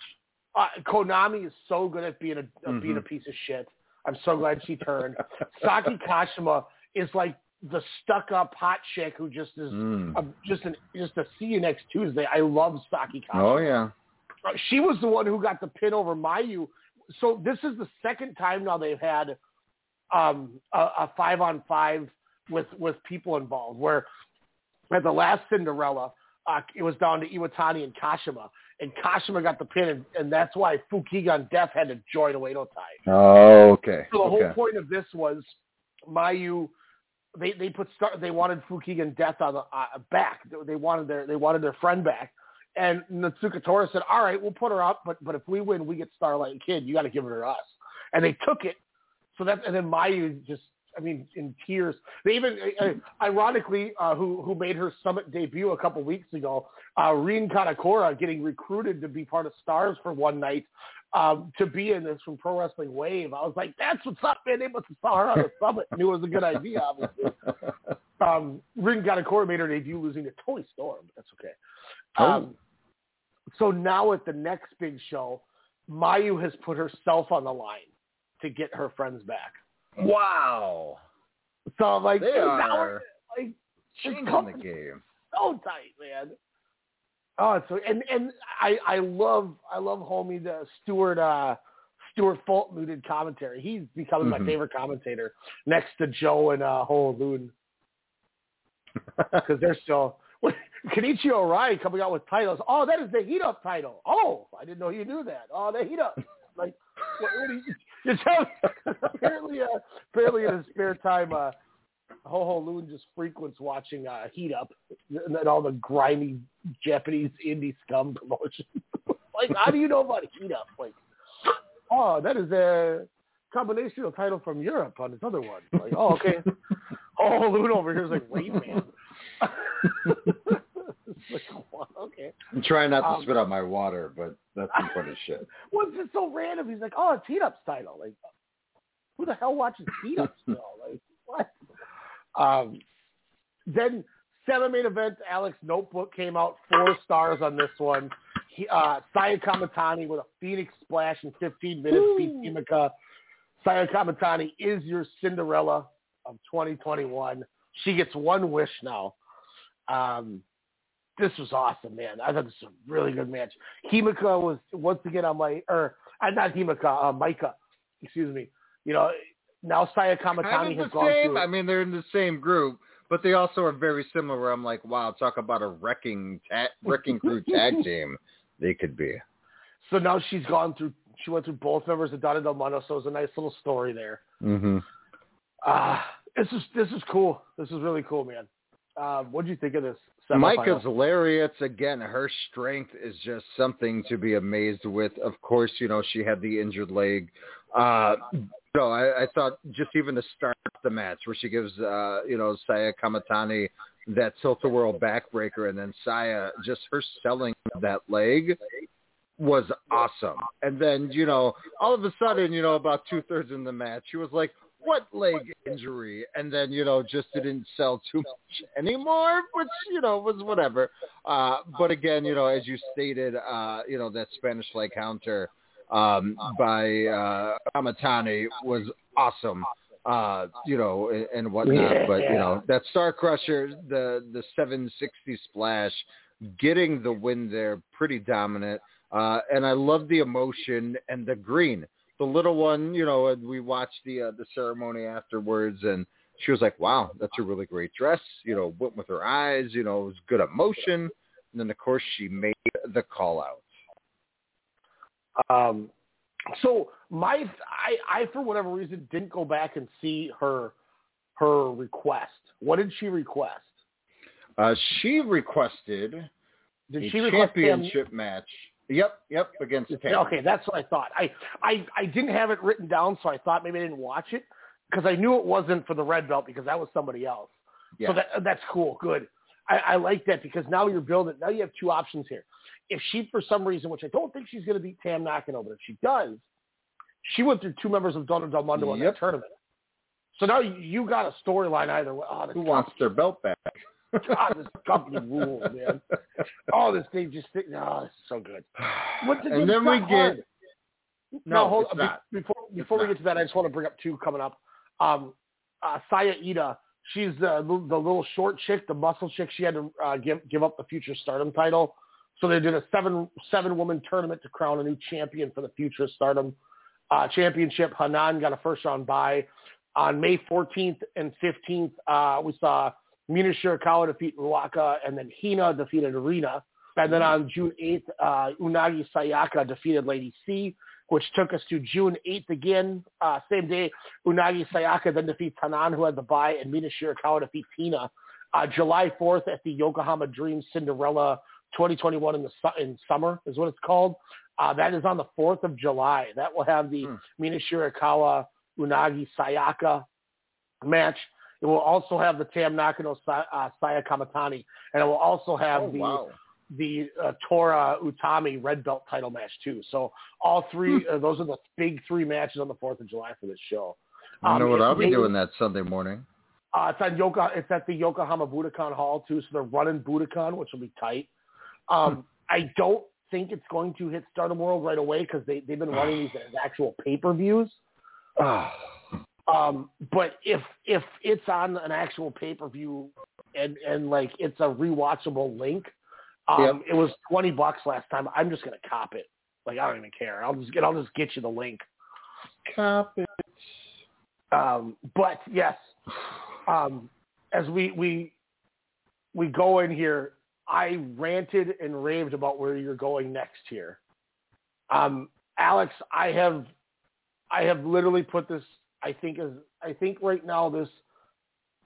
uh, Konami is so good at being a of being a piece of shit. I'm so glad she turned. Saki Kashima is like the stuck up hot chick who just is Mm. uh, just an just to see you next Tuesday. I love Saki Kashima. Oh yeah. Uh, She was the one who got the pin over Mayu. So this is the second time now they've had um, a, a five on five with with people involved. Where at the last Cinderella, uh, it was down to Iwatani and Kashima, and Kashima got the pin, and, and that's why Fukigen Death had to join Oedo Tai. Oh, okay. So the okay. whole point of this was Mayu. They they put star, they wanted Fukigen Death on the uh, back. They wanted their they wanted their friend back. And Natsuko Tora said, "All right, we'll put her up, but but if we win, we get Starlight Kid. You got to give it to us." And they took it. So that and then Mayu just, I mean, in tears. They even, uh, ironically, uh, who who made her Summit debut a couple weeks ago, uh, Rin Kanakura getting recruited to be part of Stars for one night. um, to be in this from Pro Wrestling Wave. I was like, that's what's up, man. They must have saw her on the summit. Knew it was a good idea, obviously. Um, Ring got a coordinator debut losing to Toni Storm. But that's okay. Um, so now at the next big show, Mayu has put herself on the line to get her friends back. Wow. So I'm like, They are like changing the game. so tight, man. Oh, so and and I I love I love homie the Stuart uh Stuart Fulton who did commentary. He's becoming my Mhm. favorite commentator next to Joe and uh Ho Loon because they're still. Kenichi Orai coming out with titles. Oh, that is the Heat Up title. Oh, I didn't know you knew that. Oh, the Heat Up. Like, what, what are you, telling apparently, uh, apparently in his spare time, uh, Ho Ho Loon just frequents watching uh, Heat Up and all the grimy Japanese indie scum promotions. like, how do you know about Heat Up? Like, oh, that is a combinational title from Europe on this other one. Like, oh, okay. Ho Ho Loon over here is like, wait, man. Like, okay. I'm trying not to Um, spit out my water, but that's some funny shit. What's it so random? He's like, oh, it's Heat Up's title. Like, who the hell watches Heat Up still? Like, what? Um, then seven main event. Alex Notebook came out four stars on this one. He, uh, Saya Kamatani with a Phoenix Splash in 15 minutes beat Himika. Saya Kamatani is your Cinderella of 2021. She gets one wish now. Um, this was awesome, man. I thought this was a really good match. Himika was once again on my, or uh, not Himika, uh, Maika, excuse me. You know, now Saya Kamatani Kind has of the gone same. through. I mean, they're in the same group, but they also are very similar. Where I'm like, wow, talk about a wrecking ta- wrecking crew tag team. They could be. So now she's gone through. She went through both members of Donna Del Mondo, so it was a nice little story there. Mm-hmm. Uh, this is this is cool. This is really cool, man. Uh, what do you think of this? Maika's lariats again. Her strength is just something to be amazed with. Of course, you know she had the injured leg. Uh, no, I, I thought just even to start the match where she gives uh, you know Saya Kamatani that tilt a world backbreaker, and then Saya just her selling that leg was awesome. And then you know all of a sudden you know about two thirds in the match she was like, what leg injury? And then, you know, just didn't sell too much anymore, which, you know, was whatever. Uh, but again, you know, as you stated, uh, you know, that Spanish fly counter um, by uh, Amatani was awesome. Uh, you know, and, and whatnot. But you know, that Star Crusher, the the 760 splash, getting the win there, pretty dominant. Uh, and I love the emotion and the green the little one, you know, and we watched the uh, the ceremony afterwards, and she was like, "Wow, that's a really great dress." You know, went with her eyes. You know, it was good emotion. And then of course she made the call out. Um, so my I, I for whatever reason didn't go back and see her her request. What did she request? Uh, she requested Did a she request championship match. Yep, yep, against Tam. Okay, that's what I thought. I, I I didn't have it written down, so I thought maybe I didn't watch it because I knew it wasn't for the red belt because that was somebody else. Yeah. So that that's cool, good. I, I like that because now you're building. Now you have two options here. If she, for some reason, which I don't think she's going to beat Tam Nakano, but if she does, she went through two members of Donna Del Mondo in that tournament. So now you- got a storyline either way. Oh, Who wants their belt back? God, this company rules, man. Oh, this thing just oh, it's so good. And then we not get hard. No, hold be- not. Before It's we not. get to that, I just want to bring up two coming up. Um, uh, Saya Iida, she's the the little short chick, the muscle chick. She had to uh, give give up the future Stardom title, so they did a seven seven woman tournament to crown a new champion for the future Stardom uh, championship. Hanan got a first round bye. On May 14th and 15th, uh, we saw Mina Shirakawa defeat Ruaka, and then Hina defeated Arena. And then on June 8th, uh, Unagi Sayaka defeated Lady C, which took us to June 8th again. Uh, same day, Unagi Sayaka then defeats Hanan, who had the bye, and Mina Shirakawa defeats Hina. Uh, July 4th at the Yokohama Dream Cinderella 2021 in the su- in summer is what it's called. Uh, that is on the 4th of July. That will have the Mina Shirakawa Unagi Sayaka match. It will also have the Tam Nakano Sa- uh, Saya Kamatani, and it will also have Oh, the wow. the uh, Tora Utami red belt title match too. So all three, uh, those are the big three matches on the Fourth of July for this show. I know Um, what I'll be doing that Sunday morning. Uh, it's on Yoka. It's at the Yokohama Budokan Hall too. So they're running Budokan, which will be tight. Um, I don't think it's going to hit Stardom World right away because they they've been running these as actual pay per views. Um, but if if it's on an actual pay per view and and like it's a rewatchable link, um, Yep. it was twenty bucks last time. I'm just gonna cop it. Like I don't even care. I'll just get I'll just get you the link. Cop it. Um, but yes, um, as we we we go in here, I ranted and raved about where you're going next here. Um, Alex, I have I have literally put this. I think is I think right now this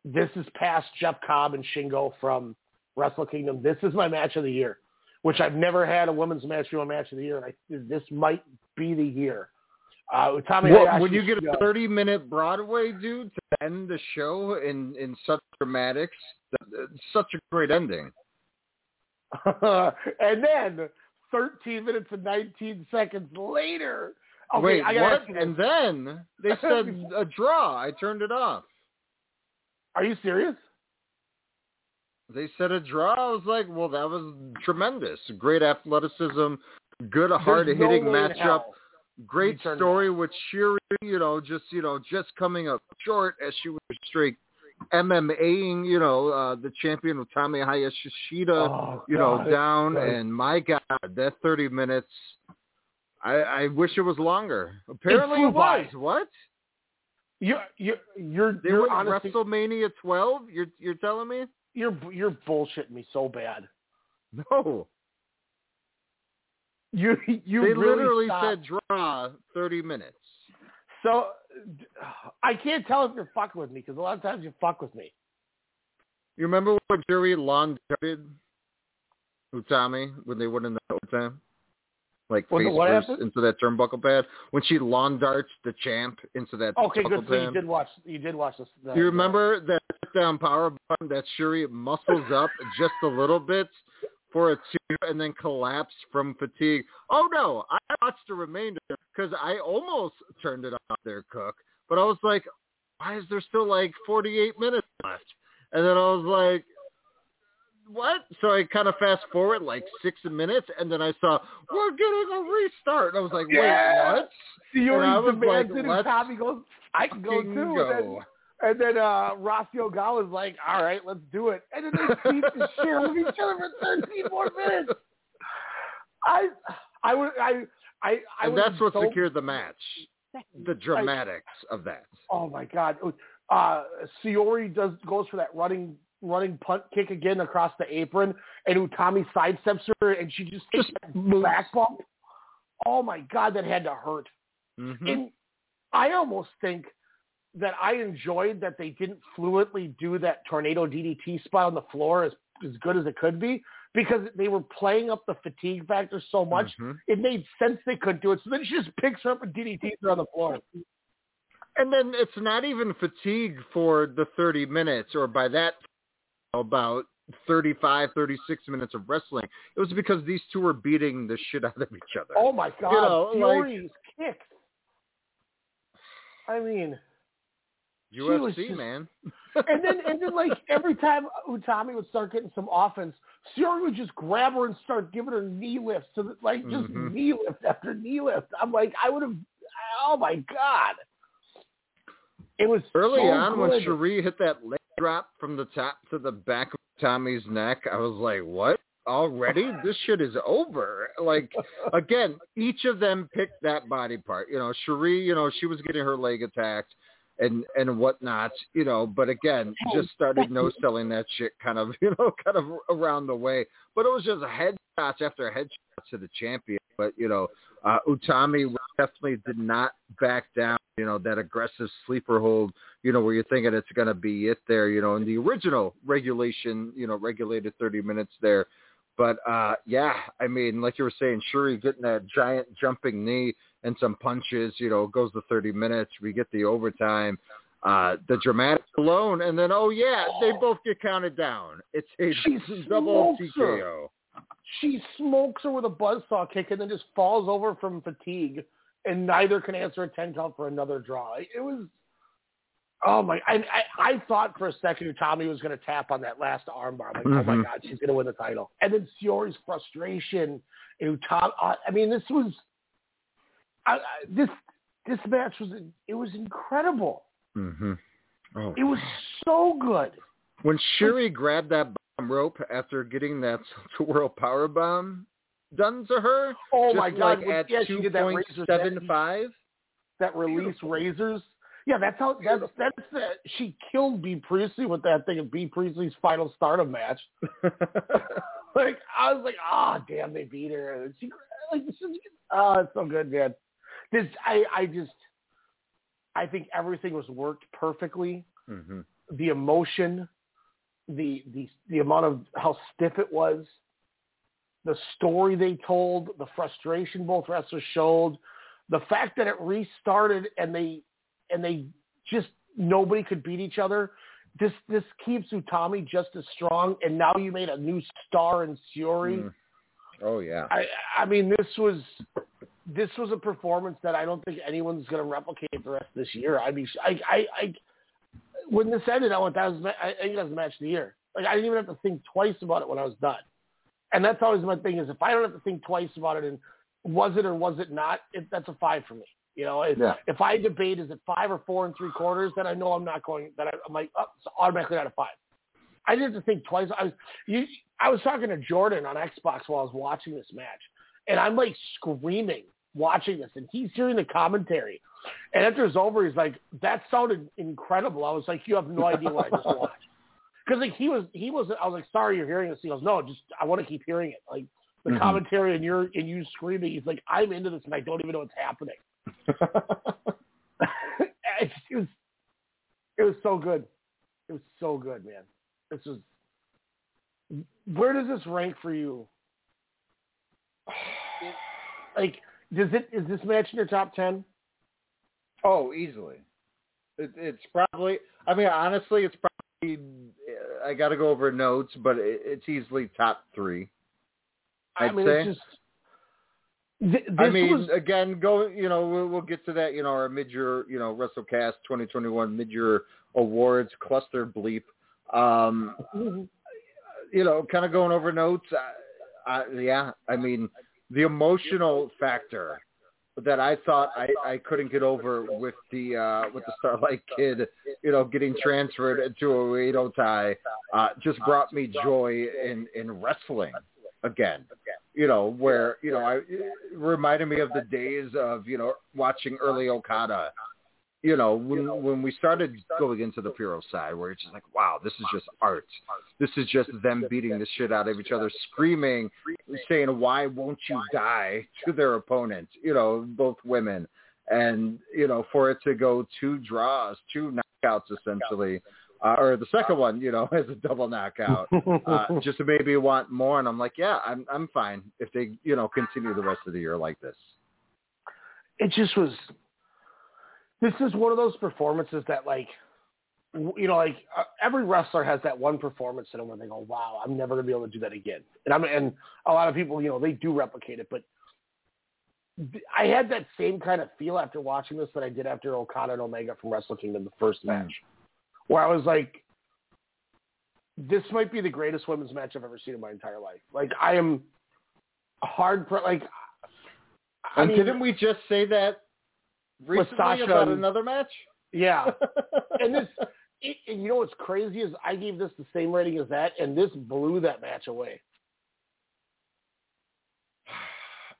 this is past Jeff Cobb and Shingo from Wrestle Kingdom. This is my match of the year, which I've never had a women's match be my match of the year, and I, this might be the year. Uh, Tommy, Hayashi when you get a 30 minute Broadway dude to end the show in in such dramatics, such a great ending. and then 13 minutes and 19 seconds later. Okay, Wait, I what? And then they said a draw. I turned it off. Are you serious? They said a draw. I was like, well, that was tremendous. Great athleticism, good hard hitting no matchup. Great you turned it story with Syuri, you know, just you know, just coming up short as she was straight MMAing, you know, uh, the champion of Tommy Hayashishita, Oh, you know, God. down. And my God, that 30 minutes, I, I wish it was longer. Apparently flew it, was. by. What? You you you're They you're were honestly WrestleMania 12? You're you're telling me? you're you're bullshitting me so bad. No. You you they really literally stopped. said draw 30 minutes. so. I can't tell if you're fucking with me because a lot of times you fuck with me. You remember when Jerry lawn darted Utami when they went in the overtime? Like face first happened? into that turnbuckle pad when she lawn darts the champ into that Okay, good. So you did watch. You did watch this. Do you remember that down power button that Syuri muscles up just a little bit for a two and then collapse from fatigue? Oh no, I watched the remainder because I almost turned it off there, Cook. But I was like, why is there still like 48 minutes left? And then I was like, what? So I kind of fast forward like six minutes, and then I saw we're getting a restart. And I was like, wait, Yeah. what? Theory And I was like, demands it, and let's Tommy goes, I can go too. go. And then, and then uh, Rossy Ogawa's like, all right, let's do it. And then they beat the shit out of each other for 13 more minutes. I, I would, I, I, I and that's what so, secured the match. The dramatics of that. Oh my God. Uh, Siori does goes for that running running punt kick again across the apron, and Utami sidesteps her, and she just that back bump. Oh my God, that had to hurt. Mhm. And I almost think that I enjoyed that they didn't fluently do that tornado DDT spot on the floor as as good as it could be because they were playing up the fatigue factor so much. Mhm. It made sense they couldn't do it. So then she just picks her up and DDTs her on the floor. And then it's not even fatigue for the 30 minutes or by that about 35, 36 minutes of wrestling. It was because these two were beating the shit out of each other. Oh my God, You know, like- Fury's kicks. I mean, UFC, just- man. and then and then like every time Utami would start getting some offense, Fury would just grab her and start giving her knee lifts, so that, like just Mhm. knee lift after knee lift. I'm like, I would have. Oh my God! It was Early so on when good. Syuri hit that leg drop from the top to the back of Tommy's neck, I was like, what? Already? This shit is over. Like, again, each of them picked that body part. You know, Syuri, you know, she was getting her leg attacked and and whatnot, you know, but again, just started no selling that shit kind of, you know, kind of around the way. But it was just a headshots after headshots to the champion. But, you know, uh, Utami definitely did not back down, you know, that aggressive sleeper hold, you know, where you're thinking it's going to be it there, you know, in the original regulation, you know, regulated 30 minutes there. But, uh, yeah, I mean, like you were saying, Syuri getting that giant jumping knee and some punches, you know, goes to 30 minutes. We get the overtime, uh, the dramatic alone. And then, oh, yeah, they both get counted down. It's a double. TKO. She smokes her with a buzzsaw kick and then just falls over from fatigue, and neither can answer a ten count for another draw. It was. Oh my! I I, I thought for a second Tommy was going to tap on that last armbar. I'm like, mm-hmm. oh my god, she's going to win the title. And then Syuri's frustration. And Tom, I mean, this was I, I, this this match was it was incredible. Mm-hmm. Oh. It was so good. When Syuri grabbed that rope after getting that world power bomb done to her, oh my god! Like at yeah, two point seven five. That release razors. Yeah, that's how that's that's the, she killed Bea Priestley with that thing of Bea Priestley's final Stardom match. like I was like, ah, oh, damn, they beat her. And she like this is oh, it's so good, man. This I I just I think everything was worked perfectly. Mm-hmm. The emotion, the the the amount of how stiff it was, the story they told, the frustration both wrestlers showed, the fact that it restarted and they and they just nobody could beat each other. This this keeps Utami just as strong, and now you made a new star in Syuri. Mm. Oh yeah. I I mean this was this was a performance that I don't think anyone's going to replicate the rest of this year. I mean, I, I, I, when this ended, I went, that was, I think that was the match of the year. Like, I didn't even have to think twice about it when I was done. And that's always my thing is if I don't have to think twice about it and was it or was it not, it, that's a five for me. You know, if, yeah. if I debate is it five or four and three quarters, then I know I'm not going. That I, I'm like oh, it's automatically out of five. I didn't have to think twice. I was you, I was talking to Jordan on Xbox while I was watching this match, and I'm like screaming watching this, and he's hearing the commentary. And after it's over, he's like, "That sounded incredible." I was like, "You have no idea what I just watched." Because like he was, he was. I was like, "Sorry, you're hearing this." He goes, "No, just I want to keep hearing it." Like the mm-hmm. commentary and you're and you screaming. He's like, "I'm into this and I don't even know what's happening." it, it was, it was so good. It was so good, man. This was. Where does this rank for you? like does it is this match in your top ten? Oh, easily. It, it's probably. I mean, honestly, it's probably. I got to go over notes, but it, it's easily top three. I'd I mean, say. it's just. Th- I mean, was... again, go. You know, we'll, we'll get to that. You know, our mid-year, you know, WrestleCast 2021 mid-year awards cluster bleep. Um, mm-hmm. you know, kind of going over notes. Uh, uh, yeah, I mean, the emotional factor that I thought I, I couldn't get over with the uh, with the Starlight Kid, you know, getting transferred to a Oedo Tai, uh, just brought me joy in in wrestling again. You know, where you know I it reminded me of the days of you know watching early Okada you know, when when we started going into the Puro side, where it's just like, wow, this is just art. This is just them beating the shit out of each other, screaming, saying, "Why won't you die?" to their opponents. You know, both women, and you know, for it to go two draws, two knockouts, essentially. Uh, or the second one, you know, as a double knockout, uh, just to maybe want more. And I'm like, yeah, I'm I'm fine if they, you know, continue the rest of the year like this. It just was this is one of those performances that like you know, like uh, every wrestler has that one performance in them where they go, "Wow, I'm never gonna be able to do that again." And I'm and a lot of people, you know, they do replicate it, but I had that same kind of feel after watching this that I did after Okada and Omega from Wrestle Kingdom, the first mm. match, where I was like, "This might be the greatest women's match I've ever seen in my entire life." Like I am hard, pro- like. I and mean, didn't we just say that recently Sasha about and, another match? Yeah, and this, it, and you know what's crazy is I gave this the same rating as that, and this blew that match away.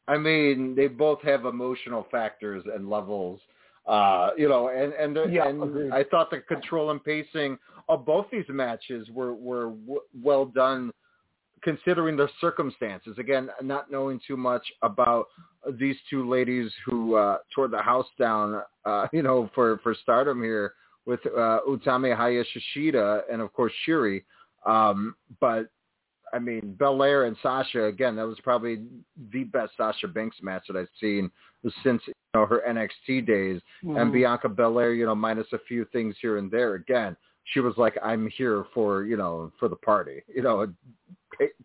I mean, they both have emotional factors and levels, uh, you know, and and, yeah, and agreed. I thought the control and pacing of both these matches were were w- well done considering the circumstances. Again, not knowing too much about these two ladies who uh, tore the house down, uh, you know, for, for stardom here with uh, Utami Hayashishita and, of course, Syuri. Um, but, I mean, Belair and Sasha, again, that was probably the best Sasha Banks match that I've seen since you know, her NXT days. Mm-hmm. And Bianca Belair, you know, minus a few things here and there. Again, she was like, "I'm here for you know for the party, you know,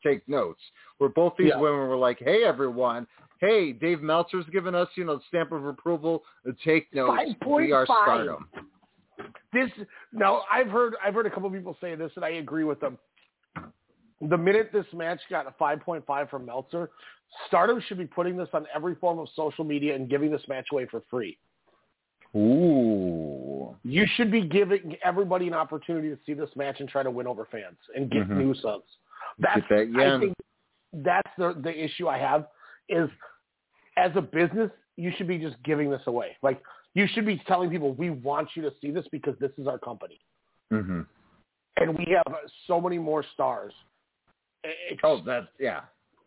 take notes." Where both these Yeah. women were like, "Hey everyone, hey Dave Meltzer's given us you know stamp of approval. Take notes. We are 5.5. Stardom." This now I've heard I've heard a couple people say this and I agree with them. The minute this match got a 5.5 from Meltzer, Stardom should be putting this on every form of social media and giving this match away for free. Ooh. You should be giving everybody an opportunity to see this match and try to win over fans and get Mhm. new subs. That's that I think that's the the issue I have is as a business you should be just giving this away. Like you should be telling people we want you to see this because this is our company hmm and we have so many more stars. It's, Oh, that yeah.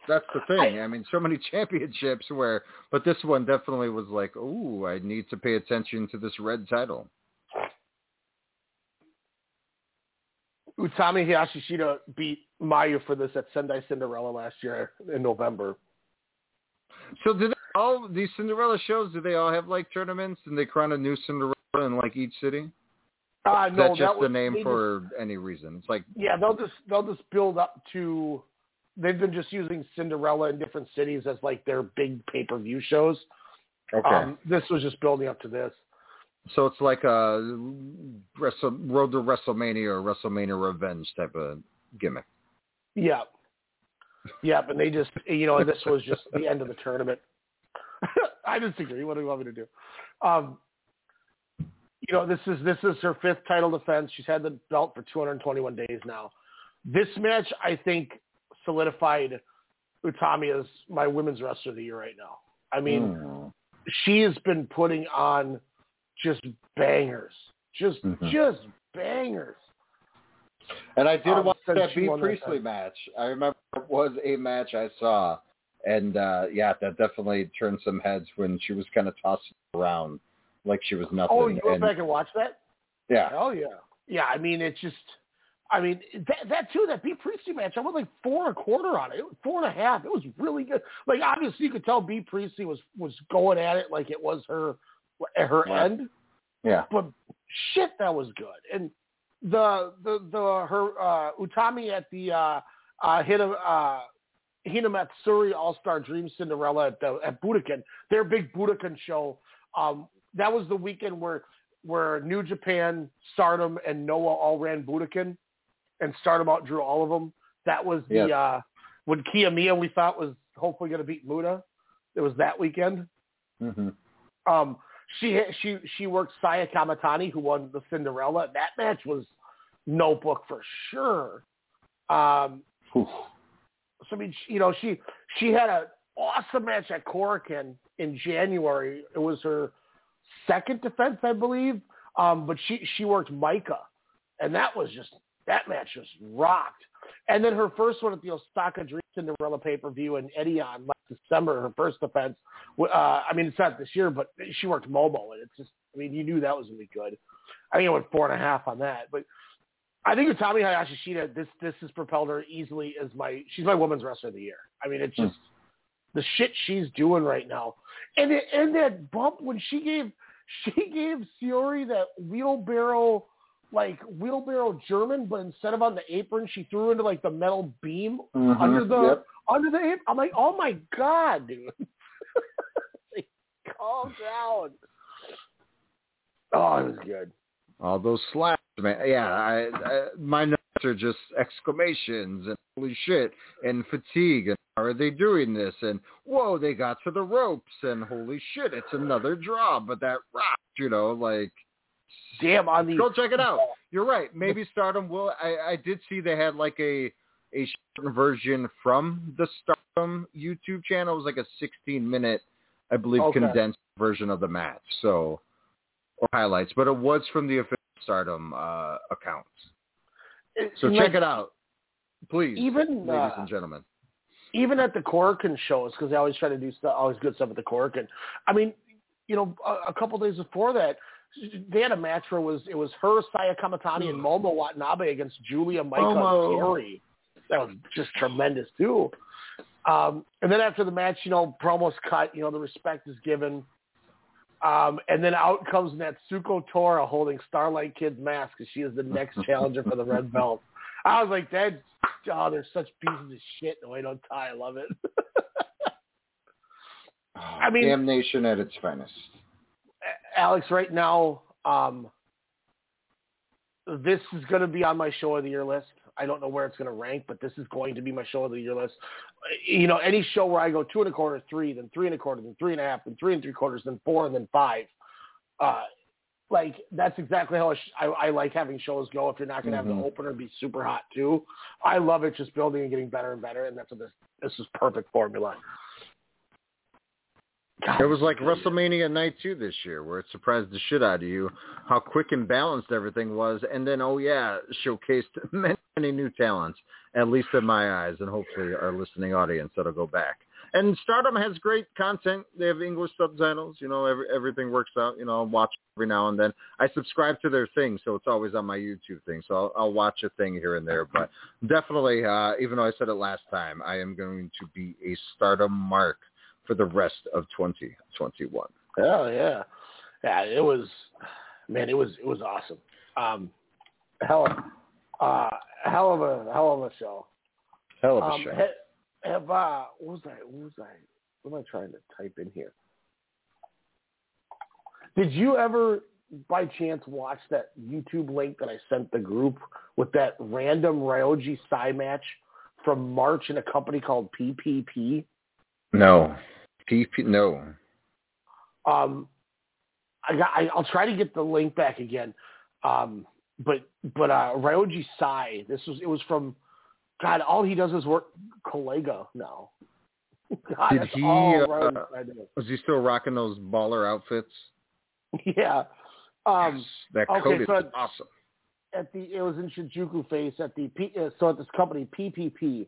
That's the thing. I, mean, so many championships where, but this one definitely was like, ooh, I need to pay attention to this red title. Utami Hayashishita beat Mayu for this at Sendai Cinderella last year in November. So did they all these Cinderella shows? Do they all have like tournaments and they crown a new Cinderella in like each city? Uh, Is no, that just that the name for any reason? It's like yeah, they'll just they'll just build up to. They've been just using Cinderella in different cities as like their big pay per view shows. okay, Um, this was just building up to this. So it's like a Wrestle, Road to WrestleMania or WrestleMania Revenge type of gimmick. Yeah. Yeah, but they just, you know, this was just the end of the tournament. I disagree. What do you want me to do? Um, you know, this is this is her fifth title defense. She's had the belt for 221 days now. This match, I think, solidified Utami as my women's wrestler of the year right now. I mean, Mm. she has been putting on just bangers, just Mhm. just bangers. And I did Um, watch that B won that Priestley match. I remember it was a match I saw, and uh yeah, that definitely turned some heads when she was kind of tossing around like she was nothing. Oh, you went and, back and watched that? yeah, Oh yeah, yeah. I mean, it's just, I mean that that too. That Bea Priestley match, I went like four and a quarter on it. it was four and a half. It was really good. Like obviously, you could tell Bea Priestley was was going at it like it was her her Right. end. yeah. But shit, that was good. And the the the her uh, Utami at the uh, uh, Hina uh, Hinamatsuri All Star Dream Cinderella at the, at Budokan, their big Budokan show. Um, that was the weekend where where New Japan, Stardom, and Noah all ran Budokan, and Stardom outdrew all of them. That was the Yes. uh, when Kiyomiya we thought was hopefully going to beat Muto. It was that weekend. hmm Um, she she she worked Saya Kamitani, who won the Cinderella. That match was notebook for sure. Um, so I mean, she, you know, she she had an awesome match at Korakuen in January. It was her second defense, I believe. Um, but she she worked Maika, and that was just that match just rocked. And then her first one at the Osaka Dream Cinderella pay per view in Edion last December, her first defense. Uh, I mean, it's not this year, but she worked Momo, and it's just, I mean, you knew that was gonna be good. I think it went four and a half on that, but I think Utami Hayashishita, this this has propelled her easily as my she's my women's wrestler of the year. I mean, it's just the shit she's doing right now, and it, and that bump when she gave she gave Syuri that wheelbarrow like wheelbarrow German, but instead of on the apron, she threw into like the metal beam Mhm. under the Yep. under the apron. I'm like, oh my god, dude, like, calm down. Oh, it was good. All those slaps, man. Yeah, I, I my notes are just exclamations and holy shit and fatigue and how are they doing this and whoa they got to the ropes and holy shit it's another draw but that rock you know like Damn, on the go check it out. You're right. Maybe Stardom will. I, I did see they had like a a short version from the Stardom YouTube channel. It was like a 16 minute, I believe, Okay. condensed version of the match. So or highlights, but it was from the official Stardom uh, account. So and, check like, it out, please, Even, ladies uh, and gentlemen. even at the Korakuen shows, because I always try to do stuff, always good stuff at the Korakuen. I mean, you know, a, a couple days before that, they had a match where it was it was her, Saya Kamitani, and Momo Watanabe against Giulia, Maika, Momo. Terry. That was just tremendous too. Um, and then after the match, you know, promos cut. You know, the respect is given. Um, and then out comes Natsuko Tora holding Starlight Kid's mask because she is the next challenger for the red belt. I was like, that, oh, they're such pieces of shit. No, I don't tie. I love it. I mean, damnation at its finest. Alex, right now, um, this is going to be on my show of the year list. I don't know where it's going to rank, but this is going to be my show of the year list. You know, any show where I go two and a quarter, three, then three and a quarter, then three and a half, then three and three quarters, then four, and then five. Uh, like that's exactly how I, sh- I like having shows go. If you're not going to mm-hmm. have the opener be super hot too, I love it just building and getting better and better, and that's what this this is perfect formula. God, it was like WrestleMania Night 2 this year, where it surprised the shit out of you how quick and balanced everything was, and then oh yeah, showcased many, many new talents, at least in my eyes, and hopefully our listening audience that'll go back. And Stardom has great content. They have English subtitles. You know, every, everything works out. You know, I'll watch every now and then. I subscribe to their thing, so it's always on my YouTube thing. So I'll, I'll watch a thing here and there. But definitely, uh, even though I said it last time, I am going to be a Stardom mark for the rest of 2021. Oh yeah, yeah. It was, man. It was it was awesome. Um, hell, uh, hell of a hell of a show. Hell of a um, show. Have, have uh, what was I? What was I? What am I trying to type in here? Did you ever, by chance, watch that YouTube link that I sent the group with that random Ryoji Sai match from March in a company called PPP? No. PP, no. Um, I got. I, will try to get the link back again. Um, but but uh, Ryoji Sai. This was. It was from. God, all he does is work Collega now. God, Did he? Uh, was he still rocking those baller outfits? Yeah. Um, yes, that okay, coat is so awesome. At the it was in Shinjuku face at the P, uh, so at this company PPP,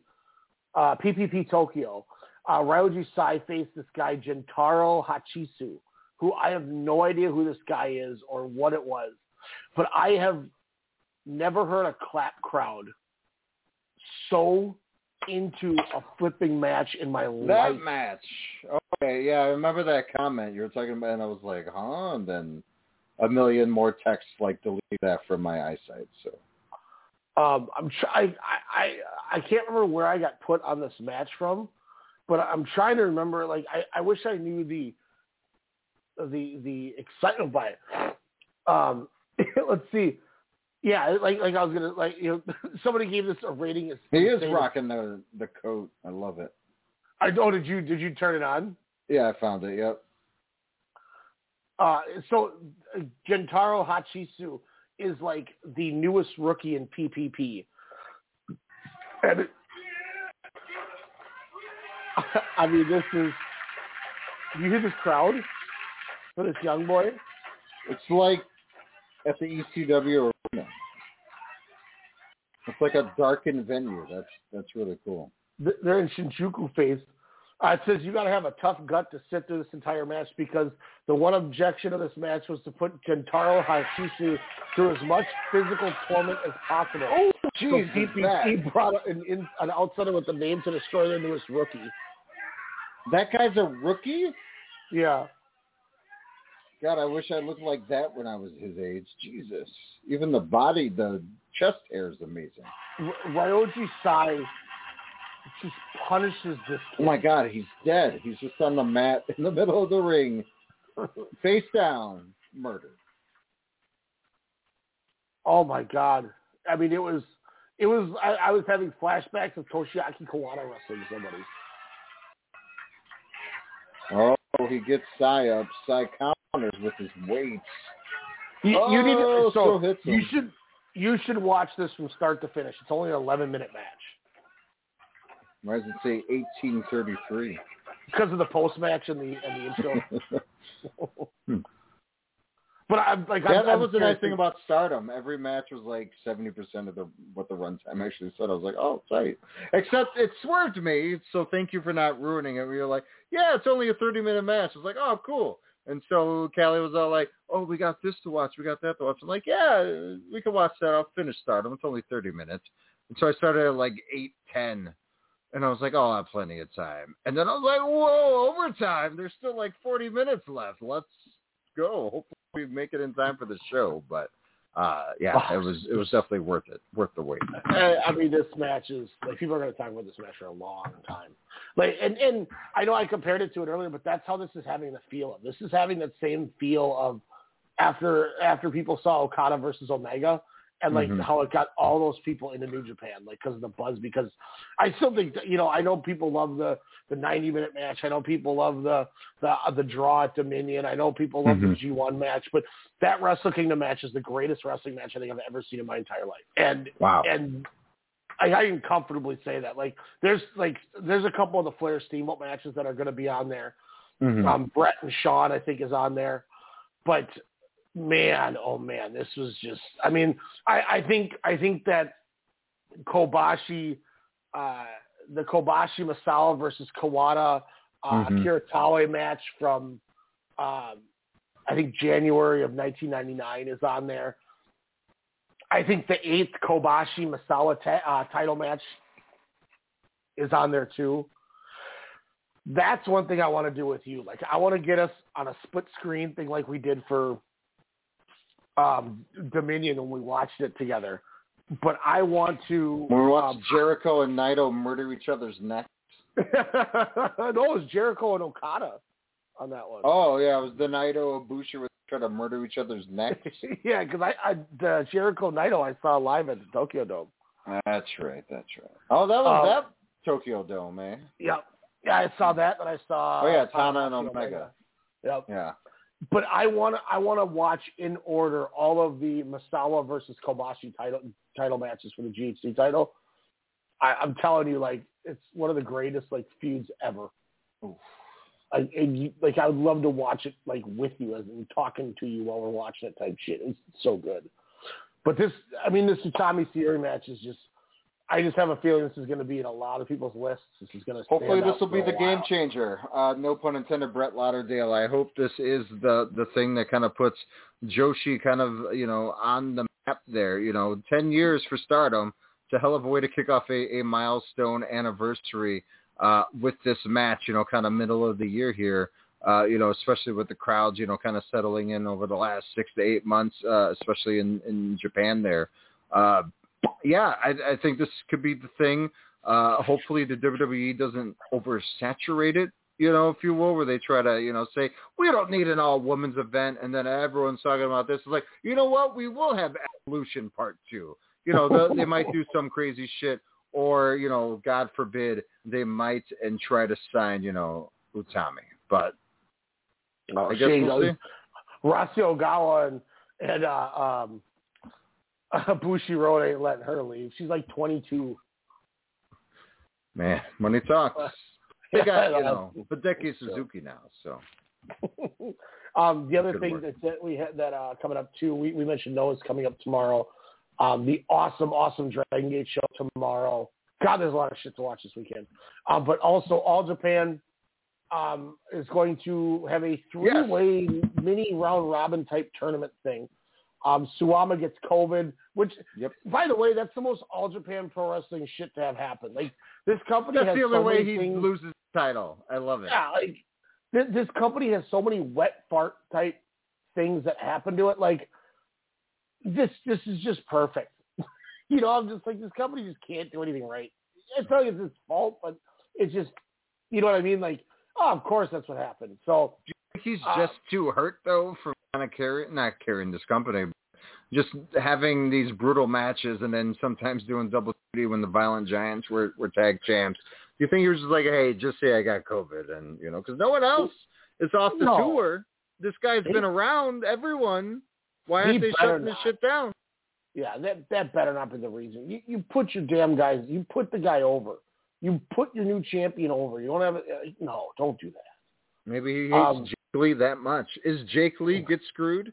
uh, PPP Tokyo uh, Ryoji Sai faced this guy, Gentaro Hachisu, who I have no idea who this guy is or what it was. But I have never heard a clap crowd so into a flipping match in my that life. That match. Okay, yeah, I remember that comment you were talking about, and I was like, huh? And then a million more texts like delete that from my eyesight. So. Um, I'm try- I, I I can't remember where I got put on this match from, but I'm trying to remember. Like I, I wish I knew the the the excitement by it. Um, let's see. Yeah, like like I was gonna like you know somebody gave this a rating. As he is rocking the the coat. I love it. I oh did you did you turn it on? Yeah, I found it. Yep. Uh, so Gentaro Hachisu is like the newest rookie in PPP, and I mean, this is. You hear this crowd for this young boy? It's like at the ECW arena. It's like a darkened venue. That's that's really cool. They're in Shinjuku face. Uh, it says you got to have a tough gut to sit through this entire match because the one objection of this match was to put Gentaro Hachisu through as much physical torment as possible. Oh, jeez, so he, he, brought an, in, an outsider with the name to destroy their newest rookie. That guy's a rookie? Yeah. God, I wish I looked like that when I was his age. Jesus. Even the body, the chest hair is amazing. R- Ryoji Sai just punishes this kid. Oh my God, he's dead. He's just on the mat in the middle of the ring, face down, murdered. Oh my God. I mean, it was, it was, I, I was having flashbacks of Toshiaki Kawada wrestling somebody. Oh, he gets Sai up. Sai counters with his weights. You, oh, you need to, oh, so hits you should you should watch this from start to finish. It's only an 11 minute match. Why does it say 1833? Because of the post match and the and the intro. Hmm. But I'm like, yeah, I'm, that I'm was the nice thing to... about Stardom. Every match was like seventy percent of the what the runtime actually said. I was like, oh, tight. Except it swerved me. So thank you for not ruining it. We were like, yeah, it's only a thirty minute match. I was like, oh, cool. And so Callie was all like, oh, we got this to watch. We got that to watch. I'm like, yeah, we can watch that. I'll finish Stardom. It's only thirty minutes. And so I started at like eight ten. And I was like, oh, I have plenty of time. And then I was like, whoa, overtime. There's still like 40 minutes left. Let's go. We make it in time for the show. But uh, yeah, it was it was definitely worth it, worth the wait. I mean, this match is like people are going to talk about this match for a long time. Like, and and I know I compared it to it earlier, but that's how this is having the feel of. This is having that same feel of after after people saw Okada versus Omega, and like Mhm. how it got all those people into New Japan, like because of the buzz. Because I still think that, you know I know people love the the 90 minute match. I know people love the the uh, the draw at Dominion. I know people love Mhm. the G1 match, but that Wrestle Kingdom match is the greatest wrestling match I think I've ever seen in my entire life. And Wow. and I, I can comfortably say that. Like there's like there's a couple of the Flair Steamboat matches that are going to be on there. Mhm. Um, Brett and Sean, I think, is on there. But man, oh man, this was just. I mean, I, I think I think that Kobashi, uh, the Kobashi Misawa versus Kawada uh, Mhm. Akira match from, um, I think January of 1999 is on there. I think the eighth Kobashi Misawa ta- uh, title match is on there too. That's one thing I want to do with you. Like I want to get us on a split screen thing like we did for um, Dominion when we watched it together. But I want to. When we watched um, Jericho and Naito murder each other's necks. no, it was Jericho and Okada on that one. Oh yeah, it was the Naito Ibushi where they try to murder each other's necks. yeah, because I, I the Jericho Naito I saw live at the Tokyo Dome. That's right. That's right. Oh, that was Um, that Tokyo Dome, eh? Yep. Yeah, I saw that, and I saw. oh yeah, Tana Tana and Omega. Yep. Yeah. But I want to I want to watch in order all of the Misawa versus Kobashi title title matches for the GHC title. I, I'm telling you, like it's one of the greatest like feuds ever. I, and you, like I would love to watch it like with you as and talking to you while we're watching it type shit. It's so good. But this, I mean, this Utami Syuri match is just. I just have a feeling this is going to be in a lot of people's lists. This is going to. Hopefully this will be the game changer. Uh, no pun intended, Brett Lauderdale. I hope this is the the thing that kind of puts Joshi kind of you know on the map there. You know, ten years for Stardom. It's a hell of a way to kick off a, a milestone anniversary uh, with this match. You know, kind of middle of the year here. Uh, you know, especially with the crowds, you know, kind of settling in over the last six to eight months, uh, especially in, in Japan there. Uh, yeah, I, I think this could be the thing. Uh, hopefully the WWE doesn't oversaturate it, you know, if you will, where they try to, you know, say, we don't need an all women's event. And then everyone's talking about this. It's like, you know what? We will have Evolution Part 2. You know, the, they might do some crazy shit or, you know, God forbid, they might and try to sign, you know, Utami. But Oh, I guess we'll see. Rossi Ogawa and, and uh, um, Bushiroad ain't letting her leave. She's like 22. Man, money talks. They got, you know, Hideki Suzuki now, so. um, the other Good thing work. that, we had that uh, coming up too, we, we mentioned Noah's coming up tomorrow. Um, the awesome, awesome Dragon Gate show tomorrow. God, there's a lot of shit to watch this weekend. Um, but also, All Japan um, is going to have a three-way mini round robin type tournament thing. Um, Suwama gets COVID, which, yep. by the way, that's the most All Japan Pro Wrestling shit to have happen. Like this company That's has the only so way many he things- loses title. I love it. yeah, like this, this company has so many wet fart type things that happen to it. Like this, this is just perfect. you know, I'm just like this company just can't do anything right. It's not like it's its fault, but it's just, you know what I mean? Like, oh, of course that's what happened. So He's Uh, just too hurt though for kind of carrying, not carrying this company, just having these brutal matches and then sometimes doing double duty when the Violent Giants were were tag champs. Do you think he was just like, hey, just say I got COVID and you know, because no one else is off the No. tour. This guy's He- been around everyone. Why aren't they shutting this shit down? yeah, that that better not be the reason. You you put your damn guys, you put the guy over. You put your new champion over. You don't have. Uh, no, don't do that. Maybe he hates Um, Jake Lee that much. Is Jake Lee get screwed?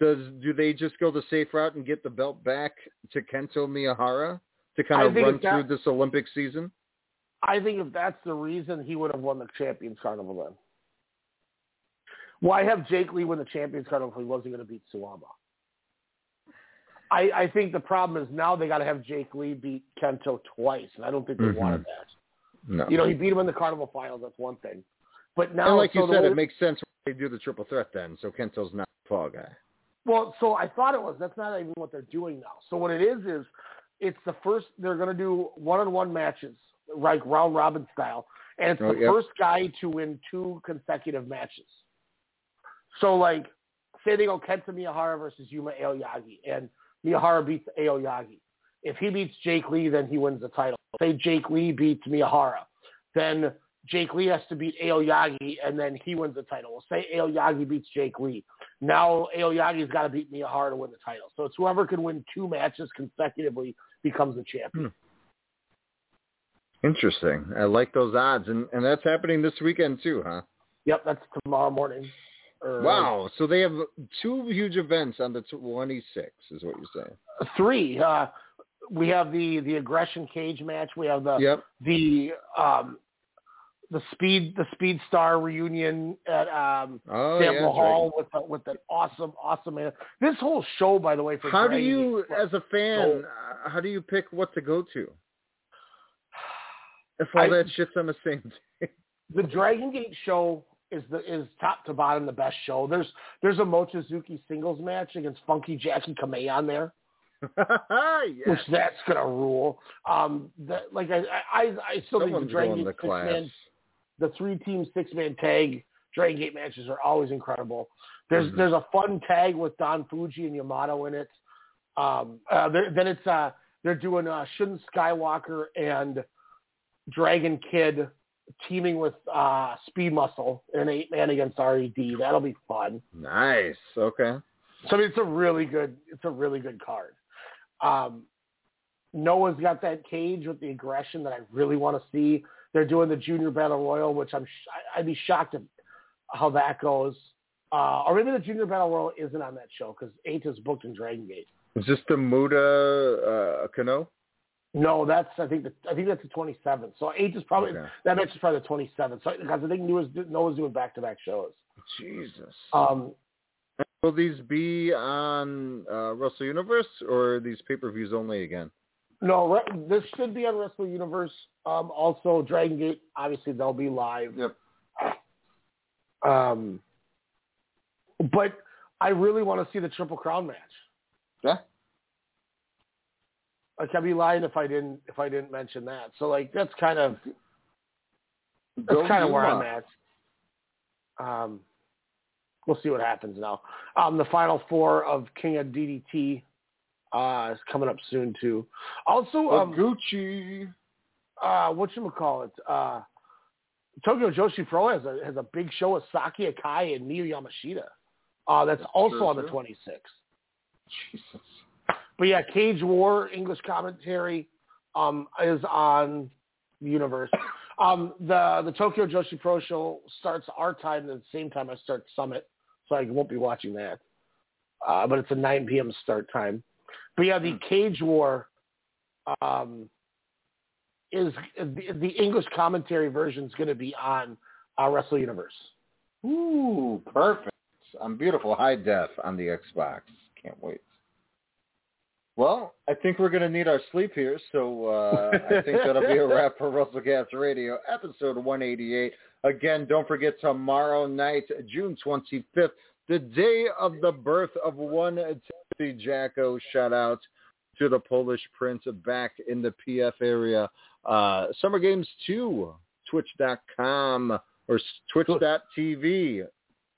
Does do they just go the safe route and get the belt back to Kento Miyahara to kind of run that- through this Olympic season? I think if that's the reason, he would have won the Champions Carnival then. Why have Jake Lee win the Champions Carnival if he wasn't going to beat Suwama? I, I think the problem is now they got to have Jake Lee beat Kento twice, and I don't think they Mhm. wanted that. No. You know, he beat him in the Carnival Finals. That's one thing, but now, and like so you said, it makes sense they do the triple threat then? So Kento's not the fall guy. Well, so I thought it was. That's not even what they're doing now. So what it is is, it's the first. They're going to do one-on-one matches, like round robin style, and it's Oh, the yep. first guy to win two consecutive matches. So like, say they go Kento Miyahara versus Yuma Aoyagi, and Miyahara beats Aoyagi. If he beats Jake Lee, then he wins the title. Say Jake Lee beats Miyahara, then Jake Lee has to beat Aoyagi, and then he wins the title. Well, say Aoyagi beats Jake Lee. Now Aoyagi's got to beat Miyahara to win the title. So it's whoever can win two matches consecutively becomes the champion. Interesting. I like those odds, and and that's happening this weekend too, huh? Yep, that's tomorrow morning. Or, Wow. So they have two huge events on the 26th, is what you're saying. three. Uh, we have the the aggression cage match. We have the Yep. the um, the speed the speed star reunion at um, Oh, Sanbo yeah, Hall with the, with an awesome awesome man. This whole show, by the way, for How do you, as a fan, uh, how do you pick what to go to? If all I- that shit's on the same day. the Dragon Gate show is the is top to bottom the best show. There's there's a Mochizuki singles match against Funky Jacky Kamei on there, yes. which that's gonna rule. Um, that like I I I still think the Dragon Gate six class. man the three team six man tag Dragon Gate matches are always incredible. There's Mhm. there's a fun tag with Don Fujii and Yamato in it. Um, uh, then it's uh they're doing uh, Shun Skywalker and Dragon Kid teaming with uh, Speed Muscle in an eight man against Red. That'll be fun. Nice. Okay. So I mean, it's a really good it's a really good card. Um, Noah's got that cage with the aggression that I really want to see. They're doing the Junior Battle Royal, which I'm I'd be shocked at how that goes. Uh, or maybe the Junior Battle Royal isn't on that show because Eita is booked in Dragon Gate. Is this the Muda uh, Kano? No, that's I think the, I think that's the 27th. So Eita is probably Okay. that match is probably the 27th. So because I think Noah's, Noah's doing back to back shows. Jesus. Um, Will these be on uh, Wrestle Universe or are these pay-per-views only again? No, re- this should be on Wrestle Universe. Um, also, Dragon Gate, obviously, they'll be live. Yep. Um, but I really want to see the Triple Crown match. Yeah. Like I'd be lying if I didn't if I didn't mention that. So like that's kind of that's Go kind of where I'm at. Um, we'll see what happens now. Um, the final four of King of DDT uh, is coming up soon too. Also, um, Gucci. uh, what you call it? Uh, Tokyo Joshi Pro has a has a big show with Saki Akai and Miyu Yamashita. Uh, that's also true, on the true. 26th. Jesus. But yeah, Cage War English commentary um, is on the universe. Um, the the Tokyo Joshi Pro show starts our time at the same time I start Summit, so I won't be watching that. Uh, but it's a 9 p.m. start time. But yeah, the Cage War um, is the, the English commentary version is going to be on uh, Wrestle Universe. Ooh, perfect! I'm beautiful high def on the Xbox. Can't wait. Well, I think we're going to need our sleep here, so uh, I think that'll be a wrap for WrestleCast Radio, episode 188. Again, don't forget tomorrow night, June 25th, the day of the birth of one Timothy Jacko. Shout out to the Polish Prince back in the PF area. Uh, Summer Games 2, twitch.com or twitch.tv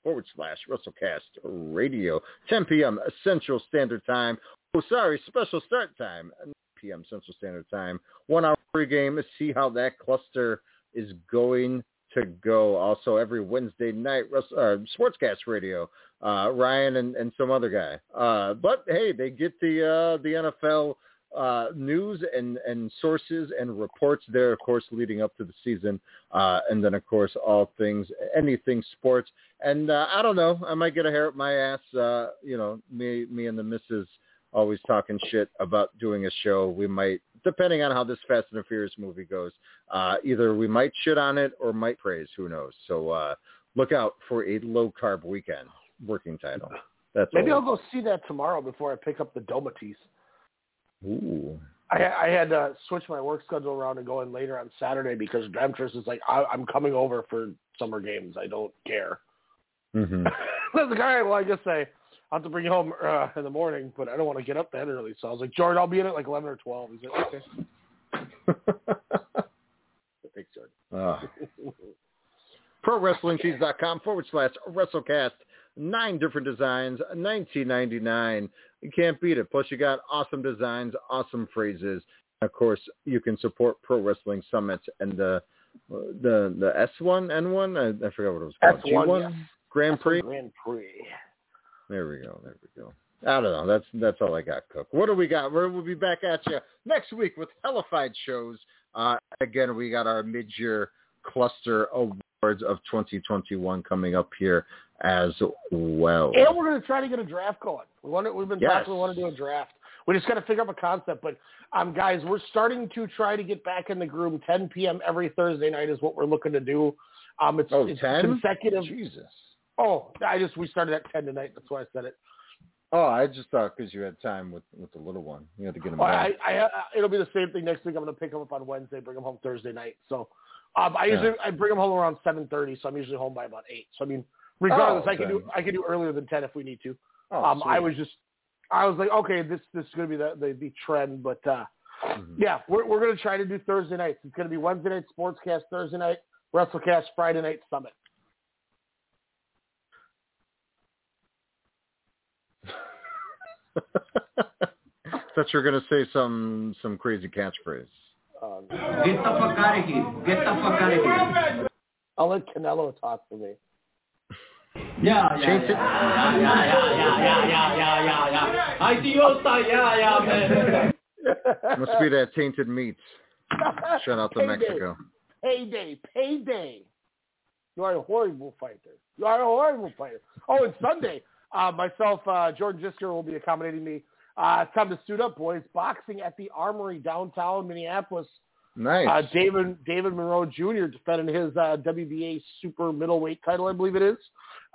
forward slash WrestleCast Radio, 10 p.m. Central Standard Time. Oh, sorry, special start time, 9 p.m. Central Standard Time. One hour pregame. See how that cluster is going to go. Also, every Wednesday night, uh, Sportscast Radio, uh, Ryan and, and some other guy. Uh, but hey, they get the uh, the NFL uh, news and, and sources and reports there, of course, leading up to the season. Uh, and then, of course, all things, anything sports. And uh, I don't know, I might get a hair up my ass. Uh, you know, me, me and the missus always talking shit about doing a show. We might, depending on how this Fast and the Furious movie goes, uh, either we might shit on it or might praise. Who knows? So uh, look out for a low carb weekend working title. That's Maybe. I'll go see that tomorrow before I pick up the Domatis. Ooh. I, I had to switch my work schedule around and go in later on Saturday because Demetrius is like, I, I'm coming over for summer games. I don't care. Mm-hmm. Like, all right, well, I guess I I'll have to bring you home uh, in the morning, but I don't want to get up that early. So I was like, Jordan, I'll be in at like 11 or 12. He's like, okay. Thanks, Jordan. Uh, ProWrestlingTees.com forward slash WrestleCast. Nine different designs, 19.99. You can't beat it. Plus, you got awesome designs, awesome phrases. Of course, you can support Pro Wrestling Summit and the the the S one N one. I, I forgot what it was called. S1, G1 yes. Grand Prix. Grand Prix. There we go. There we go. I don't know. That's that's all I got, Cook. What do we got? We're, we'll be back at you next week with hellified shows. Uh, again, we got our mid-year cluster awards of 2021 coming up here as well. And we're going to try to get a draft going. We want to, we've been Yes. talking. We want to do a draft. We just got to figure out a concept. But um, guys, we're starting to try to get back in the groove. 10 p.m. every Thursday night is what we're looking to do. Um, it's, Oh, it's 10? consecutive. Jesus. Oh, I just we started at 10 tonight. That's why I said it. Oh, I just thought because you had time with with the little one, you had to get him Well, I, back. I, I, it'll be the same thing next week. I'm going to pick him up on Wednesday, bring him home Thursday night. So um, I usually I bring him home around 7:30. So I'm usually home by about eight. So I mean, regardless, Oh, I can do. I can do earlier than 10 if we need to. Oh, um, I was just, I was like, okay, this this is going to be the, the the trend, but uh, Mhm. yeah, we're we're going to try to do Thursday nights. It's going to be Wednesday night Sportscast, Thursday night WrestleCast, Friday night Summit. Thought you were gonna say some some crazy catchphrase. Um, Get the fuck out of here. Get the fuck out of here. I'll let Canelo talk for me. Yeah, yeah, yeah, yeah, yeah, yeah, yeah, yeah, yeah, yeah, yeah. Idiosa, yeah, yeah, man. Must be that tainted meat. Shout out to Payday. Mexico. Payday, payday. You are a horrible fighter. You are a horrible fighter. Oh, and Sunday, uh, myself, uh, Jordan Jisker will be accommodating me. Uh, it's time to suit up, boys. Boxing at the Armory downtown Minneapolis. Nice. Uh, David David Morrell Jr. defending his uh, WBA super middleweight title, I believe it is.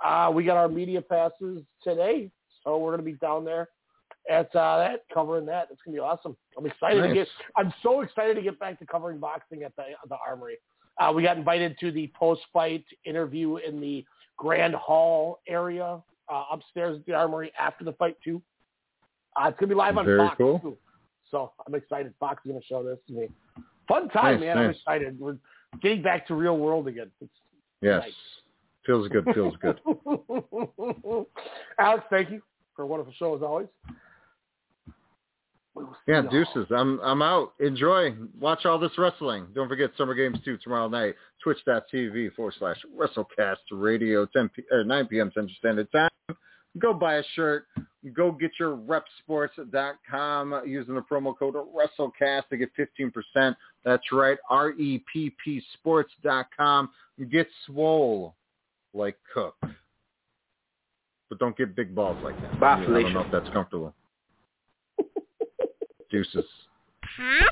Uh, we got our media passes today, so we're going to be down there at uh, that covering that. It's going to be awesome. I'm excited to get. I'm so excited to get back to covering boxing at the the Armory. Uh, we got invited to the post-fight interview in the Grand Hall area uh, upstairs at the Armory after the fight too. Uh, it's going to be live on Very Fox cool. too. So I'm excited. Fox is going to show this to me. Fun time, Nice, man. I'm excited. We're getting back to real world again. It's yes. nice. Feels good. Feels good. Alex, thank you for a wonderful show as always. We will see Yeah, y'all. deuces. I'm I'm out. Enjoy. Watch all this wrestling. Don't forget Summer Games 2 tomorrow night. Twitch.tv forward slash WrestleCast Radio 10 p- or 9 p.m. Central Standard Time. Go buy a shirt. Go get your repsports.com using the promo code WrestleCast to get 15%. That's right. R-E-P-P sports.com. Get swole like Cook. But don't get big balls like that. I don't know if that's comfortable. Deuces. Huh?